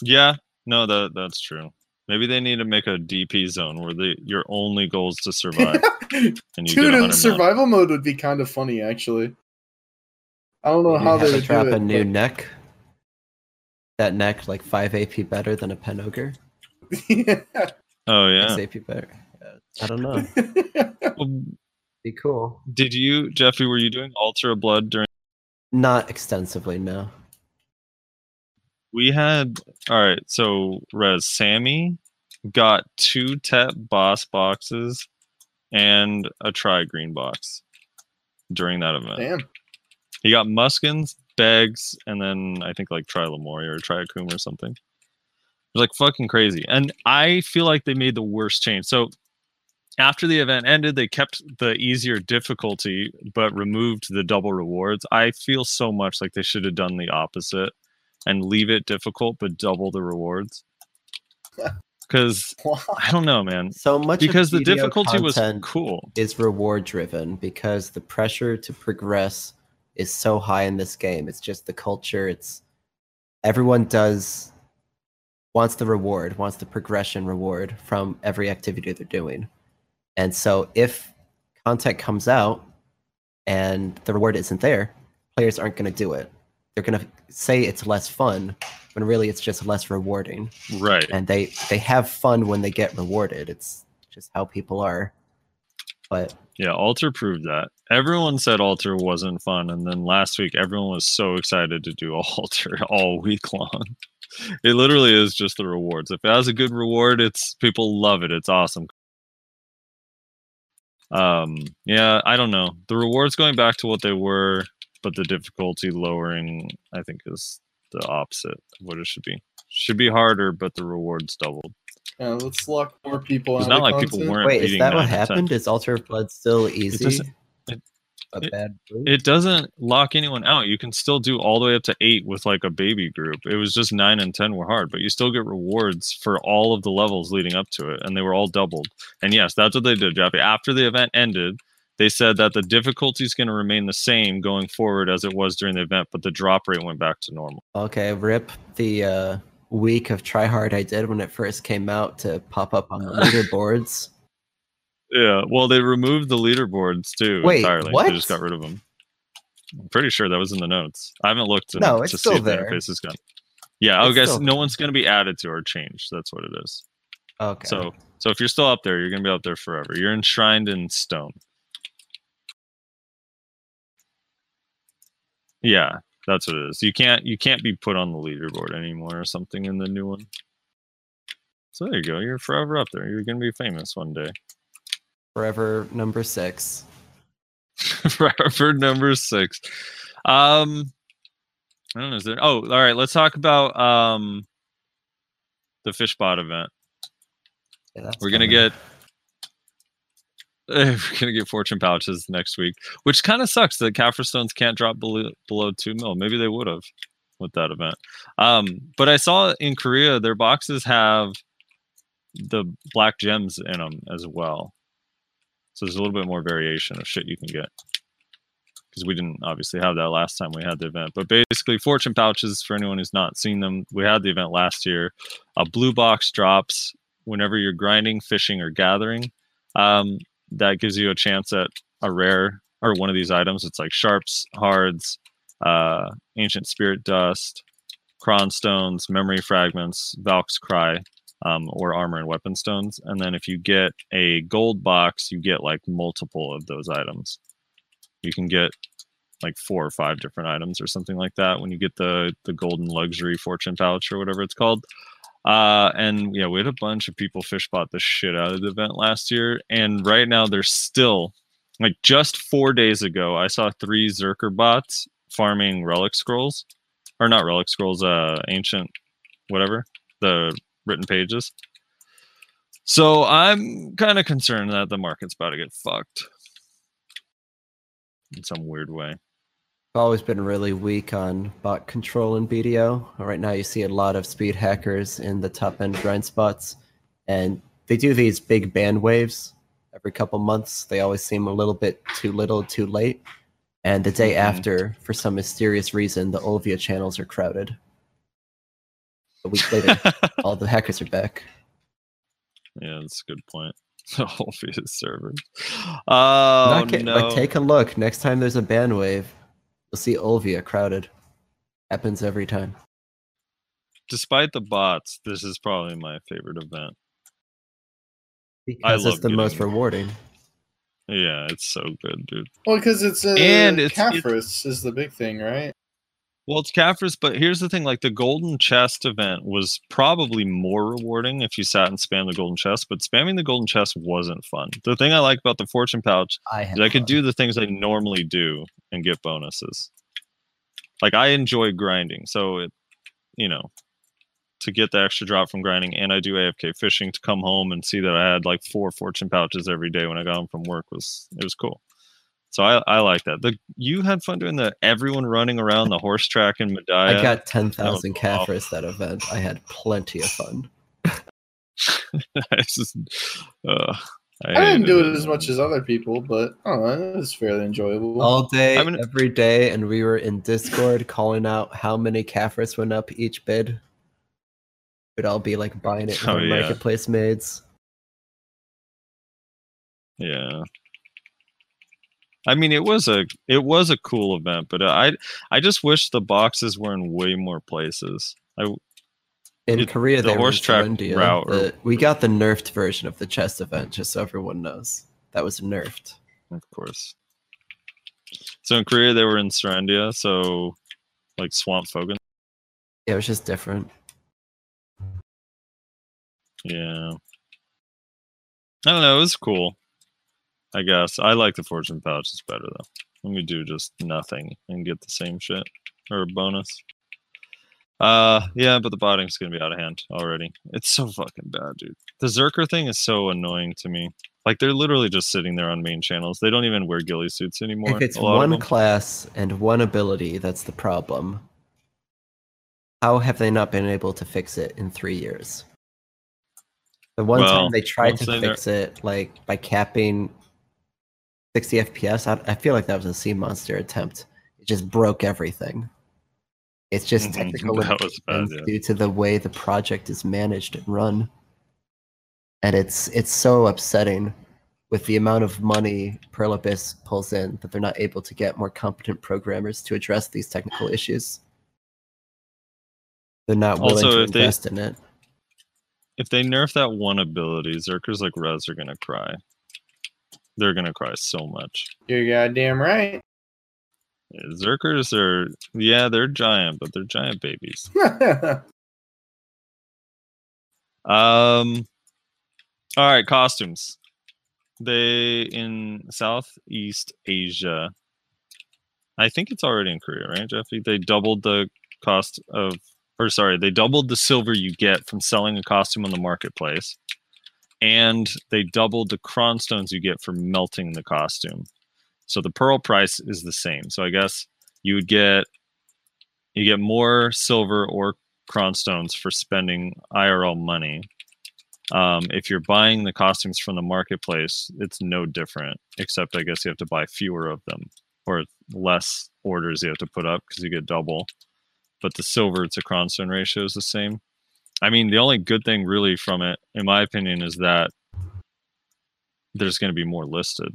[SPEAKER 2] Yeah, no, that that's true. Maybe they need to make a DP zone where the your only goal is to survive, and you
[SPEAKER 1] Dude,
[SPEAKER 2] get
[SPEAKER 1] in
[SPEAKER 2] 100 mil.
[SPEAKER 1] survival mode would be kind of funny, actually. I don't know
[SPEAKER 5] You
[SPEAKER 1] how
[SPEAKER 5] have
[SPEAKER 1] they
[SPEAKER 5] to
[SPEAKER 1] would
[SPEAKER 5] drop
[SPEAKER 1] do it.
[SPEAKER 5] a new
[SPEAKER 1] but-
[SPEAKER 5] neck. That neck like five AP better than a pen ogre.
[SPEAKER 1] yeah.
[SPEAKER 2] Oh yeah.
[SPEAKER 5] SAP better. I don't know.
[SPEAKER 2] Well,
[SPEAKER 5] Be cool.
[SPEAKER 2] Did you, Jeffy? Were you doing Altar of Blood during?
[SPEAKER 5] Not extensively, no.
[SPEAKER 2] We had all right. So Res Sammy got two Tet boss boxes and a Tri Green box during that event.
[SPEAKER 1] Damn.
[SPEAKER 2] He got Muskan's, Bheg's, and then I think like Tri Lamori or Tri Akuma or something. It was like fucking crazy. And I feel like they made the worst change. So after the event ended, they kept the easier difficulty but removed the double rewards. I feel so much like they should have done the opposite and leave it difficult but double the rewards. Because I don't know, man.
[SPEAKER 5] So much
[SPEAKER 2] Because the difficulty was cool.
[SPEAKER 5] is reward driven because the pressure to progress is so high in this game. It's just the culture. It's everyone does wants the reward, wants the progression reward from every activity they're doing. And so if content comes out and the reward isn't there, players aren't going to do it. They're going to say it's less fun, when really it's just less rewarding
[SPEAKER 2] Right.
[SPEAKER 5] and they they have fun when they get rewarded. It's just how people are. But
[SPEAKER 2] Yeah, Altar proved that. Everyone said Altar wasn't fun, and then last week everyone was so excited to do Altar all week long. It literally is just the rewards. If it has a good reward, it's people love it. It's awesome. Um, yeah, I don't know. The rewards going back to what they were, but the difficulty lowering, I think, is the opposite of what it should be. Should be harder, but the rewards doubled.
[SPEAKER 1] Yeah, let's lock more people
[SPEAKER 2] It's not
[SPEAKER 1] of
[SPEAKER 2] like people weren't
[SPEAKER 5] wait, is
[SPEAKER 2] beating
[SPEAKER 5] that what
[SPEAKER 2] 9 and 10.
[SPEAKER 5] happened? Is Altar of Blood still easy? A
[SPEAKER 2] it-
[SPEAKER 5] bad boot?
[SPEAKER 2] it doesn't lock anyone out. You can still do all the way up to eight with like a baby group. It was just nine and ten were hard, but you still get rewards for all of the levels leading up to it, and they were all doubled. And yes, that's what they did, Jeffy. After the event ended, they said that the difficulty is going to remain the same going forward as it was during the event, but the drop rate went back to normal.
[SPEAKER 5] Okay, rip the uh, week of tryhard I did when it first came out to pop up on the leaderboards.
[SPEAKER 2] Yeah, well, they removed the leaderboards too
[SPEAKER 5] Wait,
[SPEAKER 2] entirely.
[SPEAKER 5] what?
[SPEAKER 2] They just got rid of them. I'm pretty sure that was in the notes. I haven't looked in,
[SPEAKER 5] No, it's
[SPEAKER 2] to
[SPEAKER 5] still
[SPEAKER 2] see if the
[SPEAKER 5] there.
[SPEAKER 2] interface is gone. Yeah, I guess
[SPEAKER 5] still
[SPEAKER 2] no one's going to be added to or changed. That's what it is.
[SPEAKER 5] Okay.
[SPEAKER 2] So, so if you're still up there, you're going to be up there forever. You're enshrined in stone. Yeah, that's what it is. You can't you can't be put on the leaderboard anymore or something in the new one. So there you go. You're forever up there. You're going to be famous one day.
[SPEAKER 5] Forever number six.
[SPEAKER 2] Forever number six. Um, I don't know. Is there? Oh, all right. Let's talk about um the Fishbot event.
[SPEAKER 5] Yeah, that's
[SPEAKER 2] We're gonna
[SPEAKER 5] coming.
[SPEAKER 2] get we're gonna get fortune pouches next week, which kind of sucks that Caphras stones can't drop below below two mil. Maybe they would have with that event. Um, but I saw in Korea their boxes have the black gems in them as well. So there's a little bit more variation of shit you can get because we didn't obviously have that last time we had the event. But basically, fortune pouches for anyone who's not seen them, we had the event last year. A blue box drops whenever you're grinding, fishing, or gathering. Um, that gives you a chance at a rare or one of these items. It's like sharps, hards, uh, ancient spirit dust, cron stones, memory fragments, Valk's cry, um, or armor and weapon stones. And then if you get a gold box, you get like multiple of those items. You can get like four or five different items or something like that when you get the the golden luxury fortune pouch or whatever it's called. Uh, and yeah, we had a bunch of people fish bought the shit out of the event last year, and right now they're still like just four days ago. I saw three Zerker bots farming relic scrolls, or not relic scrolls, uh, ancient whatever the written pages. So I'm kind of concerned that the market's about to get fucked in some weird way.
[SPEAKER 5] I've always been really weak on bot control in BDO. Right now, you see a lot of speed hackers in the top end grind spots, and they do these big band waves every couple months. They always seem a little bit too little, too late. And the day
[SPEAKER 2] Mhm.
[SPEAKER 5] after, for some mysterious reason, the Olvia channels are crowded. A week later, all the hackers are back.
[SPEAKER 2] Yeah, that's a good point. Obvious server. Oh
[SPEAKER 5] Not kidding,
[SPEAKER 2] no!
[SPEAKER 5] Like, take a look. Next time there's a band wave, you'll see Olvia crowded. Happens every time.
[SPEAKER 2] Despite the bots, this is probably my favorite event.
[SPEAKER 5] because
[SPEAKER 2] love
[SPEAKER 5] it's the most
[SPEAKER 2] getting-
[SPEAKER 5] rewarding.
[SPEAKER 2] Yeah, it's so good, dude.
[SPEAKER 1] Well, because it's a
[SPEAKER 2] And it's- it's-
[SPEAKER 1] is the big thing, right?
[SPEAKER 2] Well, it's Caphras, but here's the thing: like the golden chest event was probably more rewarding if you sat and spammed the golden chest, but spamming the golden chest wasn't fun. The thing I like about the fortune pouch
[SPEAKER 5] I
[SPEAKER 2] is I could
[SPEAKER 5] fun.
[SPEAKER 2] do the things I normally do and get bonuses. Like I enjoy grinding, so it, you know, to get the extra drop from grinding, and I do AFK fishing to come home and see that I had like four fortune pouches every day when I got home from work was it was cool. So I, I like that. The you had fun doing the everyone running around the horse track in Mediah.
[SPEAKER 5] I got ten thousand
[SPEAKER 2] was awful.
[SPEAKER 5] That event. I had plenty of fun.
[SPEAKER 2] It's just, uh,
[SPEAKER 1] I didn't do it as much as other people, but I know, it was fairly enjoyable.
[SPEAKER 5] All day,
[SPEAKER 2] I mean-
[SPEAKER 5] every day, and we were in Discord calling out how many Caphras went up each bid. We'd all be like buying it
[SPEAKER 2] Oh,
[SPEAKER 5] from
[SPEAKER 2] yeah.
[SPEAKER 5] marketplace maids.
[SPEAKER 2] Yeah. I mean, it was a it was a cool event, but uh, I I just wish the boxes were in way more places. I
[SPEAKER 5] In
[SPEAKER 2] It-
[SPEAKER 5] Korea,
[SPEAKER 2] the
[SPEAKER 5] they were
[SPEAKER 2] horse
[SPEAKER 5] in
[SPEAKER 2] track
[SPEAKER 5] India.
[SPEAKER 2] route or-
[SPEAKER 5] we got the nerfed version of the chest event, just so everyone knows. That was nerfed.
[SPEAKER 2] of course. So in Korea they were in Serendia, so like Swamp Fogan.
[SPEAKER 5] Yeah, it was just different.
[SPEAKER 2] Yeah. I don't know. It was cool. I guess I like the fortune pouches better though. Let me do just nothing and get the same shit or a bonus. Uh, yeah, but the botting's gonna be out of hand already. It's so fucking bad, dude. The Zerker thing is so annoying to me. Like they're literally just sitting there on main channels. They don't even wear ghillie suits anymore.
[SPEAKER 5] If it's
[SPEAKER 2] a lot of
[SPEAKER 5] one class and one ability, that's the problem. How have they not been able to fix it in three years? The one
[SPEAKER 2] Well,
[SPEAKER 5] time they tried to fix it, like by capping 60 FPS, I, I feel like that was a sea monster attempt. It just broke everything. It's just
[SPEAKER 2] Mhm,
[SPEAKER 5] technical
[SPEAKER 2] that was bad, yeah.
[SPEAKER 5] due to the way the project is managed and run. And it's it's so upsetting with the amount of money Pearl pulls in that they're not able to get more competent programmers to address these technical issues. They're not willing
[SPEAKER 2] Also,
[SPEAKER 5] to
[SPEAKER 2] if they-
[SPEAKER 5] invest in it.
[SPEAKER 2] if they nerf that one ability, Zerkers like Rez are gonna cry. They're gonna cry so much.
[SPEAKER 1] You're goddamn right.
[SPEAKER 2] Yeah, Zerkers are yeah, they're giant, but they're giant babies. Um all right, costumes. They in Southeast Asia. I think it's already in Korea, right, Jeffy? They doubled the cost of or sorry, they doubled the silver you get from selling a costume on the marketplace. And they doubled the cron stones you get for melting the costume. So the pearl price is the same. So I guess you would get you get more silver or cron stones for spending IRL money. Um, if you're buying the costumes from the marketplace, it's no different, except I guess you have to buy fewer of them or less orders you have to put up because you get double. But the silver to cron stone ratio is the same. I mean, the only good thing really from it, in my opinion, is that there's going to be more listed.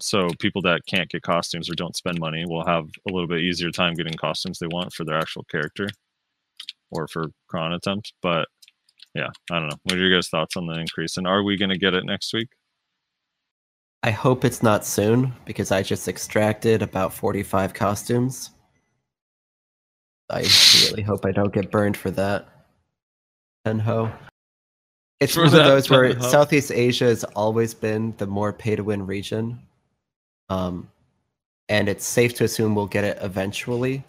[SPEAKER 2] So people that can't get costumes or don't spend money will have a little bit easier time getting costumes they want for their actual character or for cron attempt. But yeah, I don't know. What are your guys' thoughts on the increase? And are we going to get it next week?
[SPEAKER 5] I hope it's not soon because I just extracted about 45 costumes. I really hope I don't get burned for that. Tenho. It's
[SPEAKER 2] For
[SPEAKER 5] one of those where
[SPEAKER 2] Tenho.
[SPEAKER 5] Southeast Asia has always been the more pay to win region. Um, and it's safe to assume we'll get it eventually.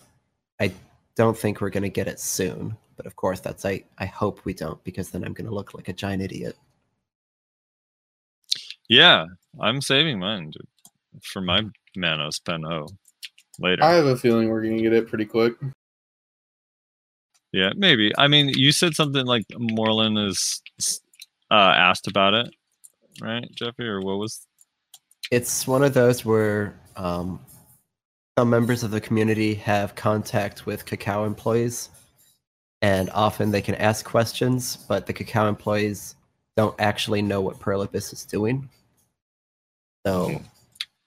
[SPEAKER 5] I don't think we're going to get it soon. But of course, that's I, I hope we don't because then I'm going to look like a giant idiot.
[SPEAKER 2] Yeah, I'm saving mine dude, for my Manos Pen O later.
[SPEAKER 1] I have a feeling we're gonna get it pretty quick.
[SPEAKER 2] Yeah, maybe. I mean, you said something like Moreland is uh, asked about it, right, Jeffy? Or what was?
[SPEAKER 5] it's one of those where um, some members of the community have contact with Kakao employees and often they can ask questions but the Kakao employees don't actually know what pearl abyss is doing so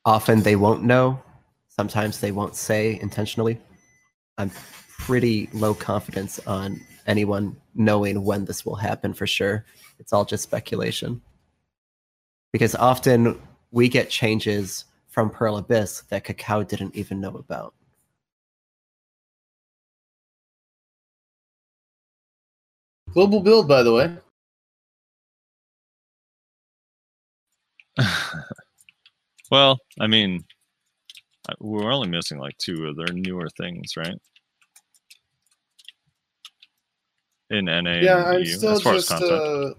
[SPEAKER 5] often they won't know sometimes they won't say intentionally i'm pretty low confidence on anyone knowing when this will happen for sure it's all just speculation because often we get changes from Pearl Abyss that Kakao didn't even know about.
[SPEAKER 1] Global build, by the way.
[SPEAKER 2] well, I mean, we're only missing like two of their newer things, right? In NA
[SPEAKER 1] Yeah, I'm
[SPEAKER 2] EU,
[SPEAKER 1] still just. Uh,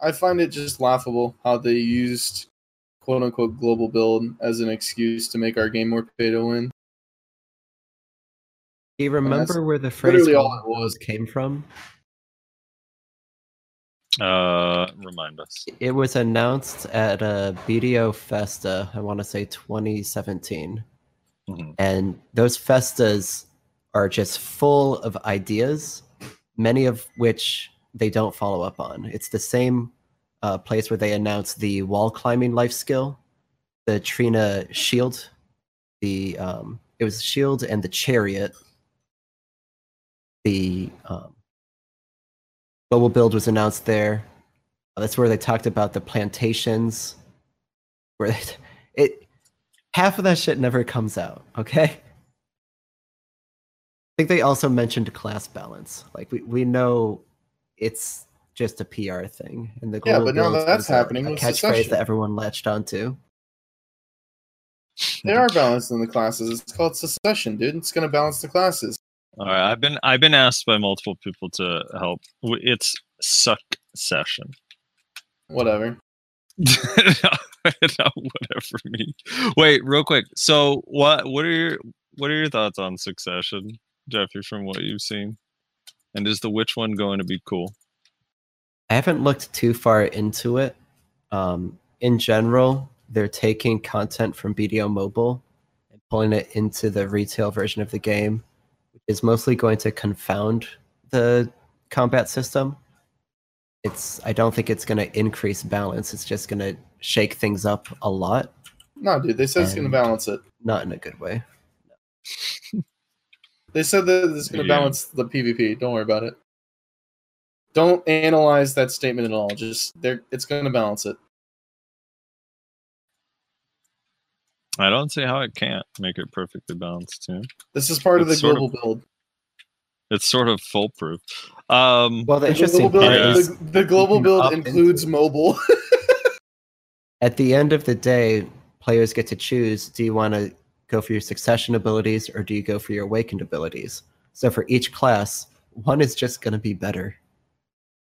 [SPEAKER 1] I find it just laughable how they used "quote unquote" global build as an excuse to make our game more pay to win.
[SPEAKER 5] Do you remember where the phrase
[SPEAKER 1] literally all it was.
[SPEAKER 5] came from?
[SPEAKER 2] Uh, remind us.
[SPEAKER 5] It was announced at a BDO Festa, I want to say 2017.
[SPEAKER 2] Mhm.
[SPEAKER 5] And those festas are just full of ideas, many of which they don't follow up on. It's the same uh, place where they announced the wall climbing life skill, the Trina shield, the um, it was shield and the chariot. The um, global build was announced there. That's where they talked about the plantations. Where it, it half of that shit never comes out. Okay. I think they also mentioned class balance. Like we, we know it's just a PR thing, and the
[SPEAKER 1] Yeah, but now
[SPEAKER 5] build
[SPEAKER 1] that's
[SPEAKER 5] was a-
[SPEAKER 1] happening
[SPEAKER 5] a catchphrase
[SPEAKER 1] Succession.
[SPEAKER 5] that everyone latched onto.
[SPEAKER 1] They are balanced in the classes. It's called secession, dude. It's gonna balance the classes.
[SPEAKER 2] All right, I've been I've been asked by multiple people to help. It's suck session.
[SPEAKER 1] Whatever.
[SPEAKER 2] no, no, whatever me. Wait, real quick. So what what are your what are your thoughts on Succession, Jeffrey, from what you've seen? And is the which one going to be cool?
[SPEAKER 5] I haven't looked too far into it. Um, in general, they're taking content from BDO Mobile and pulling it into the retail version of the game, which is mostly going to confound the combat system. It's I don't think it's going to increase balance. It's just going to shake things up a lot,
[SPEAKER 1] No, dude. They said it's gonna balance it.
[SPEAKER 5] not in a good way.
[SPEAKER 1] They said that it's gonna
[SPEAKER 2] Yeah.
[SPEAKER 1] balance the PvP. Don't worry about it. Don't analyze that statement at all. Just there. It's gonna balance it.
[SPEAKER 2] I don't see how it can't make it perfectly balanced too.
[SPEAKER 1] This is part of the
[SPEAKER 2] It's sort of-
[SPEAKER 1] global build.
[SPEAKER 2] It's sort of foolproof. Um,
[SPEAKER 5] Well, the
[SPEAKER 1] The
[SPEAKER 5] interesting
[SPEAKER 1] global build,
[SPEAKER 5] part
[SPEAKER 2] Yeah.
[SPEAKER 5] is
[SPEAKER 1] the, the global build includes mobile.
[SPEAKER 5] at the end of the day, players get to choose do you want to go for your succession abilities or do you go for your awakened abilities? So for each class, one is just going to be better.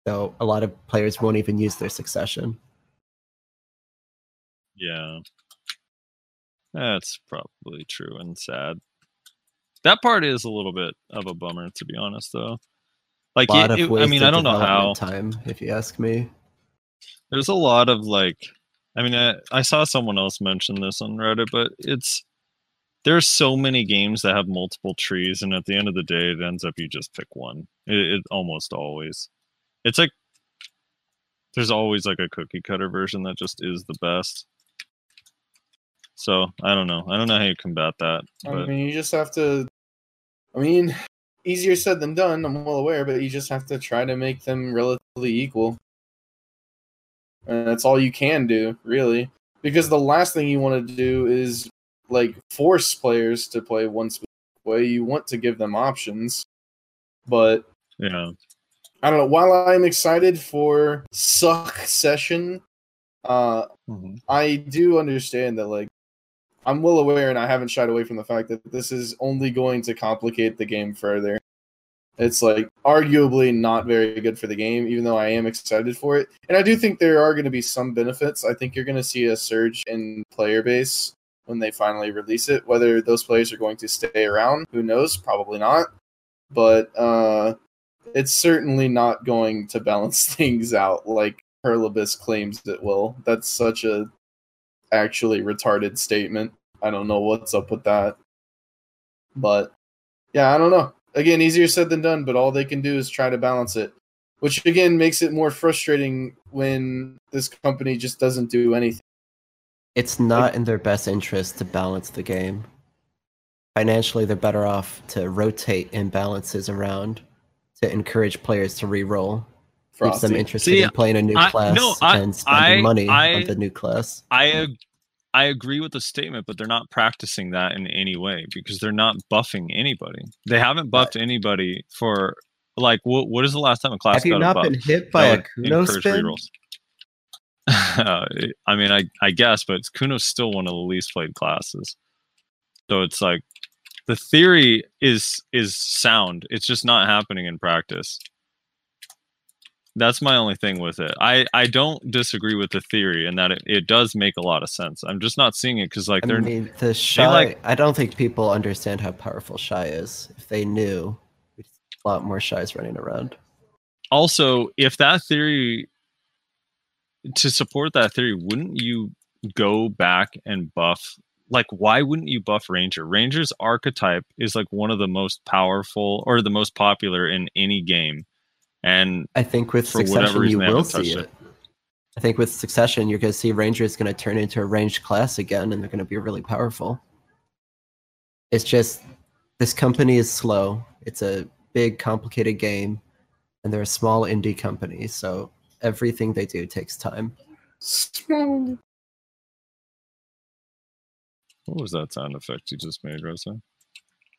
[SPEAKER 5] So a lot of players won't even use their succession.
[SPEAKER 2] Yeah. That's probably true and sad. That part is a little bit of a bummer, to be honest, though. Like, it- it- I mean, I don't know how.
[SPEAKER 5] time, if you ask me.
[SPEAKER 2] There's a lot of like, I mean, I, I saw someone else mention this on Reddit, but it's there's so many games that have multiple trees, and at the end of the day, it ends up you just pick one. It, it almost always. It's like there's always like a cookie cutter version that just is the best. So I don't know. I don't know how you combat that,
[SPEAKER 1] I
[SPEAKER 2] but
[SPEAKER 1] mean, you just have to. I mean, easier said than done. I'm well aware, but you just have to try to make them relatively equal. And that's all you can do, really. Because the last thing you want to do is like force players to play one specific way. You want to give them options, but
[SPEAKER 2] yeah,
[SPEAKER 1] I don't know. While I'm excited for Succession, uh,
[SPEAKER 2] Mhm.
[SPEAKER 1] I do understand that like I'm well aware and I haven't shied away from the fact that this is only going to complicate the game further. It's like arguably not very good for the game, even though I am excited for it. And I do think there are going to be some benefits. I think you're going to see a surge in player base when they finally release it. Whether those players are going to stay around, who knows? Probably not. But uh, it's certainly not going to balance things out like Pearl Abyss claims it will. That's such a actually retarded statement. I don't know what's up with that. But yeah, I don't know. Again, easier said than done, but all they can do is try to balance it. Which again makes it more frustrating when this company just doesn't do anything.
[SPEAKER 5] It's not in their best interest to balance the game. Financially, they're better off to rotate imbalances around to encourage players to re-roll. keeps them
[SPEAKER 1] Frosty.
[SPEAKER 5] interested
[SPEAKER 2] See,
[SPEAKER 5] in playing a new
[SPEAKER 2] I-
[SPEAKER 5] class
[SPEAKER 2] no, I-
[SPEAKER 5] and spending
[SPEAKER 2] I-
[SPEAKER 5] money
[SPEAKER 2] I-
[SPEAKER 5] on the new class.
[SPEAKER 2] I ag- I agree with the statement, but they're not practicing that in any way because they're not buffing anybody. They haven't buffed anybody for like what? What is the last time a class
[SPEAKER 5] Have you
[SPEAKER 2] got
[SPEAKER 5] not
[SPEAKER 2] a buff?
[SPEAKER 5] been hit by
[SPEAKER 2] that
[SPEAKER 5] a
[SPEAKER 2] would
[SPEAKER 5] Kuno
[SPEAKER 2] encourage
[SPEAKER 5] spin?
[SPEAKER 2] rerolls? I mean, I I guess, but Kuno's still one of the least played classes. So it's like the theory is is sound. It's just not happening in practice. That's my only thing with it. I I don't disagree with the theory and that it, it does make a lot of sense. I'm just not seeing it because like
[SPEAKER 5] I
[SPEAKER 2] they're I
[SPEAKER 5] mean, the shy.
[SPEAKER 2] like-
[SPEAKER 5] I don't think people understand how powerful shy is. If they knew, a lot more shies running around.
[SPEAKER 2] also if that theory to support that theory wouldn't you go back and buff like why wouldn't you buff ranger ranger's archetype is like one of the most powerful or the most popular in any game and
[SPEAKER 5] I think with succession,
[SPEAKER 2] reason,
[SPEAKER 5] you will see
[SPEAKER 2] touched
[SPEAKER 5] it. I think with succession, you're going to see Ranger is going to turn into a ranged class again, and they're going to be really powerful. It's just this company is slow. It's a big, complicated game, and they're a small indie company, so everything they do takes time.
[SPEAKER 2] What was that sound effect you just made rosa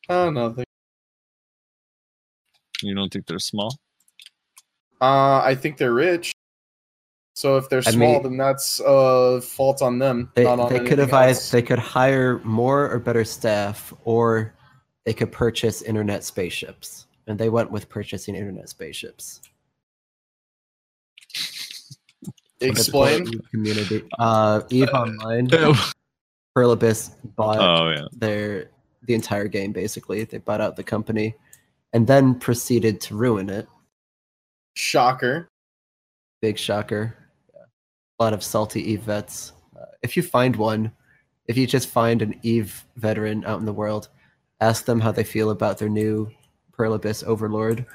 [SPEAKER 1] Oh, nothing.
[SPEAKER 2] you don't think they're small
[SPEAKER 1] Uh, I think they're rich. So if they're
[SPEAKER 5] I
[SPEAKER 1] small,
[SPEAKER 5] mean-
[SPEAKER 1] then that's uh fault on them.
[SPEAKER 5] They,
[SPEAKER 1] not on
[SPEAKER 5] they could have
[SPEAKER 1] anything
[SPEAKER 5] they could hire more or better staff, or they could purchase internet spaceships, and they went with purchasing internet spaceships. Look at the
[SPEAKER 1] Explain.
[SPEAKER 5] Community. Uh, Eve Online,
[SPEAKER 2] oh
[SPEAKER 5] Pearl Abyss bought
[SPEAKER 2] yeah
[SPEAKER 5] their the entire game. Basically, they bought out the company, and then proceeded to ruin it.
[SPEAKER 1] Shocker.
[SPEAKER 5] Big shocker. A lot of salty Eve vets. Uh, if you find one, if you just find an Eve veteran out in the world, ask them how they feel about their new Pearl Abyss Overlord.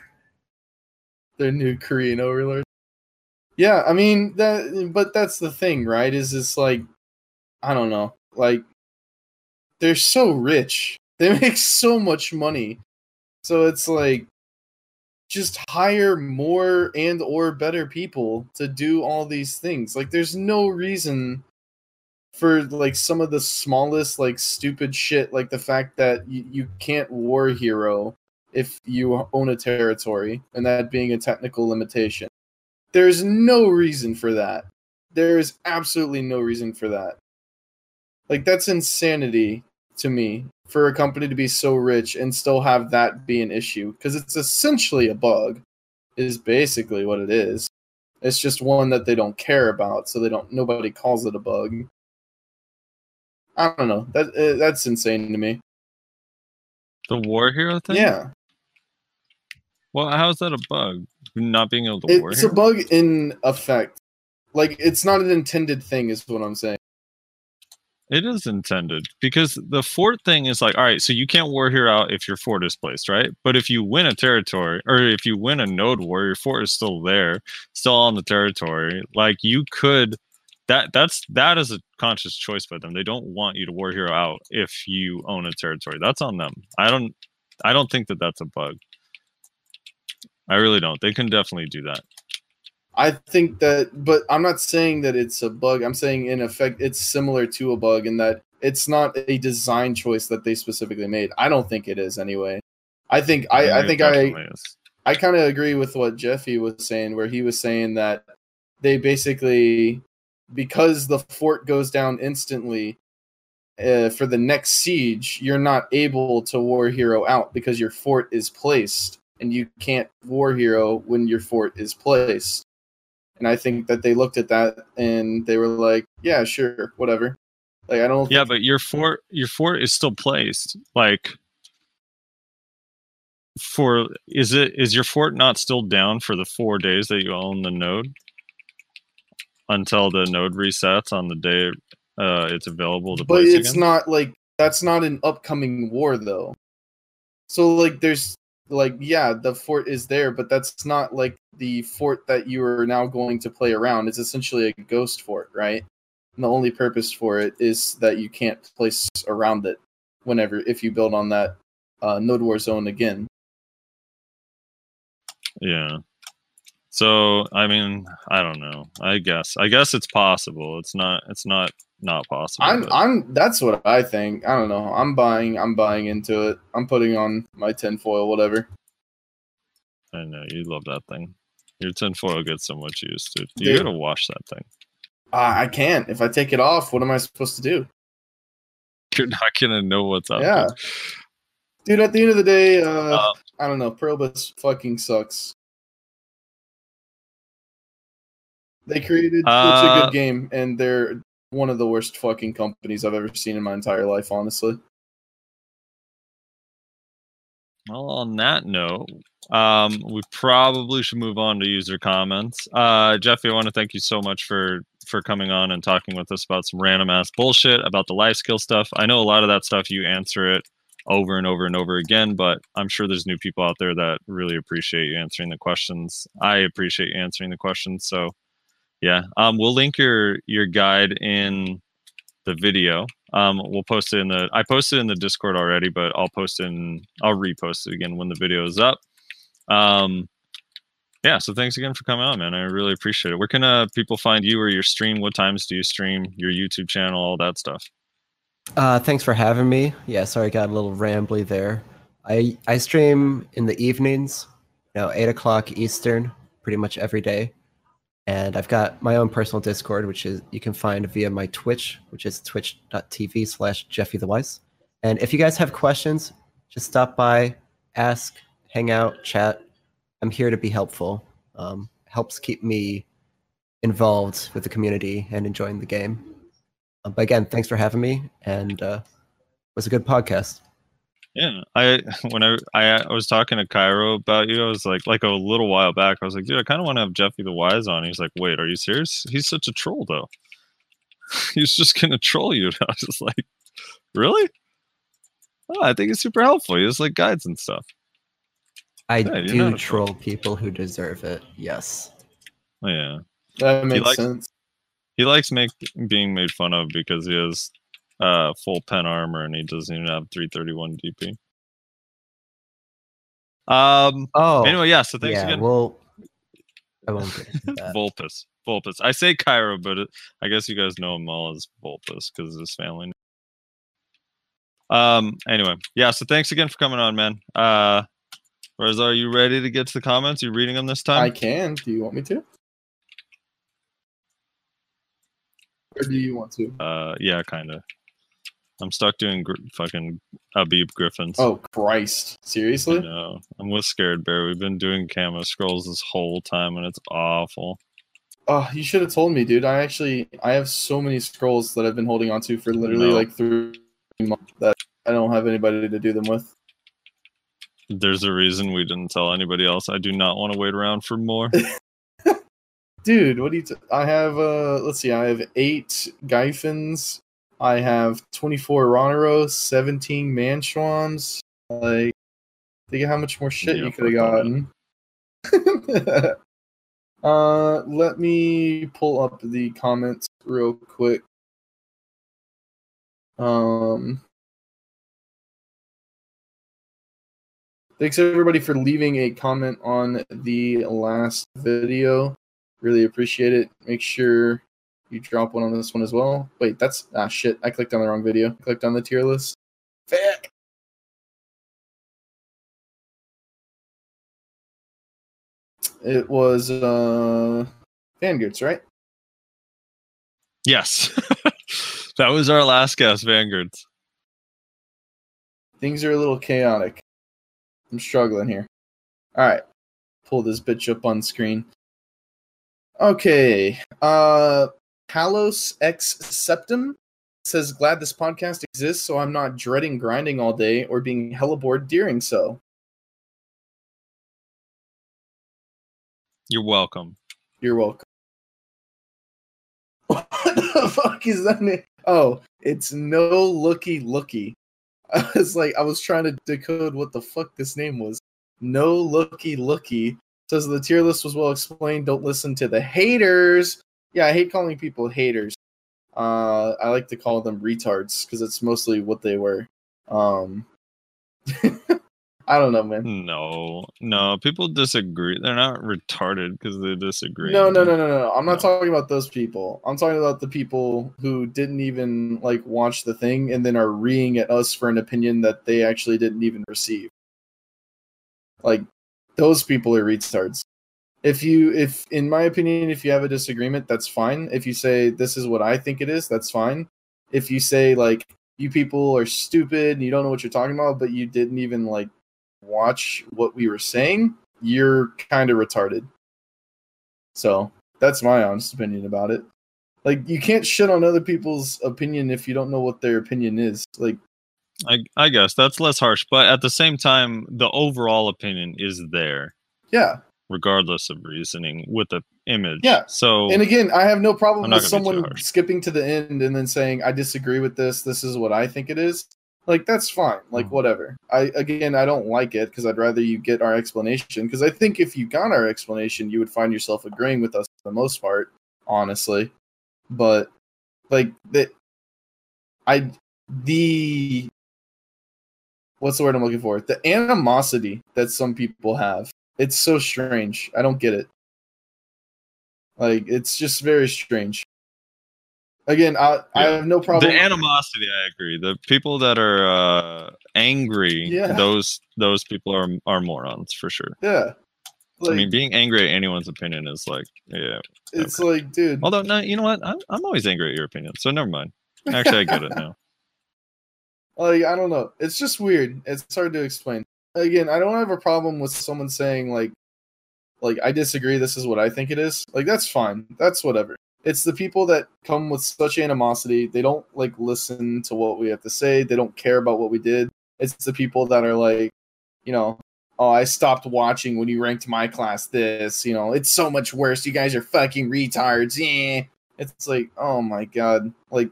[SPEAKER 1] Their new Korean overlord. Yeah, I mean that, but that's the thing, right? Is it's like, I don't know, like they're so rich, they make so much money, so it's like just hire more and or better people to do all these things. Like, there's no reason for like some of the smallest like stupid shit, like the fact that you, you can't war hero if you own a territory, and that being a technical limitation. There's no reason for that. There is absolutely no reason for that. Like that's insanity to me for a company to be so rich and still have that be an issue because it's essentially a bug is basically what it is. It's just one that they don't care about, so they don't nobody calls it a bug. I don't know. That uh, that's insane to me.
[SPEAKER 2] the war hero thing
[SPEAKER 1] Yeah.
[SPEAKER 2] well how's that a bug not being able to
[SPEAKER 1] It's a bug in effect. Like it's not an intended thing, is what I'm saying.
[SPEAKER 2] It is intended because the fort thing is like, all right, so you can't war here out if your fort is placed, right? But if you win a territory or if you win a node war, your fort is still there, still on the territory. Like you could that that's that is a conscious choice by them. They don't want you to war hero out if you own a territory. That's on them. I don't I don't think that that's a bug. I really don't. They can definitely do that.
[SPEAKER 1] I think that, but I'm not saying that it's a bug. I'm saying in effect it's similar to a bug in that it's not a design choice that they specifically made. I don't think it is anyway. I think I, I think I
[SPEAKER 2] is.
[SPEAKER 1] I kind of agree with what Jeffy was saying, where he was saying that they basically, because the fort goes down instantly uh, for the next siege, you're not able to war hero out because your fort is placed, and you can't war hero when your fort is placed. And I think that they looked at that and they were like, "Yeah, sure, whatever." Like I don't.
[SPEAKER 2] Yeah,
[SPEAKER 1] think-
[SPEAKER 2] but your fort your fort is still placed. Like for is it is your fort not still down for the four days that you own the node until the node resets on the day uh, it's available to
[SPEAKER 1] but it's
[SPEAKER 2] again?
[SPEAKER 1] not like that's not an upcoming war though so like there's like yeah the fort is there but that's not like the fort that you are now going to play around it's essentially a ghost fort right and the only purpose for it is that you can't place around it whenever if you build on that uh, node war zone again
[SPEAKER 2] yeah. So I mean, I don't know. I guess. I guess it's possible. It's not. It's not not possible.
[SPEAKER 1] I'm
[SPEAKER 2] but-
[SPEAKER 1] I'm that's what I think. I don't know. I'm buying I'm buying into it. I'm putting on my tinfoil, whatever.
[SPEAKER 2] I know you love that thing. Your tinfoil gets so much use, dude. You gotta wash that thing.
[SPEAKER 1] Uh, I can't. If I take it off, what am I supposed to do?
[SPEAKER 2] You're not gonna know what's up.
[SPEAKER 1] Yeah.
[SPEAKER 2] dude.
[SPEAKER 1] At the end of the day, uh,
[SPEAKER 2] Uh,
[SPEAKER 1] I don't know. Probus fucking sucks. They created such a
[SPEAKER 2] Uh,
[SPEAKER 1] good game, and they're one of the worst fucking companies I've ever seen in my entire life, honestly.
[SPEAKER 2] Well, on that note, um, we probably should move on to user comments. Uh, Jeffy, I want to thank you so much for for coming on and talking with us about some random ass bullshit about the life skill stuff. I know a lot of that stuff you answer it over and over and over again, but I'm sure there's new people out there that really appreciate you answering the questions. I appreciate you answering the questions. So, yeah, um, we'll link your your guide in the video. Um, we'll post it in the. I posted in the Discord already, but I'll post in. I'll repost it again when the video is up. Um, yeah. So thanks again for coming on, man. I really appreciate it. Where can uh, people find you or your stream? What times do you stream? Your YouTube channel, all that stuff.
[SPEAKER 5] Uh, thanks for having me. Yeah, sorry, I got a little rambly there. I I stream in the evenings, you know, eight o'clock Eastern, pretty much every day. And I've got my own personal Discord, which is you can find via my Twitch, which is twitch.tv slash Jeffy the Wise. And if you guys have questions, just stop by, ask, hang out, chat. I'm here to be helpful. Um, helps keep me involved with the community and enjoying the game. Uh, But again, thanks for having me, and uh, it was a good podcast.
[SPEAKER 2] Yeah, I when I, I I was talking to Cairo about you, I was like like a little while back. I was like, dude, I kind of want to have Jeffy the Wise on. He's like, wait, are you serious? He's such a troll though. He's just gonna troll you. I was just like, really? Oh, I think it's super helpful. He has like guides and stuff.
[SPEAKER 5] I
[SPEAKER 2] Yeah,
[SPEAKER 5] do
[SPEAKER 2] troll.
[SPEAKER 5] troll people who deserve it. Yes.
[SPEAKER 2] Oh, yeah,
[SPEAKER 1] That makes
[SPEAKER 2] likes-
[SPEAKER 1] sense.
[SPEAKER 2] he likes make being made fun of because he has uh full pen armor and he doesn't even have 331 DP. Um.
[SPEAKER 5] Oh,
[SPEAKER 2] Anyway, yeah. So thanks
[SPEAKER 5] yeah.
[SPEAKER 2] again.
[SPEAKER 5] Well, I won't get into.
[SPEAKER 2] Vulpus. Vulpus. I say Cairo, but it, I guess you guys know him all as Vulpus because of his family. Um. Anyway, yeah. So thanks again for coming on, man. Uh, Reza, are you ready to get to the comments? You reading them this time?
[SPEAKER 1] I can. Do you want me to? Or do you want to?
[SPEAKER 2] Uh, yeah, kind of. I'm stuck doing gr- fucking Ahib Griffons.
[SPEAKER 1] Oh Christ! Seriously?
[SPEAKER 2] No, I'm with Scared Bear. We've been doing camo scrolls this whole time, and it's awful.
[SPEAKER 1] Oh, you should have told me, dude. I actually I have so many scrolls that I've been holding onto for literally
[SPEAKER 2] No.
[SPEAKER 1] like three months that I don't have anybody to do them with.
[SPEAKER 2] There's a reason we didn't tell anybody else. I do not want to wait around for more.
[SPEAKER 1] Dude, what do you? T- I have uh, let's see. I have eight Griffons. I have twenty-four Ronaros, seventeen Manschwams. Like, think of how much more shit
[SPEAKER 2] Yeah,
[SPEAKER 1] you could have gotten. uh, let me pull up the comments real quick. Um. Thanks everybody for leaving a comment on the last video. Really appreciate it. Make sure you drop one on this one as well. Wait, that's ah shit. I clicked on the wrong video. I clicked on the tier list. Fuck. It was uh Vanguards, right?
[SPEAKER 2] yes. that was our last guess, Vanguards.
[SPEAKER 1] Things are a little chaotic. I'm struggling here. Alright. Pull this bitch up on screen. Okay. Uh Palos X Septum says glad this podcast exists so I'm not dreading grinding all day or being hella bored during so.
[SPEAKER 2] You're welcome.
[SPEAKER 1] You're welcome. What the fuck is that name? Oh, it's no looky looky. I was like, I was trying to decode what the fuck this name was. No looky looky says the tier list was well explained. Don't listen to the haters. Yeah, I hate calling people haters. Uh, I like to call them retards because it's mostly what they were. Um, I don't know, man.
[SPEAKER 2] No, no, people disagree. They're not retarded because they disagree.
[SPEAKER 1] No, no, no, no, no. I'm not
[SPEAKER 2] No.
[SPEAKER 1] talking about those people. I'm talking about the people who didn't even like watch the thing and then are reeing at us for an opinion that they actually didn't even receive. Like those people are retards. If you if in my opinion if you have a disagreement, that's fine. If you say this is what I think it is, that's fine. If you say like you people are stupid and you don't know what you're talking about, but you didn't even like watch what we were saying, you're kind of retarded. So that's my honest opinion about it. Like you can't shit on other people's opinion if you don't know what their opinion is. Like
[SPEAKER 2] I, I guess that's less harsh, but at the same time, the overall opinion is there,
[SPEAKER 1] yeah.
[SPEAKER 2] Regardless of reasoning, with the image.
[SPEAKER 1] Yeah.
[SPEAKER 2] So
[SPEAKER 1] And again, I have no problem with
[SPEAKER 2] gonna be too
[SPEAKER 1] someone skipping to the end and then saying I disagree with this. This is what I think it is. Like that's fine. Like
[SPEAKER 2] Mhm.
[SPEAKER 1] whatever. I again, I don't like it because I'd rather you get our explanation. Because I think if you got our explanation, you would find yourself agreeing with us for the most part, honestly. But like that, I the what's the word I'm looking for? The animosity that some people have. It's so strange. I don't get it. Like it's just very strange. Again, I I have no problem.
[SPEAKER 2] the animosity, I agree. The people that are uh, angry,
[SPEAKER 1] Yeah.
[SPEAKER 2] those those people are are morons for sure.
[SPEAKER 1] yeah. Like,
[SPEAKER 2] I mean, being angry at anyone's opinion is like, yeah.
[SPEAKER 1] it's like, dude.
[SPEAKER 2] Although, no, you know what? I'm, I'm always angry at your opinion, so never mind. Actually, I get it now.
[SPEAKER 1] like I don't know. It's just weird. It's hard to explain. Again, I don't have a problem with someone saying like like I disagree, this is what I think it is. Like that's fine. That's whatever. It's the people that come with such animosity, they don't like listen to what we have to say, they don't care about what we did. It's the people that are like, you know, oh, I stopped watching when you ranked my class this, you know, it's so much worse. You guys are fucking retards. Yeah. It's like, oh my god. Like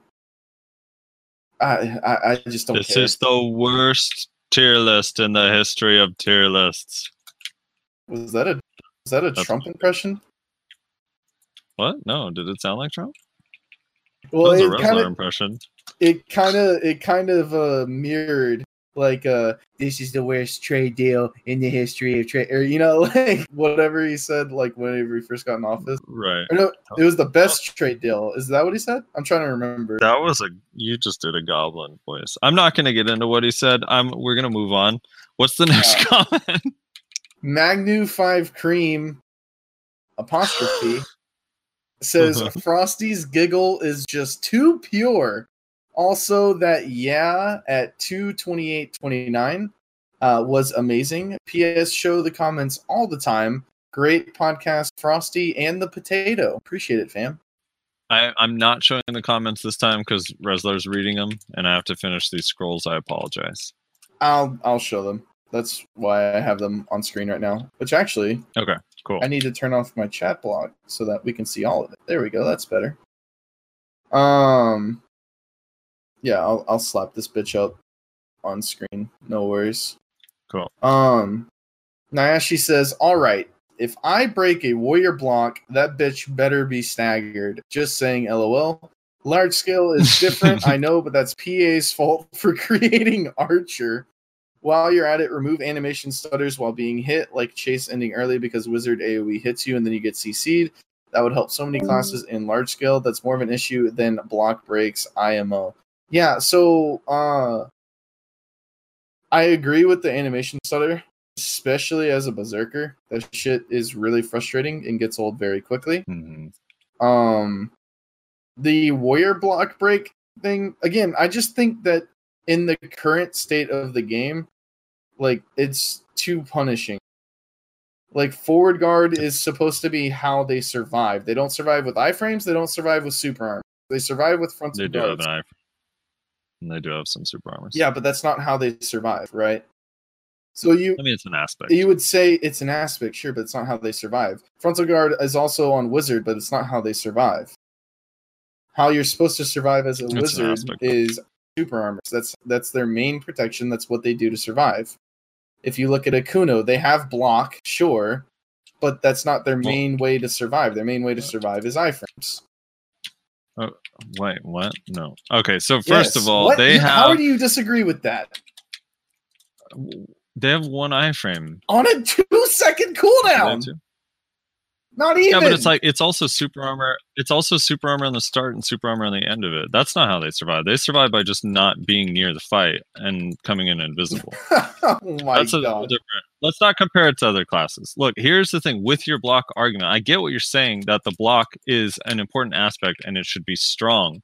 [SPEAKER 1] I I, I just don't
[SPEAKER 2] This
[SPEAKER 1] care.
[SPEAKER 2] is the worst tier list in the history of tier lists.
[SPEAKER 1] Was that a was that a
[SPEAKER 2] That's-
[SPEAKER 1] Trump impression?
[SPEAKER 2] What? No, did it sound like Trump?
[SPEAKER 1] Well,
[SPEAKER 2] that was a
[SPEAKER 1] it
[SPEAKER 2] Rosler
[SPEAKER 1] kind of
[SPEAKER 2] impression.
[SPEAKER 1] it kind of it kind of uh, mirrored like uh this is the worst trade deal in the history of trade or you know like whatever he said like whenever he first got in office.
[SPEAKER 2] Right.
[SPEAKER 1] Or no, it was the best trade deal. Is that what he said? I'm trying to remember.
[SPEAKER 2] That was a you just did a goblin voice. I'm not gonna get into what he said. I'm we're gonna move on. What's the next comment?
[SPEAKER 1] Magnu Five Cream apostrophe says Frosty's giggle is just too pure. Also, that yeah at two twenty eight twenty nine uh, was amazing. P.S. Show the comments all the time. Great podcast, Frosty and the potato. Appreciate it, fam.
[SPEAKER 2] I, I'm not showing the comments this time because Resler's reading them, and I have to finish these scrolls. I apologize.
[SPEAKER 1] I'll I'll show them. That's why I have them on screen right now. Which actually,
[SPEAKER 2] Okay, cool.
[SPEAKER 1] I need to turn off my chat block so that we can see all of it. There we go. That's better. Um, yeah, I'll I'll slap this bitch up on screen. No worries.
[SPEAKER 2] Cool.
[SPEAKER 1] Um, Nyashi says, "All right, if I break a warrior block, that bitch better be staggered." Just saying, lol. Large scale is different, I know, but that's PA's fault for creating Archer. While you're at it, remove animation stutters while being hit, like chase ending early because wizard AoE hits you and then you get CC'd. That would help so many classes in large scale. That's more of an issue than block breaks IMO. Yeah, so uh I agree with the animation stutter, especially as a berserker. That shit is really frustrating and gets old very quickly.
[SPEAKER 2] Mhm.
[SPEAKER 1] Um, the warrior block break thing again. I just think that in the current state of the game, like it's too punishing. Like forward guard is supposed to be how they survive. They don't survive with iframes. They don't survive with super armor. They survive with frontal
[SPEAKER 2] They do have
[SPEAKER 1] guards.
[SPEAKER 2] And they do have some super armors.
[SPEAKER 1] Yeah, but that's not how they survive, right? So you
[SPEAKER 2] I mean it's an aspect.
[SPEAKER 1] you would say it's an aspect, sure, but it's not how they survive. Frontal guard is also on wizard, but it's not how they survive. How you're supposed to survive as a
[SPEAKER 2] It's
[SPEAKER 1] wizard is super armors. That's that's their main protection. That's what they do to survive. If you look at Akuno, they have block, sure, but that's not their
[SPEAKER 2] Well-
[SPEAKER 1] main way to survive. Their main way to survive is iframes.
[SPEAKER 2] Oh, wait, what? No. Okay, so first
[SPEAKER 1] Yes.
[SPEAKER 2] of all,
[SPEAKER 1] What?
[SPEAKER 2] they have.
[SPEAKER 1] How do you disagree with that?
[SPEAKER 2] they have one iframe.
[SPEAKER 1] on a two second cooldown. Not even.
[SPEAKER 2] Yeah, but it's like it's also super armor. It's also super armor on the start and super armor on the end of it. That's not how they survive. They survive by just not being near the fight and coming in invisible.
[SPEAKER 1] oh my
[SPEAKER 2] That's a
[SPEAKER 1] god.
[SPEAKER 2] different. Let's not compare it to other classes. Look, here's the thing with your block argument. I get what you're saying that the block is an important aspect and it should be strong.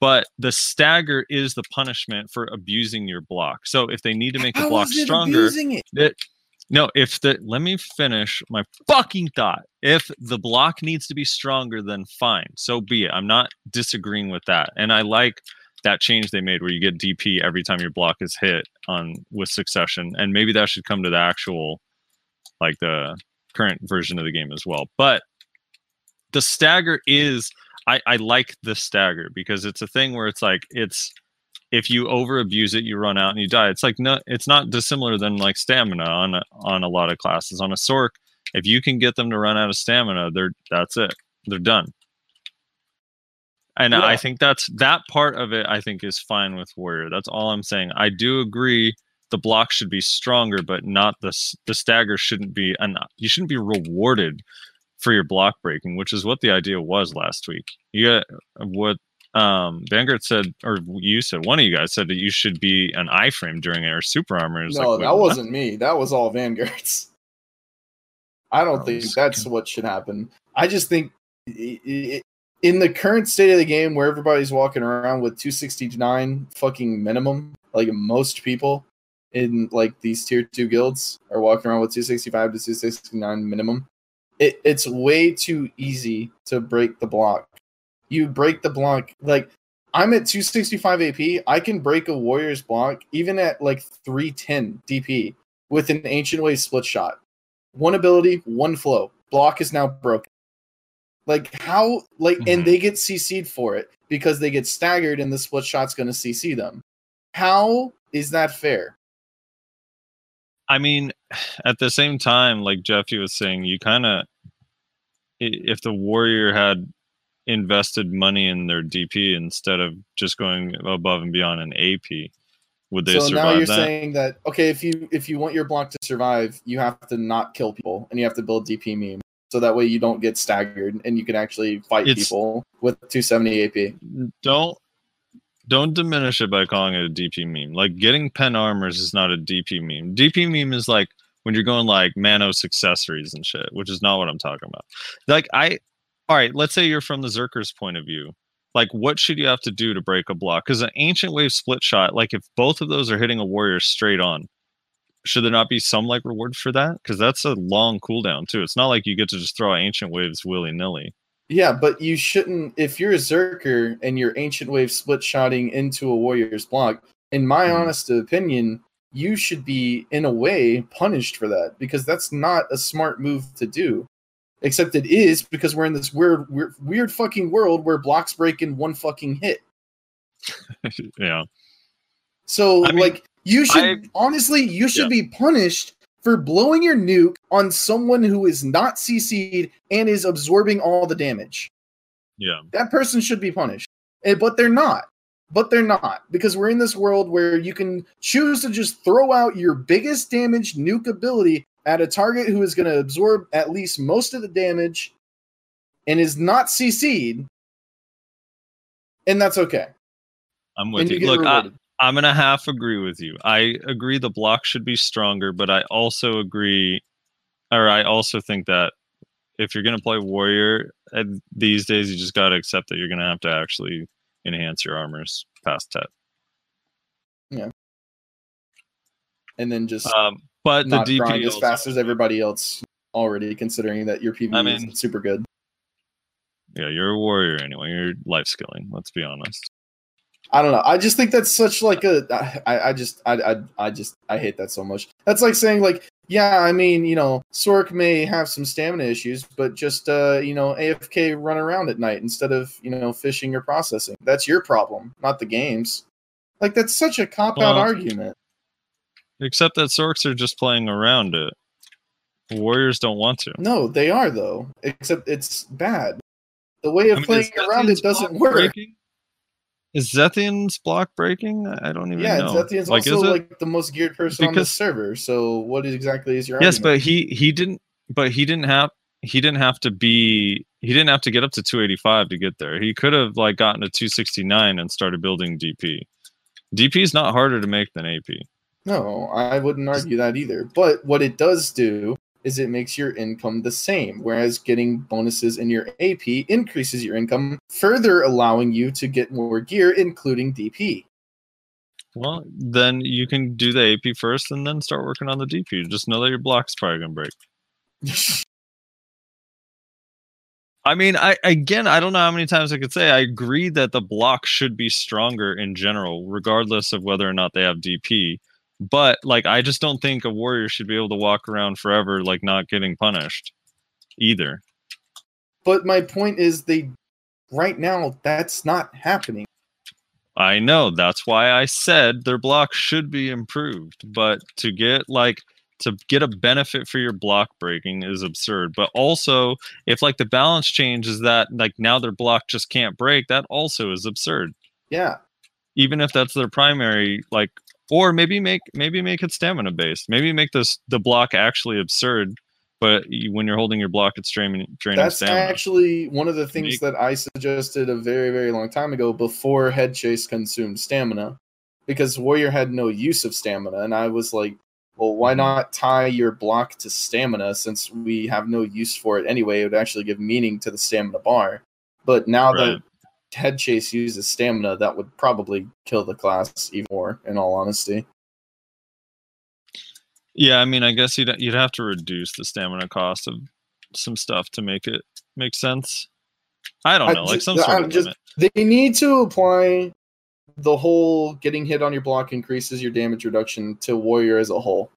[SPEAKER 2] But the stagger is the punishment for abusing your block. So if they need to make the
[SPEAKER 1] How
[SPEAKER 2] block
[SPEAKER 1] is it
[SPEAKER 2] stronger,
[SPEAKER 1] abusing it?
[SPEAKER 2] it no if the let me finish my fucking thought if the block needs to be stronger then fine so be it i'm not disagreeing with that and i like that change they made where you get dp every time your block is hit on with succession and maybe that should come to the actual like the current version of the game as well but the stagger is i i like the stagger because it's a thing where it's like it's if you over abuse it, you run out and you die. It's like no, it's not dissimilar than like stamina on a, on a lot of classes. On a Sork, if you can get them to run out of stamina, they're that's it. They're done. And
[SPEAKER 1] Yeah.
[SPEAKER 2] I think that's that part of it. I think is fine with Warrior. That's all I'm saying. I do agree the block should be stronger, but not the the stagger shouldn't be. And you shouldn't be rewarded for your block breaking, which is what the idea was last week. You got what um Vanguard said, or you said, one of you guys said that you should be an iframe during it or super armor.
[SPEAKER 1] No,
[SPEAKER 2] like,
[SPEAKER 1] that
[SPEAKER 2] what?
[SPEAKER 1] wasn't me. That was all Vanguards. I don't
[SPEAKER 2] Oh,
[SPEAKER 1] think that's
[SPEAKER 2] okay.
[SPEAKER 1] what should happen. I just think i- i- in the current state of the game where everybody's walking around with 269 fucking minimum, like most people in like these tier 2 guilds are walking around with 265 to 269 minimum. It, it's way too easy to break the block. You break the block like I'm at 265 AP. I can break a warrior's block even at like 310 DP with an ancient wave split shot. One ability, one flow. Block is now broken. Like how like
[SPEAKER 2] Mhm.
[SPEAKER 1] and they get CC'd for it because they get staggered and the split shot's gonna CC them. How is that fair?
[SPEAKER 2] I mean, at the same time, like Jeffy was saying, you kind of, if the warrior had invested money in their DP instead of just going above and beyond an AP, would they
[SPEAKER 1] so now you're
[SPEAKER 2] that?
[SPEAKER 1] saying that okay, if you if you want your block to survive, you have to not kill people and you have to build DP meme. So that way you don't get staggered and you can actually fight
[SPEAKER 2] It's-
[SPEAKER 1] people with 270 AP.
[SPEAKER 2] don't don't diminish it by calling it a DP meme. Like getting pen armors is not a DP meme. DP meme is like when you're going like Manos accessories and shit, which is not what I'm talking about. Like I all right, let's say you're from the Zerker's point of view. Like what should you have to do to break a block? Because an ancient wave split shot, like if both of those are hitting a warrior straight on, should there not be some like reward for that? Because that's a long cooldown too. It's not like you get to just throw ancient waves willy nilly.
[SPEAKER 1] Yeah, but you shouldn't. If you're a Zerker and you're Ancient Wave split shotting into a Warrior's block, in my
[SPEAKER 2] Mhm.
[SPEAKER 1] honest opinion, you should be, in a way, punished for that because that's not a smart move to do. Except it is because we're in this weird, weird, weird fucking world where blocks break in one fucking hit.
[SPEAKER 2] yeah.
[SPEAKER 1] So,
[SPEAKER 2] I mean,
[SPEAKER 1] like, you should
[SPEAKER 2] I-
[SPEAKER 1] honestly, you should
[SPEAKER 2] Yeah.
[SPEAKER 1] be punished for blowing your nuke on someone who is not CC'd and is absorbing all the damage.
[SPEAKER 2] Yeah.
[SPEAKER 1] that person should be punished. Eh, But they're not. But they're not because we're in this world where you can choose to just throw out your biggest damage nuke ability at a target who is going to absorb at least most of the damage and is not CC'd, and that's okay.
[SPEAKER 2] I'm with
[SPEAKER 1] and
[SPEAKER 2] you.
[SPEAKER 1] you
[SPEAKER 2] Look, I. I'm gonna half agree with you. I agree the block should be stronger, but I also agree, or I also think that if you're gonna play warrior uh, these days, you just gotta accept that you're gonna have to actually enhance your armors past Tet. Yeah.
[SPEAKER 1] And then just
[SPEAKER 2] Um, but the
[SPEAKER 1] not
[SPEAKER 2] DP
[SPEAKER 1] as fast as everybody else already, considering that your PvE
[SPEAKER 2] I mean-
[SPEAKER 1] is super good.
[SPEAKER 2] Yeah, you're a warrior anyway. You're life skilling. Let's be honest.
[SPEAKER 1] I don't know. I just think that's such like a. I, I just I, I I just I hate that so much. That's like saying like yeah. I mean you know Sork may have some stamina issues, but just uh you know AFK run around at night instead of you know fishing or processing. That's your problem, not the games. Like that's such a cop out
[SPEAKER 2] Well-
[SPEAKER 1] argument.
[SPEAKER 2] Except that Sorks are just playing around it. Warriors don't want to.
[SPEAKER 1] No, they are though. Except it's bad. The way of
[SPEAKER 2] I mean,
[SPEAKER 1] playing around it doesn't work.
[SPEAKER 2] breaking? Is Zethian's block breaking? I don't even
[SPEAKER 1] Yeah,
[SPEAKER 2] know.
[SPEAKER 1] Yeah, Zethian's
[SPEAKER 2] like,
[SPEAKER 1] also
[SPEAKER 2] is it?
[SPEAKER 1] like the most geared person on the server. So what exactly is your
[SPEAKER 2] yes,
[SPEAKER 1] argument?
[SPEAKER 2] but he he didn't. But he didn't have. He didn't have to be. He didn't have to get up to 285 to get there. He could have like gotten to 269 and started building DP. DP is not harder to make than AP.
[SPEAKER 1] No, I wouldn't argue that either. But what it does do is it makes your income the same, whereas getting bonuses in your AP increases your income, further allowing you to get more gear, including DP.
[SPEAKER 2] Well, then you can do the AP first and then start working on the DP. Just know that your block's probably gonna break. I mean, I again, I don't know how many times I could say I agree that the block should be stronger in general, regardless of whether or not they have DP. But like, I just don't think a warrior should be able to walk around forever, like not getting punished, either.
[SPEAKER 1] but my point is, they right now that's not happening.
[SPEAKER 2] I know that's why I said their block should be improved, but to get like to get a benefit for your block breaking is absurd. But also, if like the balance change is that like now their block just can't break, that also is absurd.
[SPEAKER 1] Yeah,
[SPEAKER 2] Even if that's their primary, like, or maybe make maybe make it stamina based. Maybe make this the block actually absurd, but you, when you're holding your block, it's draining draining
[SPEAKER 1] that's
[SPEAKER 2] stamina.
[SPEAKER 1] actually one of the things that I suggested a very, very long time ago before Head Chase consumed stamina, because Warrior had no use of stamina, and I was like, well,
[SPEAKER 2] Mm-hmm.
[SPEAKER 1] why not tie your block to stamina since we have no use for it anyway? It would actually give meaning to the stamina bar. But now
[SPEAKER 2] Right.
[SPEAKER 1] that Head Chase uses stamina, that would probably kill the class even more, in all honesty.
[SPEAKER 2] Yeah, I mean, I guess you'd you'd have to reduce the stamina cost of some stuff to make it make sense. I don't
[SPEAKER 1] I
[SPEAKER 2] know, like
[SPEAKER 1] just-
[SPEAKER 2] some sort
[SPEAKER 1] I'm
[SPEAKER 2] of
[SPEAKER 1] just-
[SPEAKER 2] limit.
[SPEAKER 1] They need to apply the whole getting hit on your block increases your damage reduction to Warrior as a whole.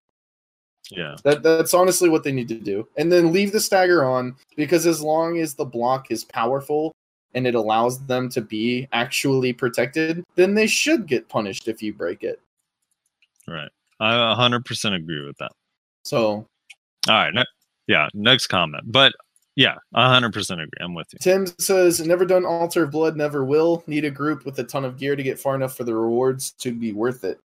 [SPEAKER 2] Yeah,
[SPEAKER 1] That that's honestly what they need to do. And then leave the stagger on because as long as the block is powerful and it allows them to be actually protected, then they should get punished if you break it.
[SPEAKER 2] right. I 100% agree with that.
[SPEAKER 1] So,
[SPEAKER 2] All right, ne- yeah, next comment. But yeah, 100% agree. I'm with you.
[SPEAKER 1] Tim says, "Never done Altar of Blood, never will. Need a group with a ton of gear to get far enough for the rewards to be worth it."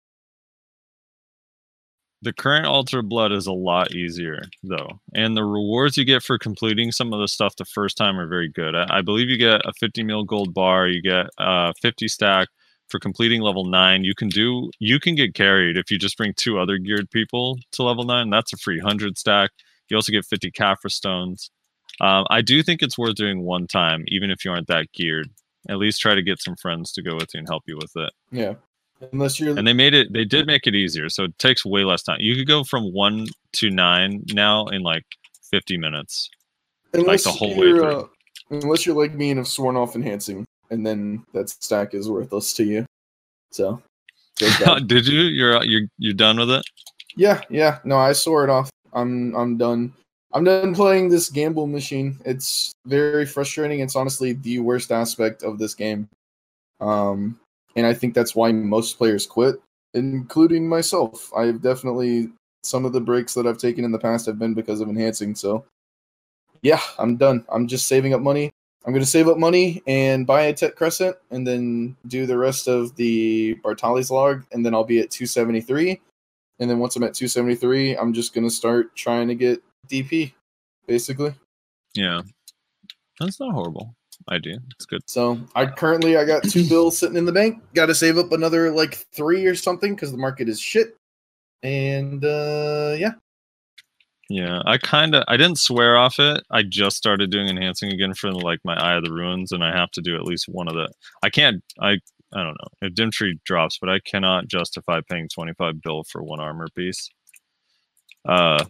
[SPEAKER 2] The current Altar of Blood is a lot easier, though. And the rewards you get for completing some of the stuff the first time are very good. I, I believe you get a 50 mil gold bar, you get uh 50 stack for completing level 9. You can do you can get carried if you just bring two other geared people to level 9. That's a free 100 stack. You also get 50 Caphras stones. Um, I do think it's worth doing one time, even if you aren't that geared. At least try to get some friends to go with you and help you with it
[SPEAKER 1] Yeah, unless you're
[SPEAKER 2] and they made it they did make it easier so it takes way less time you could go from one to nine now in like 50 minutes
[SPEAKER 1] unless
[SPEAKER 2] the whole way
[SPEAKER 1] you're,
[SPEAKER 2] through.
[SPEAKER 1] uh, unless you're like me and have sworn off enhancing, and then that stack is worthless to you. So,
[SPEAKER 2] did you you're you're you're done with it
[SPEAKER 1] yeah, yeah. No, I swore it off. I'm I'm done. I'm done playing this gamble machine. It's very frustrating. It's honestly the worst aspect of this game. Um, and I think that's why most players quit, including myself. I've definitely some of the breaks that I've taken in the past have been because of enhancing. So, yeah, I'm done. I'm just saving up money. I'm going to save up money and buy a TET Crescent, and then do the rest of the Bartali's log, and then I'll be at 273. And then once I'm at 273, I'm just going to start trying to get DP, basically.
[SPEAKER 2] yeah that's not a horrible do. it's good
[SPEAKER 1] So I currently I got two bills sitting in the bank. Got to save up another like three or something because the market is shit. And uh yeah,
[SPEAKER 2] yeah i kind of i didn't swear off it i just started doing enhancing again for like my eye of the ruins and i have to do at least one of the i can't i i don't know if dim tree drops but i cannot justify paying 25 bill for one armor piece uh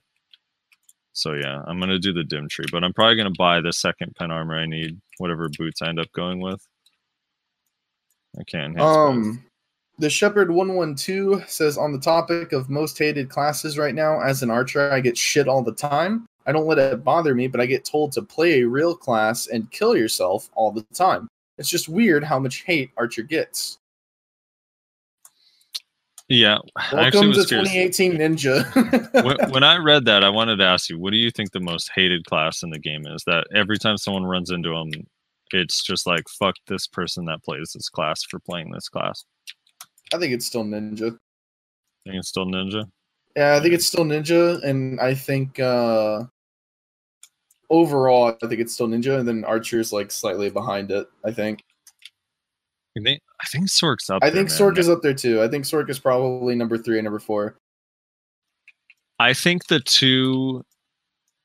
[SPEAKER 2] so yeah i'm gonna do the dim tree but i'm probably gonna buy the second pen armor i need whatever boots i end up going with i can't enhance both.
[SPEAKER 1] um the Shepherd 112 says on the topic of most hated classes right now, as an archer, I get shit all the time. I don't let it bother me, but I get told to play a real class and kill yourself all the time. It's just weird how much hate Archer gets.
[SPEAKER 2] Yeah
[SPEAKER 1] Welcome to
[SPEAKER 2] was curious.
[SPEAKER 1] 2018 Ninja.
[SPEAKER 2] when, when I read that, I wanted to ask you, what do you think the most hated class in the game is? That every time someone runs into them, it's just like fuck this person that plays this class for playing this class.
[SPEAKER 1] I think it's still ninja.
[SPEAKER 2] I think it's still ninja.
[SPEAKER 1] Yeah, I think it's still ninja, and I think uh overall, I think it's still ninja, and then archer's like slightly behind it. I think.
[SPEAKER 2] I think I think Sork's up.
[SPEAKER 1] I
[SPEAKER 2] there,
[SPEAKER 1] think
[SPEAKER 2] man.
[SPEAKER 1] Sork is up there too. I think Sork is probably number three and number four.
[SPEAKER 2] I think the two.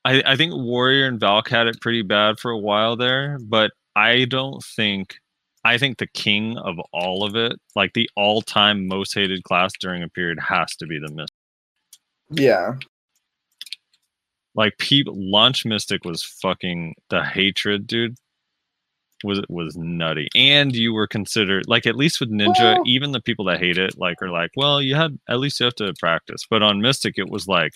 [SPEAKER 2] I, I think Warrior and Valk had it pretty bad for a while there, but I don't think. I think the king of all of it, like the all-time most hated class during a period, has to be the Mystic.
[SPEAKER 1] Yeah,
[SPEAKER 2] Like, people, Launch Mystic was fucking the hatred, dude. Was was nutty, and you were considered like at least with Ninja,
[SPEAKER 1] Well-
[SPEAKER 2] even the people that hate it, like are like, well, you had at least you have to practice. But on Mystic, it was like,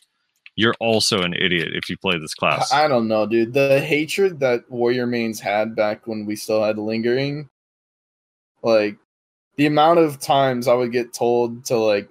[SPEAKER 2] you're also an idiot if you play this class.
[SPEAKER 1] I I don't know, dude. The hatred that Warrior mains had back when we still had lingering, like the amount of times I would get told to like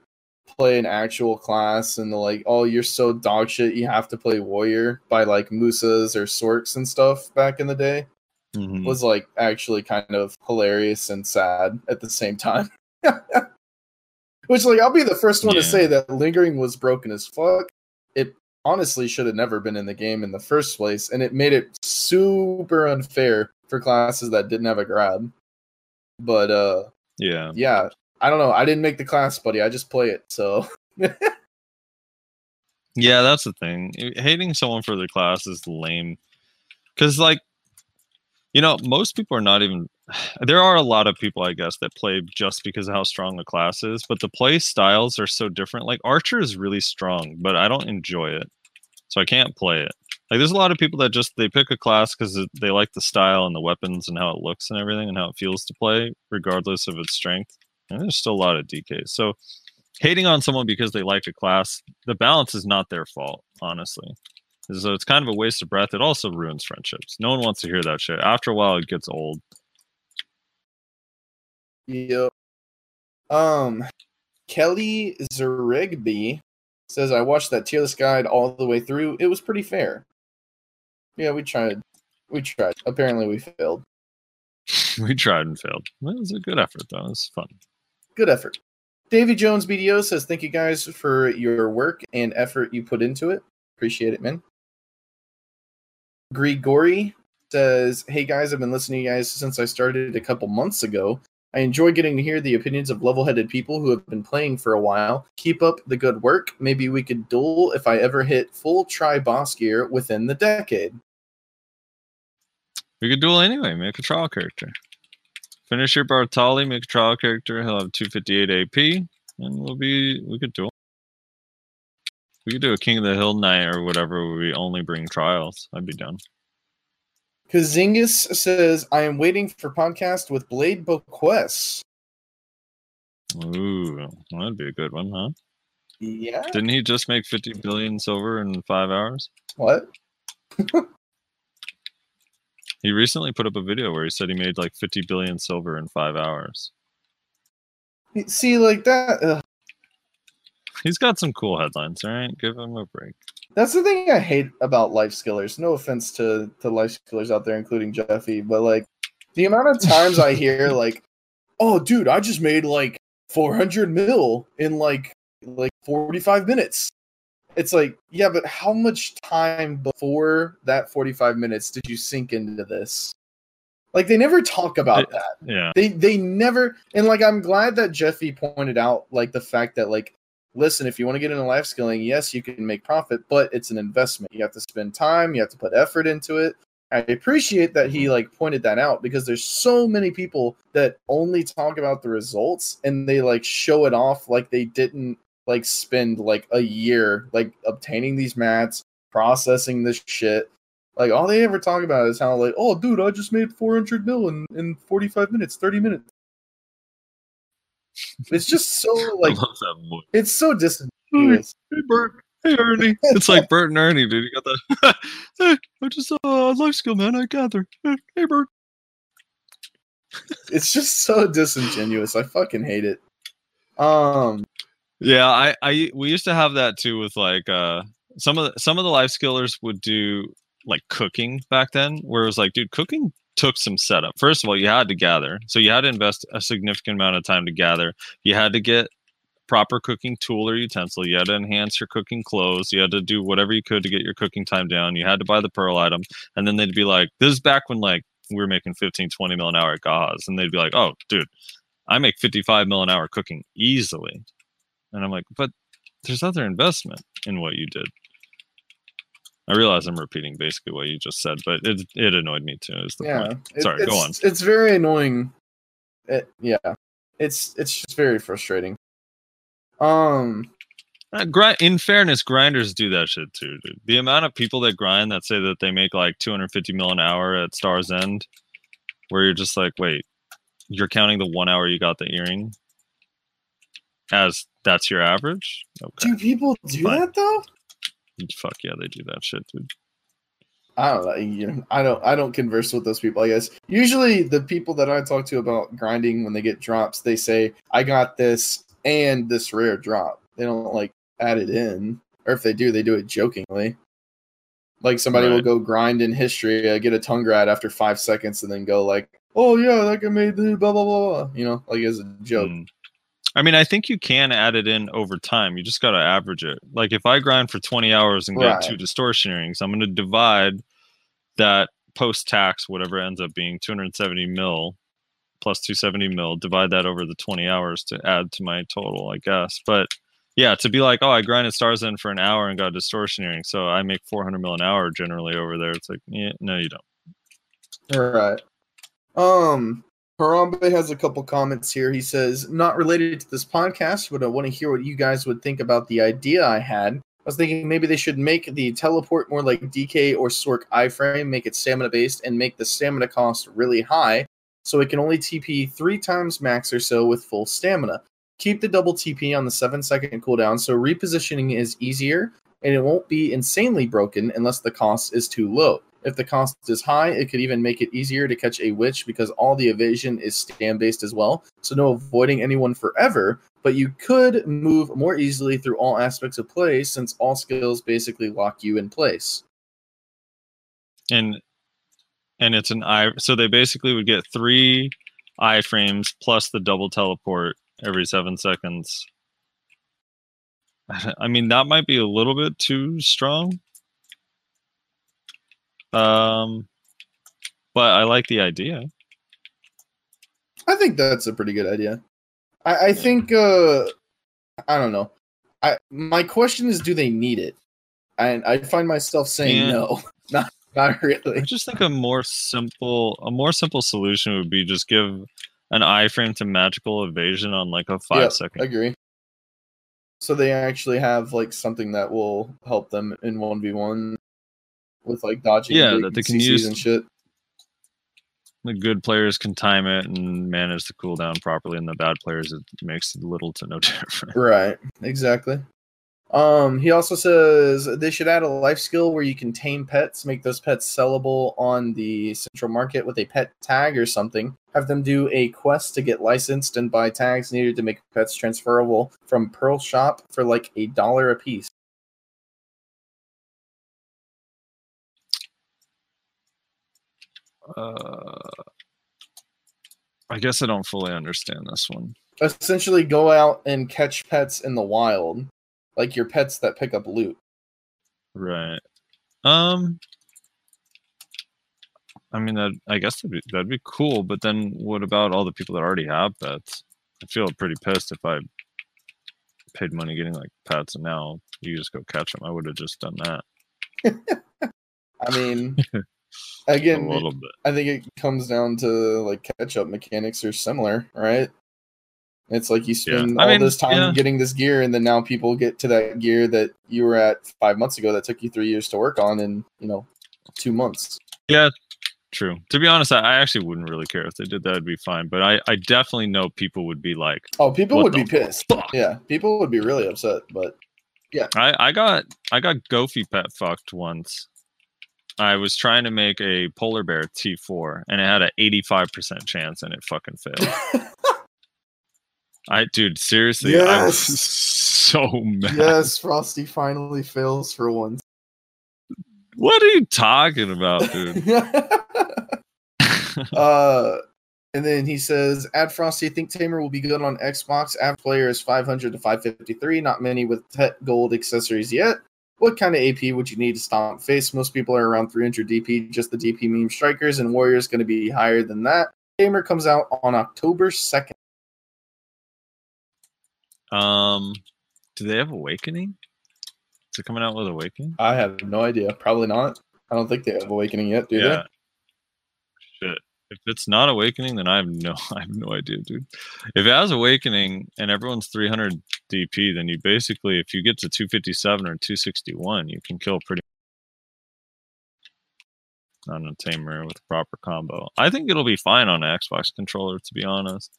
[SPEAKER 1] play an actual class and they're like, oh, you're so dog shit, you have to play Warrior by like Musas or Sorks and stuff back in the day
[SPEAKER 2] Mhm.
[SPEAKER 1] was like actually kind of hilarious and sad at the same time. Which, like, I'll be the first one to say that lingering was broken as fuck. It honestly should have never been in the game in the first place, and it made it super unfair for classes that didn't have a grab. But uh,
[SPEAKER 2] Yeah.
[SPEAKER 1] yeah, I don't know. I didn't make the class, buddy. I just play it. So
[SPEAKER 2] Yeah, that's the thing. Hating someone for their class is lame. Cause like, you know, most people are not even. There are a lot of people, I guess, that play just because of how strong the class is, but the play styles are so different. Like Archer is really strong, but I don't enjoy it, so I can't play it. Like, there's a lot of people that just they pick a class because they like the style and the weapons and how it looks and everything and how it feels to play, regardless of its strength. And there's still a lot of DKs. So hating on someone because they like a class, the balance is not their fault, honestly. So it's kind of a waste of breath. It also ruins friendships. No one wants to hear that shit. After a while, it gets old.
[SPEAKER 1] Yep. Um, Kelly Zerigby says, I watched that tier list guide all the way through. It was pretty fair. Yeah, we tried. We tried. Apparently, we failed.
[SPEAKER 2] we tried and failed. It was a good effort, though. It was fun.
[SPEAKER 1] Good effort. Davy Jones BDO says, Thank you guys for your work and effort you put into it. Appreciate it, man. Grigori says, Hey guys, I've been listening to you guys since I started a couple months ago. I enjoy getting to hear the opinions of level headed people who have been playing for a while. Keep up the good work. Maybe we could duel if I ever hit full tri boss gear within the decade.
[SPEAKER 2] We could duel anyway. Make a trial character. Finish your Bartali, make a trial character. He'll have 258 AP, and we'll be. We could duel. We could do a King of the Hill night or whatever where we only bring trials. I'd be down.
[SPEAKER 1] Kazingus says, I am waiting for podcast with Blade Boquest.
[SPEAKER 2] Ooh, that'd be a good one, huh?
[SPEAKER 1] Yeah.
[SPEAKER 2] Didn't he just make 50 billion silver in five hours?
[SPEAKER 1] What?
[SPEAKER 2] He recently put up a video where he said he made like 50 billion silver in five hours.
[SPEAKER 1] See, like that. ugh.
[SPEAKER 2] He's got some cool headlines, all right? Give him a break.
[SPEAKER 1] That's the thing I hate about life skillers. No offense to to life skillers out there, including Jeffy, but like the amount of times I hear like, "Oh, dude, I just made like 400 mil in like like 45 minutes." It's like, yeah, but how much time before that 45 minutes did you sink into this? Like they never talk about
[SPEAKER 2] I-
[SPEAKER 1] that.
[SPEAKER 2] Yeah.
[SPEAKER 1] They they never and like I'm glad that Jeffy pointed out like the fact that like listen, if you want to get into life skilling, yes, you can make profit, but it's an investment. You have to spend time, you have to put effort into it. I appreciate that he mm-hmm. like pointed that out because there's so many people that only talk about the results and they like show it off like they didn't like spend like a year like obtaining these mats, processing this shit. Like all they ever talk about is how like, oh dude, I just made 400 mil in, in 45 minutes, 30 minutes. It's just so like
[SPEAKER 2] I love that voice.
[SPEAKER 1] it's so disingenuous.
[SPEAKER 2] Hey, Bert. Hey, Ernie. It's like Bert and Ernie, dude. You got that? hey, I just uh, life skill, man. I gather. Hey, Bert.
[SPEAKER 1] It's just so disingenuous. I fucking hate it. Um,
[SPEAKER 2] Yeah, I, I, we used to have that too with like uh some of the, some of the life skillers would do like cooking back then, where it was like, dude, cooking took some setup. First of all, you had to gather, so you had to invest a significant amount of time to gather. You had to get proper cooking tool or utensil. You had to enhance your cooking clothes. You had to do whatever you could to get your cooking time down. You had to buy the pearl item. And then they'd be like, this is back when like we were making 15, 20 mil an hour at. And they'd be like, oh, dude, I make 55 mil an hour cooking easily. And I'm like, but there's other investment in what you did. I realize I'm repeating basically what you just said, but it it annoyed me too. Is the
[SPEAKER 1] yeah.
[SPEAKER 2] point? Sorry, go
[SPEAKER 1] it's- It's very annoying. It, yeah, it's it's just very frustrating. Um,
[SPEAKER 2] Uh, grind, in fairness, grinders do that shit too, dude. The amount of people that grind that say that they make like 250 mil an hour at Star's End, where you're just like, wait, you're counting the one hour you got the earring as that's your average? Okay,
[SPEAKER 1] do people do
[SPEAKER 2] Fine.
[SPEAKER 1] that though?
[SPEAKER 2] Fuck yeah, they do that shit, dude.
[SPEAKER 1] I don't know. You know, I don't. I don't converse with those people. I guess usually the people that I talk to about grinding when they get drops, they say, "I got this and this rare drop." They don't like add it in, or if they do, they do it jokingly. Like somebody will go grind in Hystria, uh, get a Tungrad after five seconds, and then go like, "Oh yeah, like I made the blah blah blah,", blah," you know, like as a joke.
[SPEAKER 2] Mm. I mean, I think you can add it in over time. You just got to average it. Like if I grind for 20 hours and get
[SPEAKER 1] Right.
[SPEAKER 2] two distortion earrings, I'm going to divide that post tax, whatever it ends up being, 270 mil plus 270 mil, divide that over the 20 hours to add to my total, I guess. But yeah, to be like, oh, I grinded Star's End for an hour and got distortion earring, so I make 400 mil an hour generally over there. It's like, yeah, no, you don't.
[SPEAKER 1] All right. Um, Harambe has a couple comments here. He says, not related to this podcast, but I want to hear what you guys would think about the idea I had. I was thinking maybe they should make the teleport more like DK or Sorc iframe, make it stamina based, and make the stamina cost really high so it can only TP three times max or so with full stamina. Keep the double TP on the seven second cooldown so repositioning is easier and it won't be insanely broken unless the cost is too low. If the cost is high, it could even make it easier to catch a witch because all the evasion is stand based as well. So, no avoiding anyone forever, but you could move more easily through all aspects of play since all skills basically lock you in place.
[SPEAKER 2] and and it's an eye so they basically would get three iframes plus the double teleport every seven seconds i mean that might be a little bit too strong um but i like the idea
[SPEAKER 1] I think that's a pretty good idea. I, I think, uh, I don't know. I My question is do they need it? And I find myself saying
[SPEAKER 2] Yeah.
[SPEAKER 1] no, not, not
[SPEAKER 2] i
[SPEAKER 1] really.
[SPEAKER 2] just think a more simple a more simple solution would be just give an iframe to magical evasion on like a five
[SPEAKER 1] Yep,
[SPEAKER 2] second
[SPEAKER 1] Agree. So they actually have like something that will help them in one v one with like dodging
[SPEAKER 2] Yeah, that they can
[SPEAKER 1] CCs
[SPEAKER 2] use-
[SPEAKER 1] and shit.
[SPEAKER 2] the good players can time it and manage the cooldown properly and the bad players it makes little to no difference
[SPEAKER 1] Right. Exactly. Um, he also says they should add a life skill where you can tame pets, make those pets sellable on the central market with a pet tag or something. Have them do a quest to get licensed and buy tags needed to make pets transferable from Pearl Shop for like a dollar a piece.
[SPEAKER 2] Uh, I guess I don't fully understand this one.
[SPEAKER 1] Essentially, go out and catch pets in the wild, like your pets that pick up loot.
[SPEAKER 2] Right. Um. I mean that. I guess that'd be, that'd be cool. But then, what about all the people that already have pets? I feel pretty pissed if I paid money getting like pets, and now you just go catch them. I would have just done that
[SPEAKER 1] I mean,
[SPEAKER 2] a
[SPEAKER 1] again,
[SPEAKER 2] little bit.
[SPEAKER 1] I think it comes down to like catch up mechanics are similar, right? It's like you spend
[SPEAKER 2] I
[SPEAKER 1] all
[SPEAKER 2] mean,
[SPEAKER 1] this time
[SPEAKER 2] yeah.
[SPEAKER 1] getting this gear, and then now people get to that gear that you were at five months ago that took you three years to work on in, you know, two months.
[SPEAKER 2] Yeah, true. To be honest, I, I actually wouldn't really care if they did that. It'd be fine. But I, I definitely know people would be like,
[SPEAKER 1] Oh, people would be pissed.
[SPEAKER 2] fuck?
[SPEAKER 1] Yeah, people would be really upset. But yeah,
[SPEAKER 2] I, I got I got Goofy pet fucked once. I was trying to make a polar bear T4 and it had an 85% chance and it fucking failed. I dude, seriously, I was
[SPEAKER 1] Yes.
[SPEAKER 2] so mad.
[SPEAKER 1] yes, Frosty finally fails for once.
[SPEAKER 2] What are you talking about, dude?
[SPEAKER 1] uh, and then he says, "Add Frosty. Think Tamer will be good on Xbox. Average player is 500 to 553. Not many with Tet Gold accessories yet. What kind of AP would you need to stomp face? Most people are around 300 DP. Just the DP meme strikers and warriors going to be higher than that. Tamer comes out on October 2nd.
[SPEAKER 2] Um, do they have Awakening? Is it coming out with Awakening?
[SPEAKER 1] I have no idea. Probably not. I don't think they have Awakening yet, do
[SPEAKER 2] yeah. Shit. If it's not Awakening, then I have no, I have no idea, dude. If it has Awakening and everyone's 300 DP, then you basically, if you get to 257 or 261, you can kill pretty on a tamer with a proper combo. I think it'll be fine on an Xbox controller, to be honest.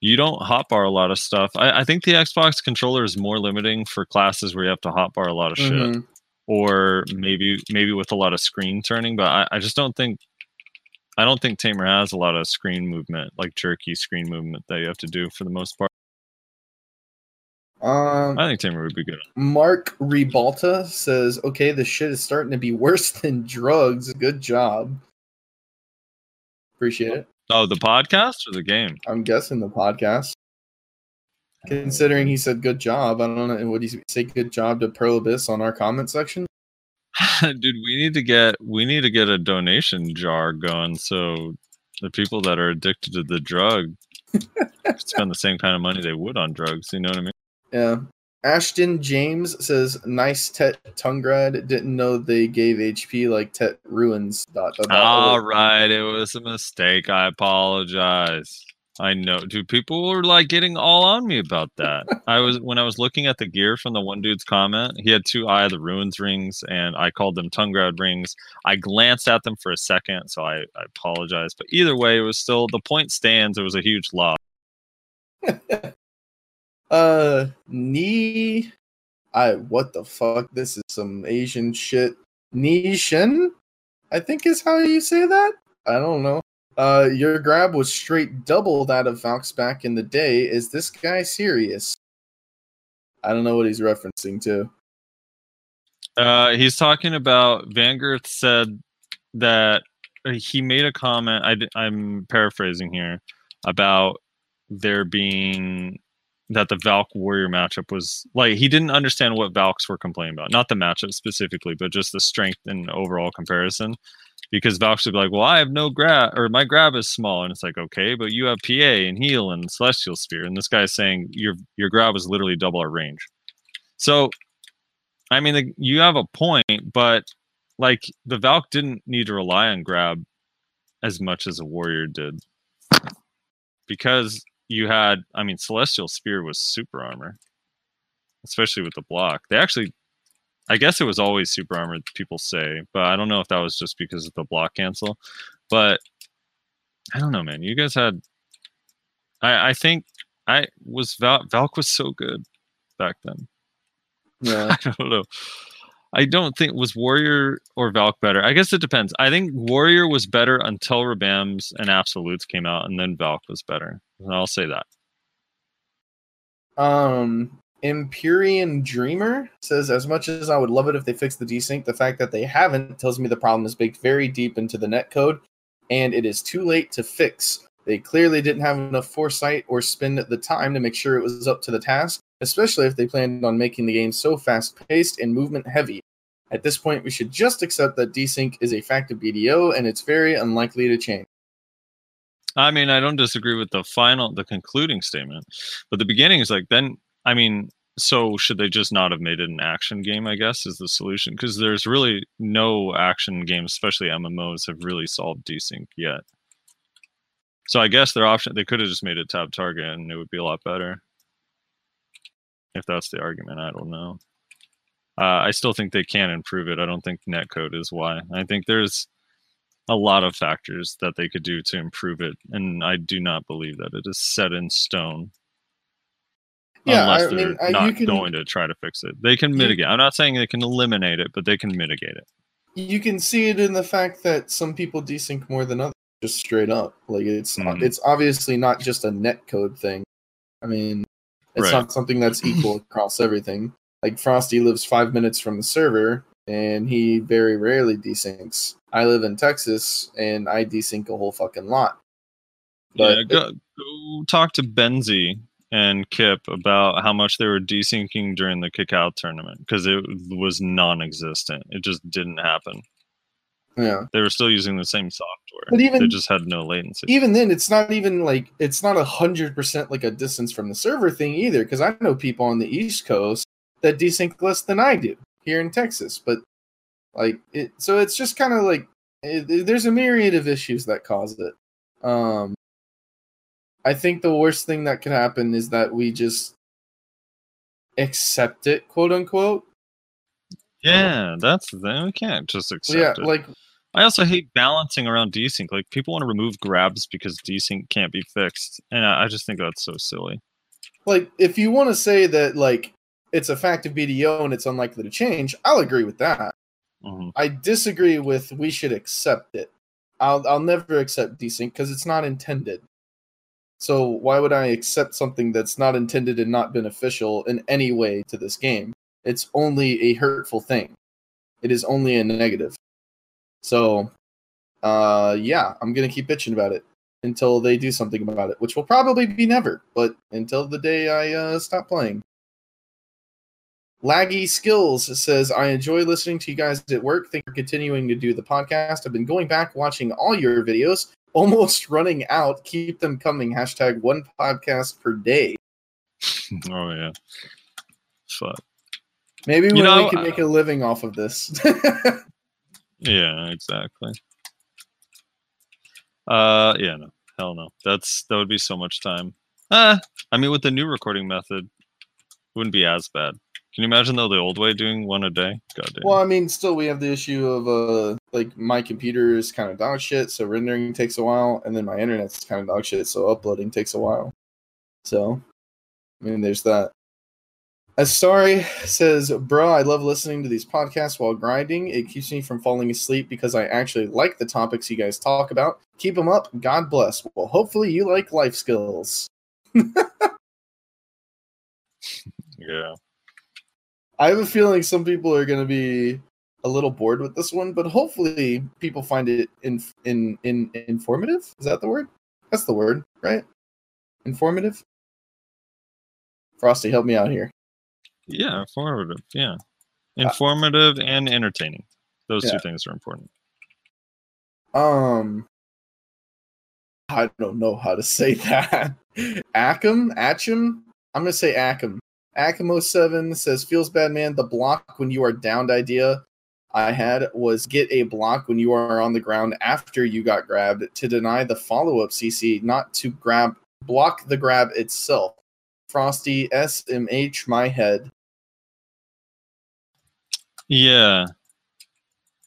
[SPEAKER 2] You don't hotbar a lot of stuff. I, I think the Xbox controller is more limiting for classes where you have to hotbar a lot of shit,
[SPEAKER 1] Mhm.
[SPEAKER 2] or maybe maybe with a lot of screen turning. But I, I just don't think I don't think Tamer has a lot of screen movement, like jerky screen movement that you have to do for the most part.
[SPEAKER 1] Um,
[SPEAKER 2] I think Tamer would be good.
[SPEAKER 1] Mark Ribalta says, "Okay, this shit is starting to be worse than drugs. Good job. Appreciate it.
[SPEAKER 2] Oh, the podcast or the game?
[SPEAKER 1] I'm guessing the podcast. Considering he said good job, I don't know. Would he say good job to Pearl Abyss on our comment section?
[SPEAKER 2] Dude, we need to get we need to get a donation jar going so the people that are addicted to the drug spend the same kind of money they would on drugs. You know what I mean?
[SPEAKER 1] Yeah. Ashton James says, "Nice Tet Tungrad. Didn't know they gave HP like Tet ruins." Dot, dot, dot. Oh.
[SPEAKER 2] All right, it was a mistake. I apologize. I know, dude. People were like getting all on me about that. I was when I was looking at the gear from the one dude's comment. He had two Eye of the Ruins rings, and I called them Tungrad rings. I glanced at them for a second, so I, I apologize. But either way, it was still the point stands. It was a huge loss.
[SPEAKER 1] Uh, knee. I what the fuck? This is some Asian shit. Nishan, I think is how you say that. I don't know. Uh, your grab was straight double that of Valks back in the day. Is this guy serious? I don't know what he's referencing to.
[SPEAKER 2] Uh, he's talking about Vanguard said that he made a comment. I, I, am paraphrasing here about there being that the Valk Warrior matchup was like he didn't understand what Valks were complaining about, not the matchup specifically, but just the strength and overall comparison. Because Valks would be like, "Well, I have no grab, or my grab is small," and it's like, "Okay, but you have PA and heal and Celestial Spear," and this guy's saying your your grab is literally double our range. So, I mean, the, you have a point, but like the Valk didn't need to rely on grab as much as a warrior did because you had i mean celestial spear was super armor especially with the block they actually i guess it was always super armor people say but i don't know if that was just because of the block cancel but i don't know man you guys had i i think i was Val- valk was so good back then
[SPEAKER 1] Yeah.
[SPEAKER 2] i don't know I don't think was Warrior or Valk better. I guess it depends. I think Warrior was better until Rabams and Absolutes came out, and then Valk was better. I'll say that.
[SPEAKER 1] Um, Empyrean Dreamer says, as much as I would love it if they fixed the desync, the fact that they haven't tells me the problem is baked very deep into the netcode, and it is too late to fix. They clearly didn't have enough foresight or spend the time to make sure it was up to the task, especially if they planned on making the game so fast paced and movement heavy. At this point, we should just accept that desync is a fact of BDO and it's very unlikely to change.
[SPEAKER 2] I mean, I don't disagree with the final, the concluding statement, but the beginning is like, then, I mean, so should they just not have made it an action game? I guess is the solution because there's really no action games, especially MMOs, have really solved desync yet. So I guess their option, they could have just made it tab target and it would be a lot better. If that's the argument, I don't know. Uh, I still think they can improve it. I don't think netcode is why. I think there's a lot of factors that they could do to improve it, and I do not believe that it is set in stone.
[SPEAKER 1] Yeah,
[SPEAKER 2] unless
[SPEAKER 1] I
[SPEAKER 2] they're
[SPEAKER 1] mean, you
[SPEAKER 2] not
[SPEAKER 1] can-
[SPEAKER 2] going to try to fix it. They can mitigate. I'm not saying they can eliminate it, but they can mitigate it.
[SPEAKER 1] you can see it in the fact that some people desync more than others just straight up like it's
[SPEAKER 2] Mhm.
[SPEAKER 1] it's obviously not just a netcode thing i mean it's
[SPEAKER 2] Right.
[SPEAKER 1] not something that's equal across everything like frosty lives five minutes from the server and he very rarely desyncs. I live in Texas, and I desync a whole fucking lot.
[SPEAKER 2] yeah, go, go talk to Benzi and Kip about how much they were desyncing during the kick out tournament because it was non-existent. It just didn't happen.
[SPEAKER 1] yeah,
[SPEAKER 2] They were still using the same software.
[SPEAKER 1] But even-
[SPEAKER 2] they just had no latency.
[SPEAKER 1] even then, it's not even like it's not a hundred percent like a distance from the server thing either. Because I know people on the East Coast that desync less than I do here in Texas, but like it. So it's just kind of like it, there's a myriad of issues that cause it. Um, I think the worst thing that could happen is that we just accept it, quote unquote.
[SPEAKER 2] yeah, that's the thing. We can't just accept
[SPEAKER 1] yeah,
[SPEAKER 2] it.
[SPEAKER 1] like
[SPEAKER 2] I also hate balancing around desync. Like people want to remove grabs because desync can't be fixed, and I, I just think that's so silly.
[SPEAKER 1] like if you want to say that like it's a fact of BDO and it's unlikely to change, I'll agree with that.
[SPEAKER 2] Mhm.
[SPEAKER 1] I disagree with we should accept it. I'll I'll never accept desync because it's not intended. So why would I accept something that's not intended and not beneficial in any way to this game? It's only a hurtful thing. It is only a negative. So uh yeah, I'm gonna keep bitching about it until they do something about it, which will probably be never, but until the day I uh, stop playing. Laggy Skills says, I enjoy listening to you guys at work. Thank you for continuing to do the podcast. I've been going back watching all your videos, almost running out. Keep them coming. Hashtag one podcast per day.
[SPEAKER 2] Oh yeah, fuck.
[SPEAKER 1] Maybe
[SPEAKER 2] You know,
[SPEAKER 1] we can make a living off of this.
[SPEAKER 2] Yeah, exactly. Uh, yeah, no, hell no. That's that would be so much time. Ah, I mean, with the new recording method, it wouldn't be as bad. Can you imagine though the old way doing one a day? God damn.
[SPEAKER 1] well, I mean, still we have the issue of uh like my computer is kind of dog shit, so rendering takes a while, and then my internet's kind of dog shit, so uploading takes a while. So, I mean, there's that. Asari says, Bro, I love listening to these podcasts while grinding. It keeps me from falling asleep because I actually like the topics you guys talk about. Keep them up. God bless. Well, hopefully you like life skills.
[SPEAKER 2] yeah.
[SPEAKER 1] I have a feeling some people are going to be a little bored with this one, but hopefully people find it in, in, in informative. Is that the word? That's the word, right? Informative? Frosty, help me out here.
[SPEAKER 2] Yeah, informative. Yeah, informative and entertaining. Those
[SPEAKER 1] Yeah.
[SPEAKER 2] two things are important.
[SPEAKER 1] Um, I don't know how to say that. Ackham, Atcham. I'm gonna say Ackham. Ackham07 says feels bad, man. The block when you are downed idea I had was get a block when you are on the ground after you got grabbed to deny the follow up CC, not to grab block the grab itself. Frosty SMH my head.
[SPEAKER 2] Yeah.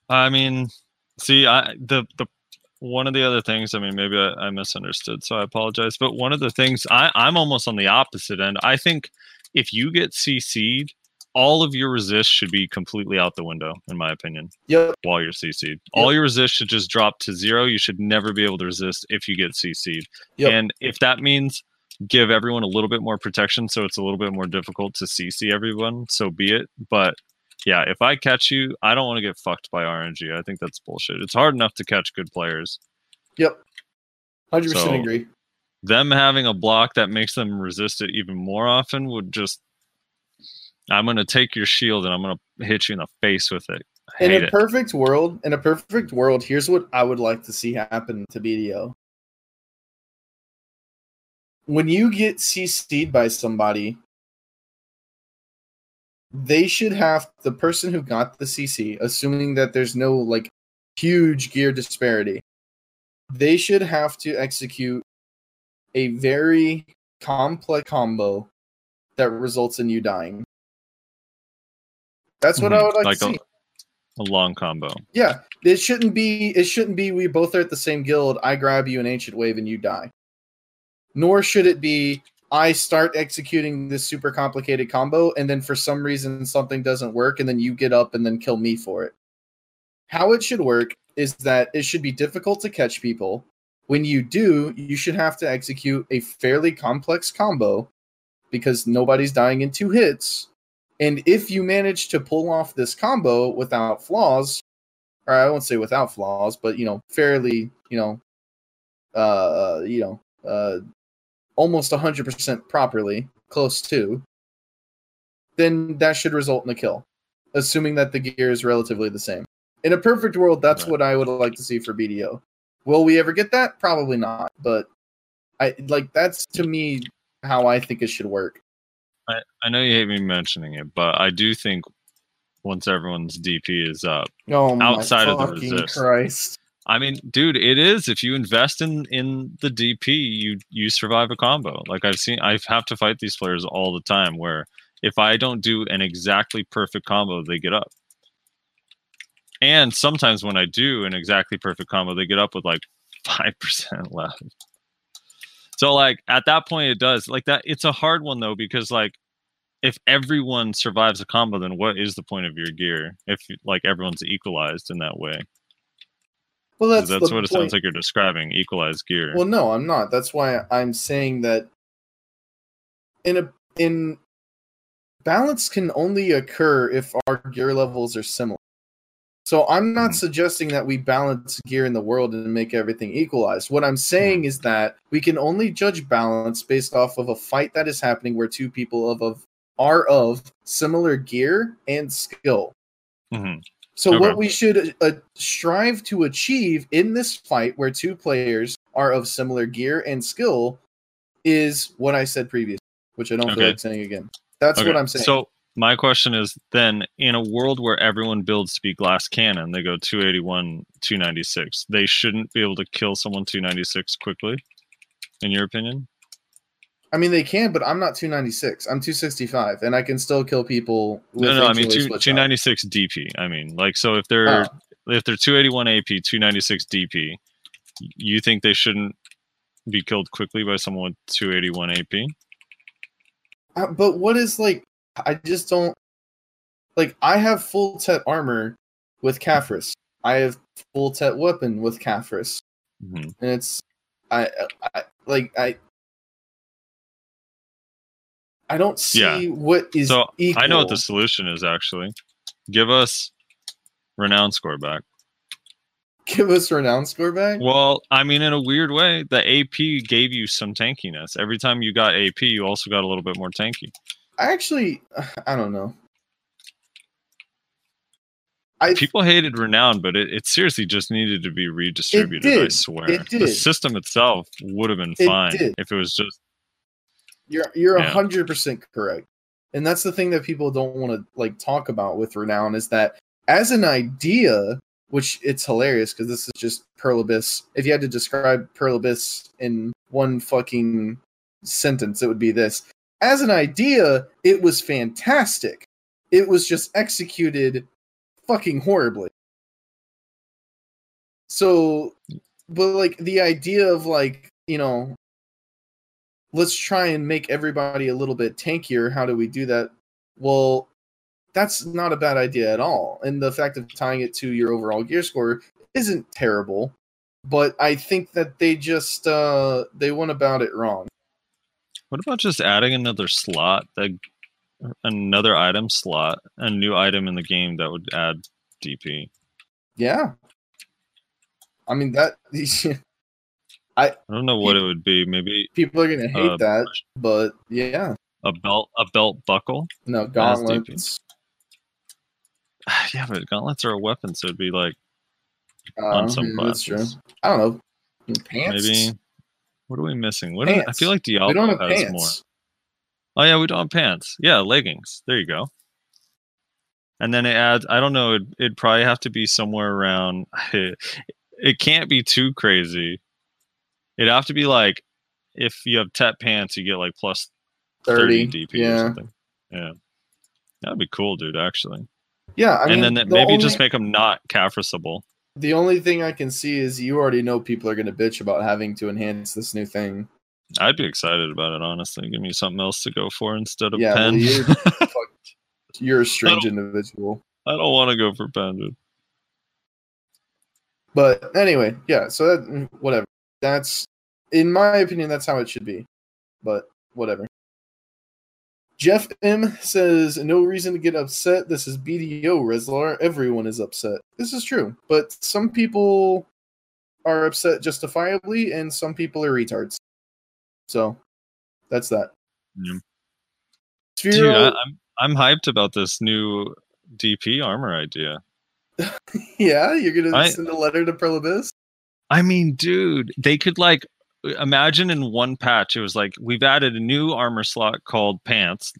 [SPEAKER 2] I mean, see, I the the one of the other things. I mean, maybe I, I misunderstood, so I apologize. But one of the things I I'm almost on the opposite end. I think if you get CC'd, all of your resist should be completely out the window, in my opinion.
[SPEAKER 1] Yep.
[SPEAKER 2] While you're CC'd, all your resist should just drop to zero. You should never be able to resist if you get CC'd.
[SPEAKER 1] Yep.
[SPEAKER 2] And if that means give everyone a little bit more protection, so it's a little bit more difficult to CC everyone, so be it. But yeah, if I catch you, I don't want to get fucked by RNG. I think that's bullshit. It's hard enough to catch good players.
[SPEAKER 1] Yep. Hundred
[SPEAKER 2] So-
[SPEAKER 1] percent agree.
[SPEAKER 2] Them having a block that makes them resist it even more often would just. I'm gonna take your shield and I'm gonna hit you in the face with it.
[SPEAKER 1] In a
[SPEAKER 2] it.
[SPEAKER 1] perfect world, in a perfect world, here's what I would like to see happen to BDO. When you get CC'd by somebody, they should have the person who got the CC, assuming that there's no like huge gear disparity, they should have to execute a very complex combo that results in you dying. That's what I
[SPEAKER 2] Mhm.
[SPEAKER 1] would like,
[SPEAKER 2] like
[SPEAKER 1] to
[SPEAKER 2] a,
[SPEAKER 1] see.
[SPEAKER 2] a long combo.
[SPEAKER 1] Yeah, it shouldn't be. It shouldn't be. We both are at the same guild. I grab you an ancient wave and you die. Nor should it be. I start executing this super complicated combo, and then for some reason something doesn't work, and then you get up and then kill me for it. How it should work is that it should be difficult to catch people. When you do, you should have to execute a fairly complex combo because nobody's dying in two hits. And if you manage to pull off this combo without flaws, or I won't say without flaws, but you know, fairly, you know, uh, you know, uh, almost 100% properly, close to, then that should result in a kill, assuming that the gear is relatively the same. In a perfect world, that's
[SPEAKER 2] Right.
[SPEAKER 1] what I would like to see for BDO. Will we ever get that? Probably not, but I like that's to me how I think it should work.
[SPEAKER 2] I, I know you hate me mentioning it, but I do think once everyone's DP is up,
[SPEAKER 1] Oh
[SPEAKER 2] Outside of the
[SPEAKER 1] fucking
[SPEAKER 2] resist.
[SPEAKER 1] Christ!
[SPEAKER 2] I mean, dude, it is. If you invest in in the DP, you you survive a combo. Like I've seen, I have to fight these players all the time. Where if I don't do an exactly perfect combo, they get up. And sometimes when I do an exactly perfect combo, they get up with like five percent left. So like at that point, it does like that. It's a hard one though because like if everyone survives a combo, then what is the point of your gear? If like everyone's equalized in that way.
[SPEAKER 1] Well that's,
[SPEAKER 2] That's, what it
[SPEAKER 1] point.
[SPEAKER 2] sounds like you're describing, equalized gear.
[SPEAKER 1] Well, no, I'm not. That's why I'm saying that in a in balance can only occur if our gear levels are similar. So I'm not
[SPEAKER 2] Mhm.
[SPEAKER 1] suggesting that we balance gear in the world and make everything equalized. What I'm saying is that we can only judge balance based off of a fight that is happening where two people of, of are of similar gear and skill.
[SPEAKER 2] Mhm.
[SPEAKER 1] So
[SPEAKER 2] Okay.
[SPEAKER 1] what we should uh, strive to achieve in this fight, where two players are of similar gear and skill, is what I said previously, which I don't feel
[SPEAKER 2] Okay.
[SPEAKER 1] like saying again. That's
[SPEAKER 2] Okay,
[SPEAKER 1] what I'm saying.
[SPEAKER 2] So my question is then in a world where everyone builds to be glass cannon, they go 281, 296. They shouldn't be able to kill someone 296 quickly, in your opinion?
[SPEAKER 1] I mean, they can, but I'm not 296. I'm 265, and I can still kill people. With
[SPEAKER 2] No, no, I mean two,
[SPEAKER 1] switch
[SPEAKER 2] 296 DP. I mean, like so if they're
[SPEAKER 1] Oh.
[SPEAKER 2] if they're 281 AP, 296 DP, you think they shouldn't be killed quickly by someone with 281 AP?
[SPEAKER 1] Uh, but what is like? I just don't like. I have full tet armor with Caphras. I have full tet weapon with Caphras.
[SPEAKER 2] Mhm.
[SPEAKER 1] and it's I, I like I I don't see
[SPEAKER 2] Yeah.
[SPEAKER 1] what is
[SPEAKER 2] So
[SPEAKER 1] equal.
[SPEAKER 2] I know what the solution is actually. Give us renown score back.
[SPEAKER 1] Give us renown score back.
[SPEAKER 2] Well, I mean, in a weird way, the AP gave you some tankiness. Every time you got AP, you also got a little bit more tanky.
[SPEAKER 1] I actually I don't know. I
[SPEAKER 2] People hated renown, but it, it seriously just needed to be redistributed. I
[SPEAKER 1] did.
[SPEAKER 2] swear,
[SPEAKER 1] It
[SPEAKER 2] the system itself would have been
[SPEAKER 1] It
[SPEAKER 2] fine
[SPEAKER 1] did.
[SPEAKER 2] if it was just
[SPEAKER 1] you're you're a
[SPEAKER 2] Yeah.
[SPEAKER 1] hundred percent correct, and that's the thing that people don't want to like talk about with renown is that as an idea, which it's hilarious because this is just Pearl Abyss. If you had to describe Pearl Abyss in one fucking sentence, it would be this. As an idea, it was fantastic. It was just executed fucking horribly. So, but like the idea of like, you know, let's try and make everybody a little bit tankier. How do we do that? Well, that's not a bad idea at all. And the fact of tying it to your overall gear score isn't terrible. But I think that they just uh they went about it wrong.
[SPEAKER 2] What about just adding another slot, that another item slot, a new item in the game that would add DP?
[SPEAKER 1] Yeah. I mean that
[SPEAKER 2] I I don't know what it would be. Maybe
[SPEAKER 1] people are gonna hate
[SPEAKER 2] Uh,
[SPEAKER 1] that, but yeah.
[SPEAKER 2] a belt, a belt buckle.
[SPEAKER 1] No gauntlets.
[SPEAKER 2] yeah, but gauntlets are a weapon, so it'd be like
[SPEAKER 1] Uh,
[SPEAKER 2] on some
[SPEAKER 1] yeah, that's true. I don't know. Pants.
[SPEAKER 2] Maybe. What are we missing? What we- I feel like Diablo
[SPEAKER 1] we don't have
[SPEAKER 2] has
[SPEAKER 1] pants.
[SPEAKER 2] more. Oh yeah, we don't have pants. Yeah, leggings. There you go. And then it adds. I don't know. It, it'd probably have to be somewhere around. It, can't be too crazy. It'd have to be like if you have tet pants, you get like plus 30,
[SPEAKER 1] 30.
[SPEAKER 2] DP or something. Yeah, that'd be cool, dude. Actually,
[SPEAKER 1] Yeah. I mean,
[SPEAKER 2] and then that
[SPEAKER 1] the
[SPEAKER 2] maybe
[SPEAKER 1] only,
[SPEAKER 2] just make them not Caphrisable.
[SPEAKER 1] The only thing I can see is you already know people are gonna bitch about having to enhance this new thing.
[SPEAKER 2] I'd be excited about it, honestly. Give me something else to go for instead of
[SPEAKER 1] Yeah, well,
[SPEAKER 2] pen.
[SPEAKER 1] you're- Fuck, you're a strange individual.
[SPEAKER 2] I don't want to go for pen, dude.
[SPEAKER 1] But anyway, yeah. So that mm, whatever. That's in my opinion, that's how it should be. But whatever. Jeff M says, "No reason to get upset. This is BDO, Rezlar. Everyone is upset. This is true, but some people are upset justifiably, and some people are retards. So that's that."
[SPEAKER 2] Yeah.
[SPEAKER 1] Sphero-
[SPEAKER 2] Dude, I, I'm I'm hyped about this new DP armor idea.
[SPEAKER 1] yeah, you're gonna
[SPEAKER 2] I-
[SPEAKER 1] send a letter to Pearl Abyss.
[SPEAKER 2] I mean, dude, they could like imagine in one patch it was like we've added a new armor slot called pants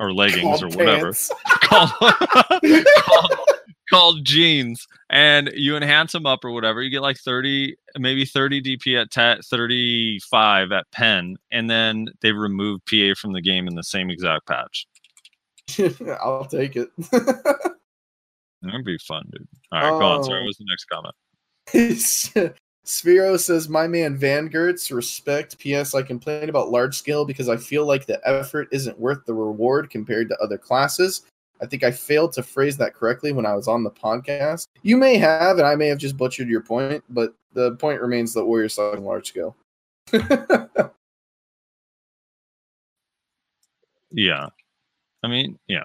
[SPEAKER 2] or leggings or whatever. called, called called jeans. And you enhance them up or whatever you get like 30 maybe 30 dp at ta 35 at pen and then they remove pa from the game in the same exact patch.
[SPEAKER 1] I'll take it.
[SPEAKER 2] that'd be fun dude. All right go on sorry
[SPEAKER 1] Oh.
[SPEAKER 2] what was the next comment
[SPEAKER 1] Sphero says, "My man Van Gertz, respect. P.S. I complain about large scale because I feel like the effort isn't worth the reward compared to other classes. I think I failed to phrase that correctly when I was on the podcast. You may have, and I may have just butchered your point, but the point remains that Warriors suck in large scale.
[SPEAKER 2] yeah i mean yeah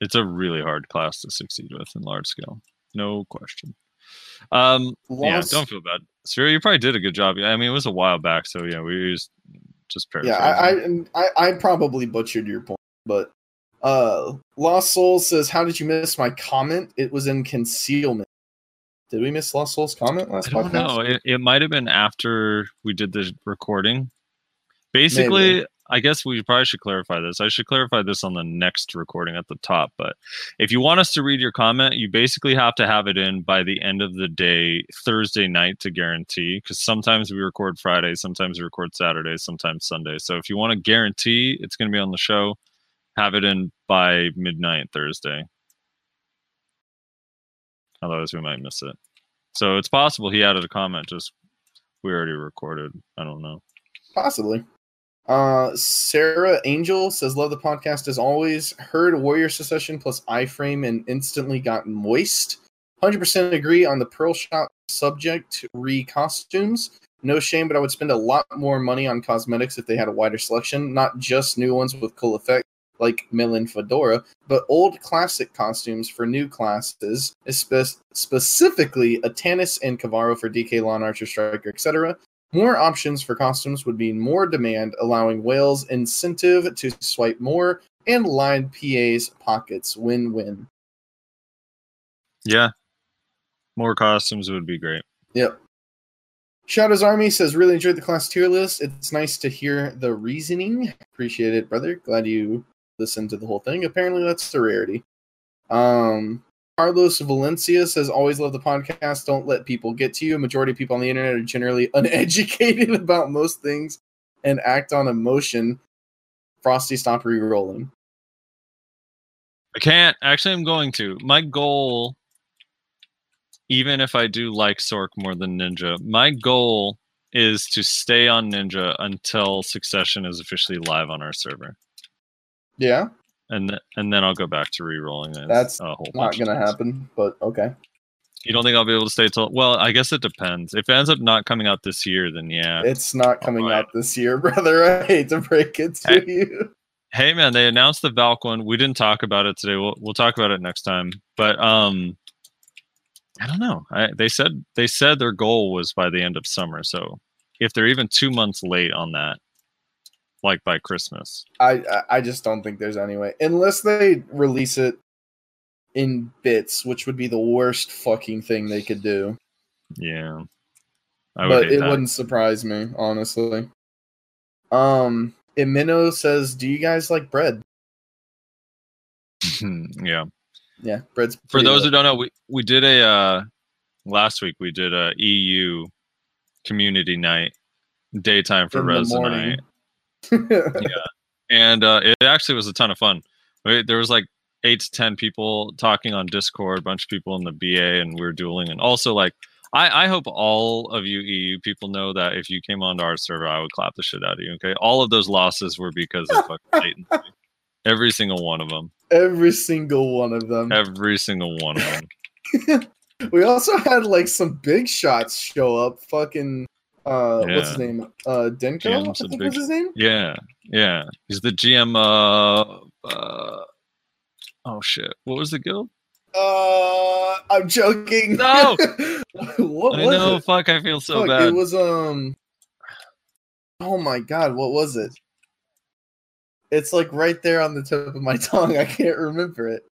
[SPEAKER 2] it's a really hard class to succeed with in large scale no question um yeah don't feel bad Sphere, you probably did a good job i mean it was a while back so yeah we used just
[SPEAKER 1] yeah. I, I I I probably butchered your point, but uh Lost Soul says, "How did you miss my comment? It was in concealment." Did we miss Lost Soul's comment last
[SPEAKER 2] I don't
[SPEAKER 1] podcast?
[SPEAKER 2] know. It, it might have been after we did the recording. Basically,
[SPEAKER 1] Maybe.
[SPEAKER 2] I guess we probably should clarify this. I should clarify this on the next recording at the top. But if you want us to read your comment, you basically have to have it in by the end of the day, Thursday night, to guarantee. Because sometimes we record Friday, sometimes we record Saturday, sometimes Sunday. So if you want to guarantee it's going to be on the show, have it in by midnight Thursday. Otherwise, we might miss it. So it's possible he added a comment. Just we already recorded. I don't know.
[SPEAKER 1] Possibly. Uh, Sarah Angel says, "Love the podcast as always. Heard Warrior Succession plus iframe and instantly got moist. Hundred percent agree on the Pearl Shop subject re costumes. No shame, but I would spend a lot more money on cosmetics if they had a wider selection, not just new ones with cool effects like Millen Fedora, but old classic costumes for new classes, espe- specifically Atanis and Cavaro for DK Lahn Archer Striker, etc. More options for costumes would mean more demand, allowing whales incentive to swipe more and line PA's pockets. Win win.
[SPEAKER 2] Yeah, more costumes would be great.
[SPEAKER 1] Yep. Shadow's Army says, really enjoyed the class tier list. It's nice to hear the reasoning. Appreciate it, brother. Glad you listened to the whole thing. Apparently, that's the rarity. Um, Carlos Valencia says, always love the podcast. Don't let people get to you. A majority of people on the internet are generally uneducated about most things and act on emotion. Frosty, stop re rolling.
[SPEAKER 2] I can't. Actually, I'm going to. My goal, even if I do like Sorc more than Ninja, my goal is to stay on Ninja until Succession is officially live on our server,
[SPEAKER 1] Yeah,
[SPEAKER 2] and th- and then I'll go back to re-rolling it.
[SPEAKER 1] That's
[SPEAKER 2] a whole
[SPEAKER 1] not going to happen, but okay.
[SPEAKER 2] You don't think I'll be able to stay till? Well, I guess it depends. If it ends up not coming out this year, then yeah.
[SPEAKER 1] It's not coming
[SPEAKER 2] Alright.
[SPEAKER 1] out this year, brother. I hate to break it to
[SPEAKER 2] Hey.
[SPEAKER 1] you.
[SPEAKER 2] Hey man, they announced the Valk one. We didn't talk about it today. We'll we'll talk about it next time. But um I don't know. I, they said they said their goal was by the end of summer. So if they're even two months late on that, like by Christmas,
[SPEAKER 1] I I- I just don't think there's any way unless they release it in bits, which would be the worst fucking thing they could do.
[SPEAKER 2] yeah, I would
[SPEAKER 1] but it
[SPEAKER 2] that.
[SPEAKER 1] wouldn't surprise me, honestly. Um, Emino says, "Do you guys like bread?"
[SPEAKER 2] yeah.
[SPEAKER 1] Yeah, bread's
[SPEAKER 2] For
[SPEAKER 1] pretty
[SPEAKER 2] those who don't know, we we did a uh, last week. We did a EU community night, daytime for
[SPEAKER 1] In the
[SPEAKER 2] Res and I.
[SPEAKER 1] morning.
[SPEAKER 2] and uh, it actually was a ton of fun. There was like eight to ten people talking on Discord, a bunch of people in the BA, and we were dueling. And also, like, I, I hope all of you EU people know that if you came onto our server, I would clap the shit out of you. Okay, all of those losses were because of fucking latency. Every single one of them.
[SPEAKER 1] Every single one of them.
[SPEAKER 2] Every single one of them.
[SPEAKER 1] We also had like some big shots show up. Fucking Uh, what's his name? Uh, Denko.
[SPEAKER 2] GM's
[SPEAKER 1] I think was his name.
[SPEAKER 2] Yeah, yeah. He's the GM. Uh, uh, oh shit. What was the guild?
[SPEAKER 1] Uh, I'm joking.
[SPEAKER 2] No!
[SPEAKER 1] what
[SPEAKER 2] I know.
[SPEAKER 1] it?
[SPEAKER 2] Fuck. I feel so
[SPEAKER 1] Fuck,
[SPEAKER 2] bad.
[SPEAKER 1] It was um. Oh my god, what was it? It's like right there on the tip of my tongue. I can't remember it.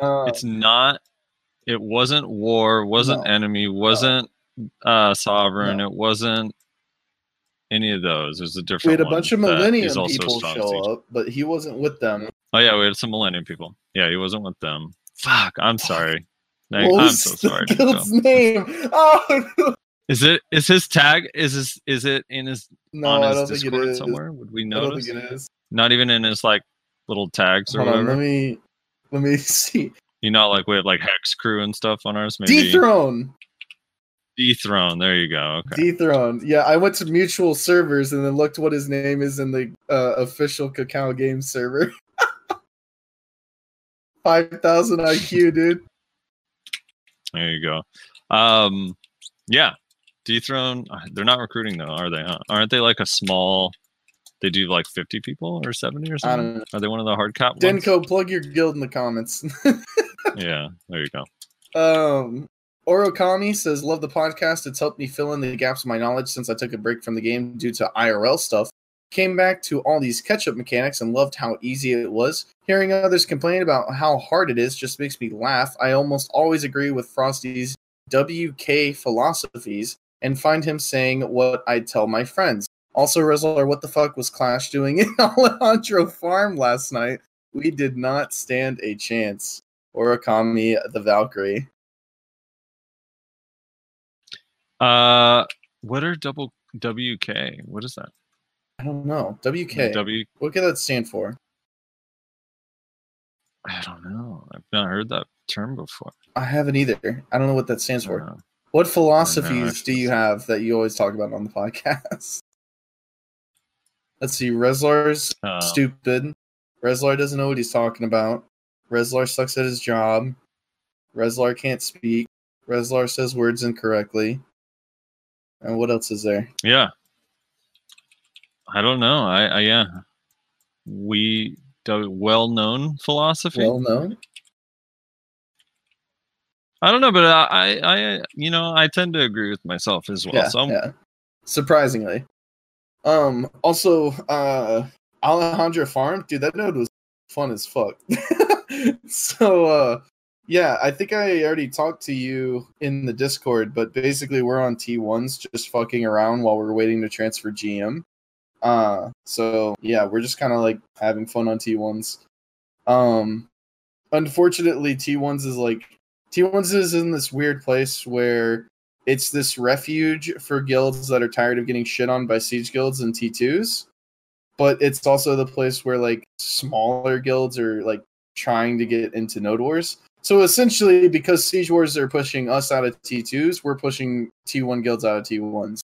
[SPEAKER 1] Uh,
[SPEAKER 2] it's not. It wasn't war. Wasn't
[SPEAKER 1] No.
[SPEAKER 2] enemy. Wasn't uh sovereign.
[SPEAKER 1] No.
[SPEAKER 2] It wasn't any of those. It was a different.
[SPEAKER 1] we had a bunch of Millennium people show up, but he wasn't with them.
[SPEAKER 2] Oh yeah, we had some Millennium people. Yeah, he wasn't with them. Fuck. I'm sorry. Like, I'm so sorry.
[SPEAKER 1] guild's name? Oh no,
[SPEAKER 2] Is it is his tag? Is his is it in his
[SPEAKER 1] no
[SPEAKER 2] on
[SPEAKER 1] I don't think it
[SPEAKER 2] Discord
[SPEAKER 1] is.
[SPEAKER 2] somewhere? Would we
[SPEAKER 1] I don't
[SPEAKER 2] notice?
[SPEAKER 1] think it is.
[SPEAKER 2] Not even in his like little tags or
[SPEAKER 1] Hold on,
[SPEAKER 2] whatever.
[SPEAKER 1] let me let me see.
[SPEAKER 2] You know, like we have like Hex Crew and stuff on ours. Maybe
[SPEAKER 1] Dethrone.
[SPEAKER 2] Dethrone. There you go. Okay.
[SPEAKER 1] Dethrone. Yeah, I went to mutual servers and then looked what his name is in the uh, official Kakao Games server. Five thousand IQ, dude.
[SPEAKER 2] There you go. Um, yeah, Dethrone. uh, They're not recruiting though, are they? Huh? Aren't they like a small? They do like fifty people or seventy or
[SPEAKER 1] I
[SPEAKER 2] something.
[SPEAKER 1] don't know.
[SPEAKER 2] Are they one of the hard cap ones?
[SPEAKER 1] Denko, plug your guild in the comments.
[SPEAKER 2] Yeah, there you go.
[SPEAKER 1] Um, Orokami says, "Love the podcast. It's helped me fill in the gaps of my knowledge since I took a break from the game due to IRL stuff. Came back to all these catch-up mechanics and loved how easy it was. Hearing others complain about how hard it is just makes me laugh. I almost always agree with Frosty's WK philosophies and find him saying what I'd tell my friends. Also, Rezlar, what the fuck was Clash doing in Alejandro Farm last night? We did not stand a chance." Orokami the Valkyrie.
[SPEAKER 2] Uh, what are double WK? What is that?
[SPEAKER 1] I don't know. WK.
[SPEAKER 2] W.
[SPEAKER 1] what could that stand for?
[SPEAKER 2] I don't know. I've not heard that term before.
[SPEAKER 1] I haven't either. I don't know what that stands for.
[SPEAKER 2] Uh,
[SPEAKER 1] What philosophies do you have that you always talk about on the podcast? Let's see. Rezlar's
[SPEAKER 2] uh,
[SPEAKER 1] stupid. Rezlar doesn't know what he's talking about. Rezlar sucks at his job. Rezlar can't speak. Rezlar says words incorrectly. And what else is there?
[SPEAKER 2] yeah. I don't know. I, I yeah. We well known philosophy.
[SPEAKER 1] Well known.
[SPEAKER 2] I don't know, but I, I, I, you know, I tend to agree with myself as well.
[SPEAKER 1] yeah,
[SPEAKER 2] so
[SPEAKER 1] yeah. Surprisingly. Um. Also, uh, Alejandro Farm, dude, that node was fun as fuck. so, uh, yeah, I think I already talked to you in the Discord, but basically we're on T1s just fucking around while we're waiting to transfer GM. Uh, so yeah, we're just kind of like having fun on T1s. Um, unfortunately, T1s is like T1s is in this weird place where it's this refuge for guilds that are tired of getting shit on by siege guilds and T2s. But it's also the place where like smaller guilds are like trying to get into Node Wars. So essentially, because Siege Wars are pushing us out of T2s, we're pushing T1 guilds out of T1s.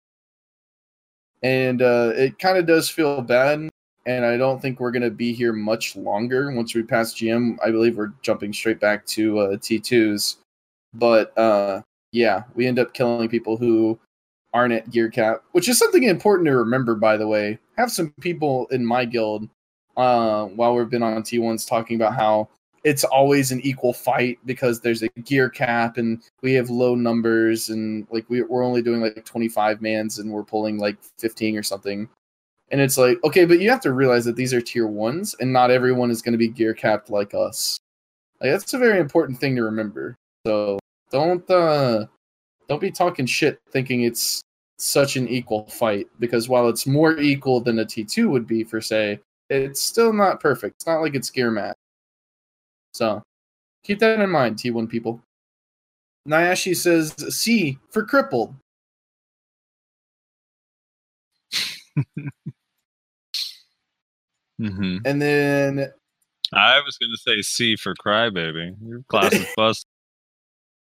[SPEAKER 1] And uh, it kind of does feel bad. And I don't think we're going to be here much longer. Once we pass GM, I believe we're jumping straight back to uh, T2s. But uh, yeah, we end up killing people who aren't at gear cap, which is something important to remember, by the way. Have some people in my guild uh, while we've been on T1s talking about how it's always an equal fight because there's a gear cap and we have low numbers and like we, we're only doing like 25 mans and we're pulling like 15 or something. And it's like, okay, but you have to realize that these are tier ones and not everyone is going to be gear capped like us. Like that's a very important thing to remember. So don't uh don't be talking shit thinking it's such an equal fight because while it's more equal than a T2 would be for say, it's still not perfect. It's not like it's gear match. So keep that in mind, T1 people. Nyashi says C for crippled.
[SPEAKER 2] mm-hmm.
[SPEAKER 1] And then
[SPEAKER 2] I was gonna say C for crybaby. Your class is bust.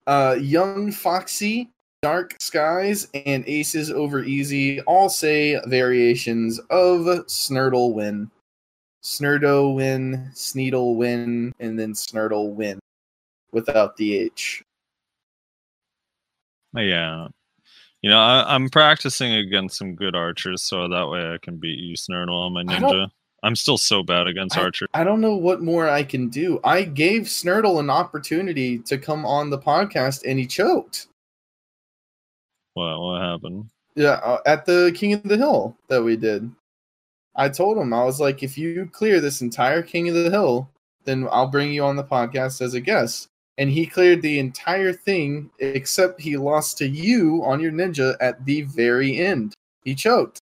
[SPEAKER 1] uh Young Foxy, Dark Skies, and Aces over Easy all say variations of Snurdle win. Snurdo win, Sneedle win, and then Snurdle win without the H.
[SPEAKER 2] Yeah. You know, I, I'm practicing against some good archers, so that way I can beat you, Snurdle, on my ninja. I'm still so bad against archer.
[SPEAKER 1] I don't know what more I can do. I gave Snurdle an opportunity to come on the podcast and he choked.
[SPEAKER 2] What what happened?
[SPEAKER 1] Yeah, uh, at the King of the Hill that we did. I told him I was like, if you clear this entire King of the Hill, then I'll bring you on the podcast as a guest. And he cleared the entire thing, except he lost to you on your ninja at the very end. He choked.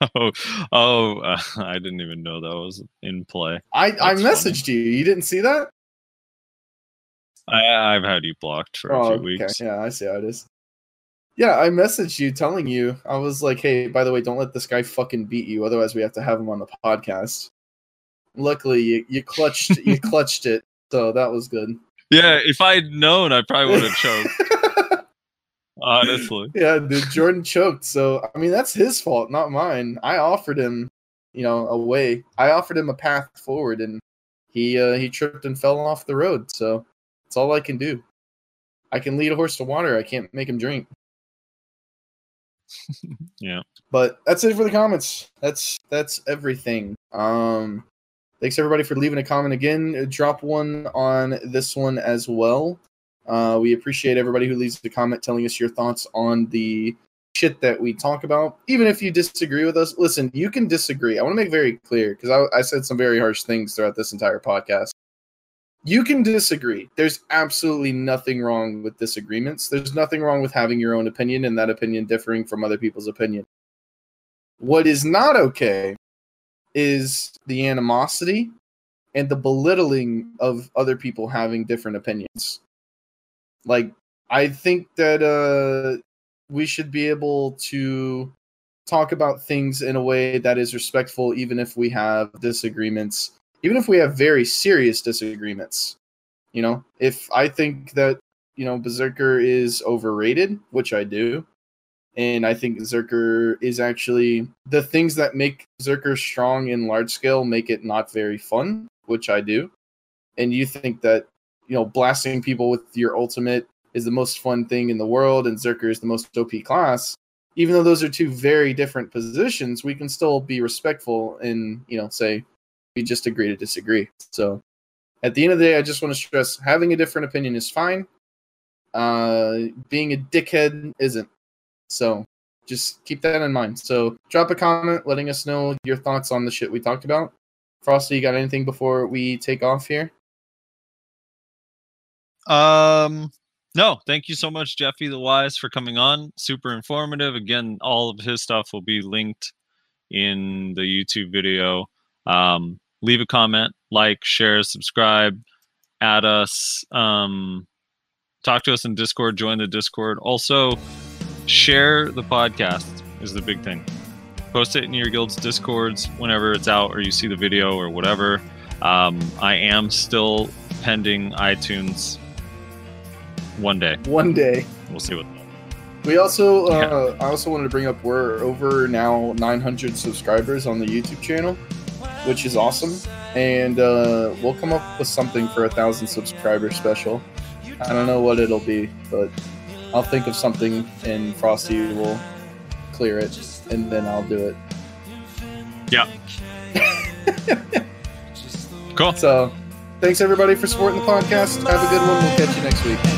[SPEAKER 2] oh, oh uh, I didn't even know that was in play.
[SPEAKER 1] I, I
[SPEAKER 2] That's funny.
[SPEAKER 1] messaged you. You didn't see that?
[SPEAKER 2] I, I've had you blocked for a few weeks.
[SPEAKER 1] Oh, Yeah, I see how it is. Yeah, I messaged you telling you I was like, "Hey, by the way, don't let this guy fucking beat you. Otherwise, we have to have him on the podcast." Luckily, you, you clutched you clutched it, so that was good.
[SPEAKER 2] Yeah, if I'd known, I probably would have choked. honestly,
[SPEAKER 1] yeah, dude, Jordan choked. So I mean, that's his fault, not mine. I offered him, you know, a way. I offered him a path forward, and he uh, he tripped and fell off the road. So that's all I can do. I can lead a horse to water. I can't make him drink.
[SPEAKER 2] Yeah.
[SPEAKER 1] But that's it for the comments. That's that's everything. Um thanks everybody for leaving a comment again. Uh, Drop one on this one as well. Uh we appreciate everybody who leaves a comment telling us your thoughts on the shit that we talk about. Even if you disagree with us, listen, you can disagree. I want to make very clear because I, I said some very harsh things throughout this entire podcast. You can disagree. There's absolutely nothing wrong with disagreements. There's nothing wrong with having your own opinion and that opinion differing from other people's opinion. What is not okay is the animosity and the belittling of other people having different opinions. Like, I think that uh, we should be able to talk about things in a way that is respectful, even if we have disagreements, even if we have very serious disagreements. You know, if I think that, you know, Berserker is overrated, which I do, and I think Zerker is actually the things that make Zerker strong in large scale make it not very fun, which I do. And you think that you know blasting people with your ultimate is the most fun thing in the world, and Zerker is the most OP class. Even though those are two very different positions, we can still be respectful and you know say we just agree to disagree. So at the end of the day, I just want to stress having a different opinion is fine. Uh, being a dickhead isn't. So just keep that in mind. So drop a comment letting us know your thoughts on the shit we talked about. Frosty, you got anything before we take off here?
[SPEAKER 2] Um, no, thank you so much, Jeffy the Wise, for coming on. Super informative. Again, all of his stuff will be linked in the YouTube video. Um, leave a comment, like, share, subscribe, add us, um, talk to us in Discord, join the Discord. Also, share the podcast is the big thing. Post it in your guild's discords whenever it's out or you see the video or whatever. Um, I am still pending iTunes one day.
[SPEAKER 1] One day.
[SPEAKER 2] We'll see what.
[SPEAKER 1] We also,
[SPEAKER 2] Yeah.
[SPEAKER 1] uh, I also wanted to bring up we're over now 900 subscribers on the YouTube channel, which is awesome. And uh, we'll come up with something for a thousand subscriber special. I don't know what it'll be, but I'll think of something and Frosty will clear it, and then I'll do it.
[SPEAKER 2] Yeah. cool.
[SPEAKER 1] So, thanks everybody for supporting the podcast. Have a good one. We'll catch you next week.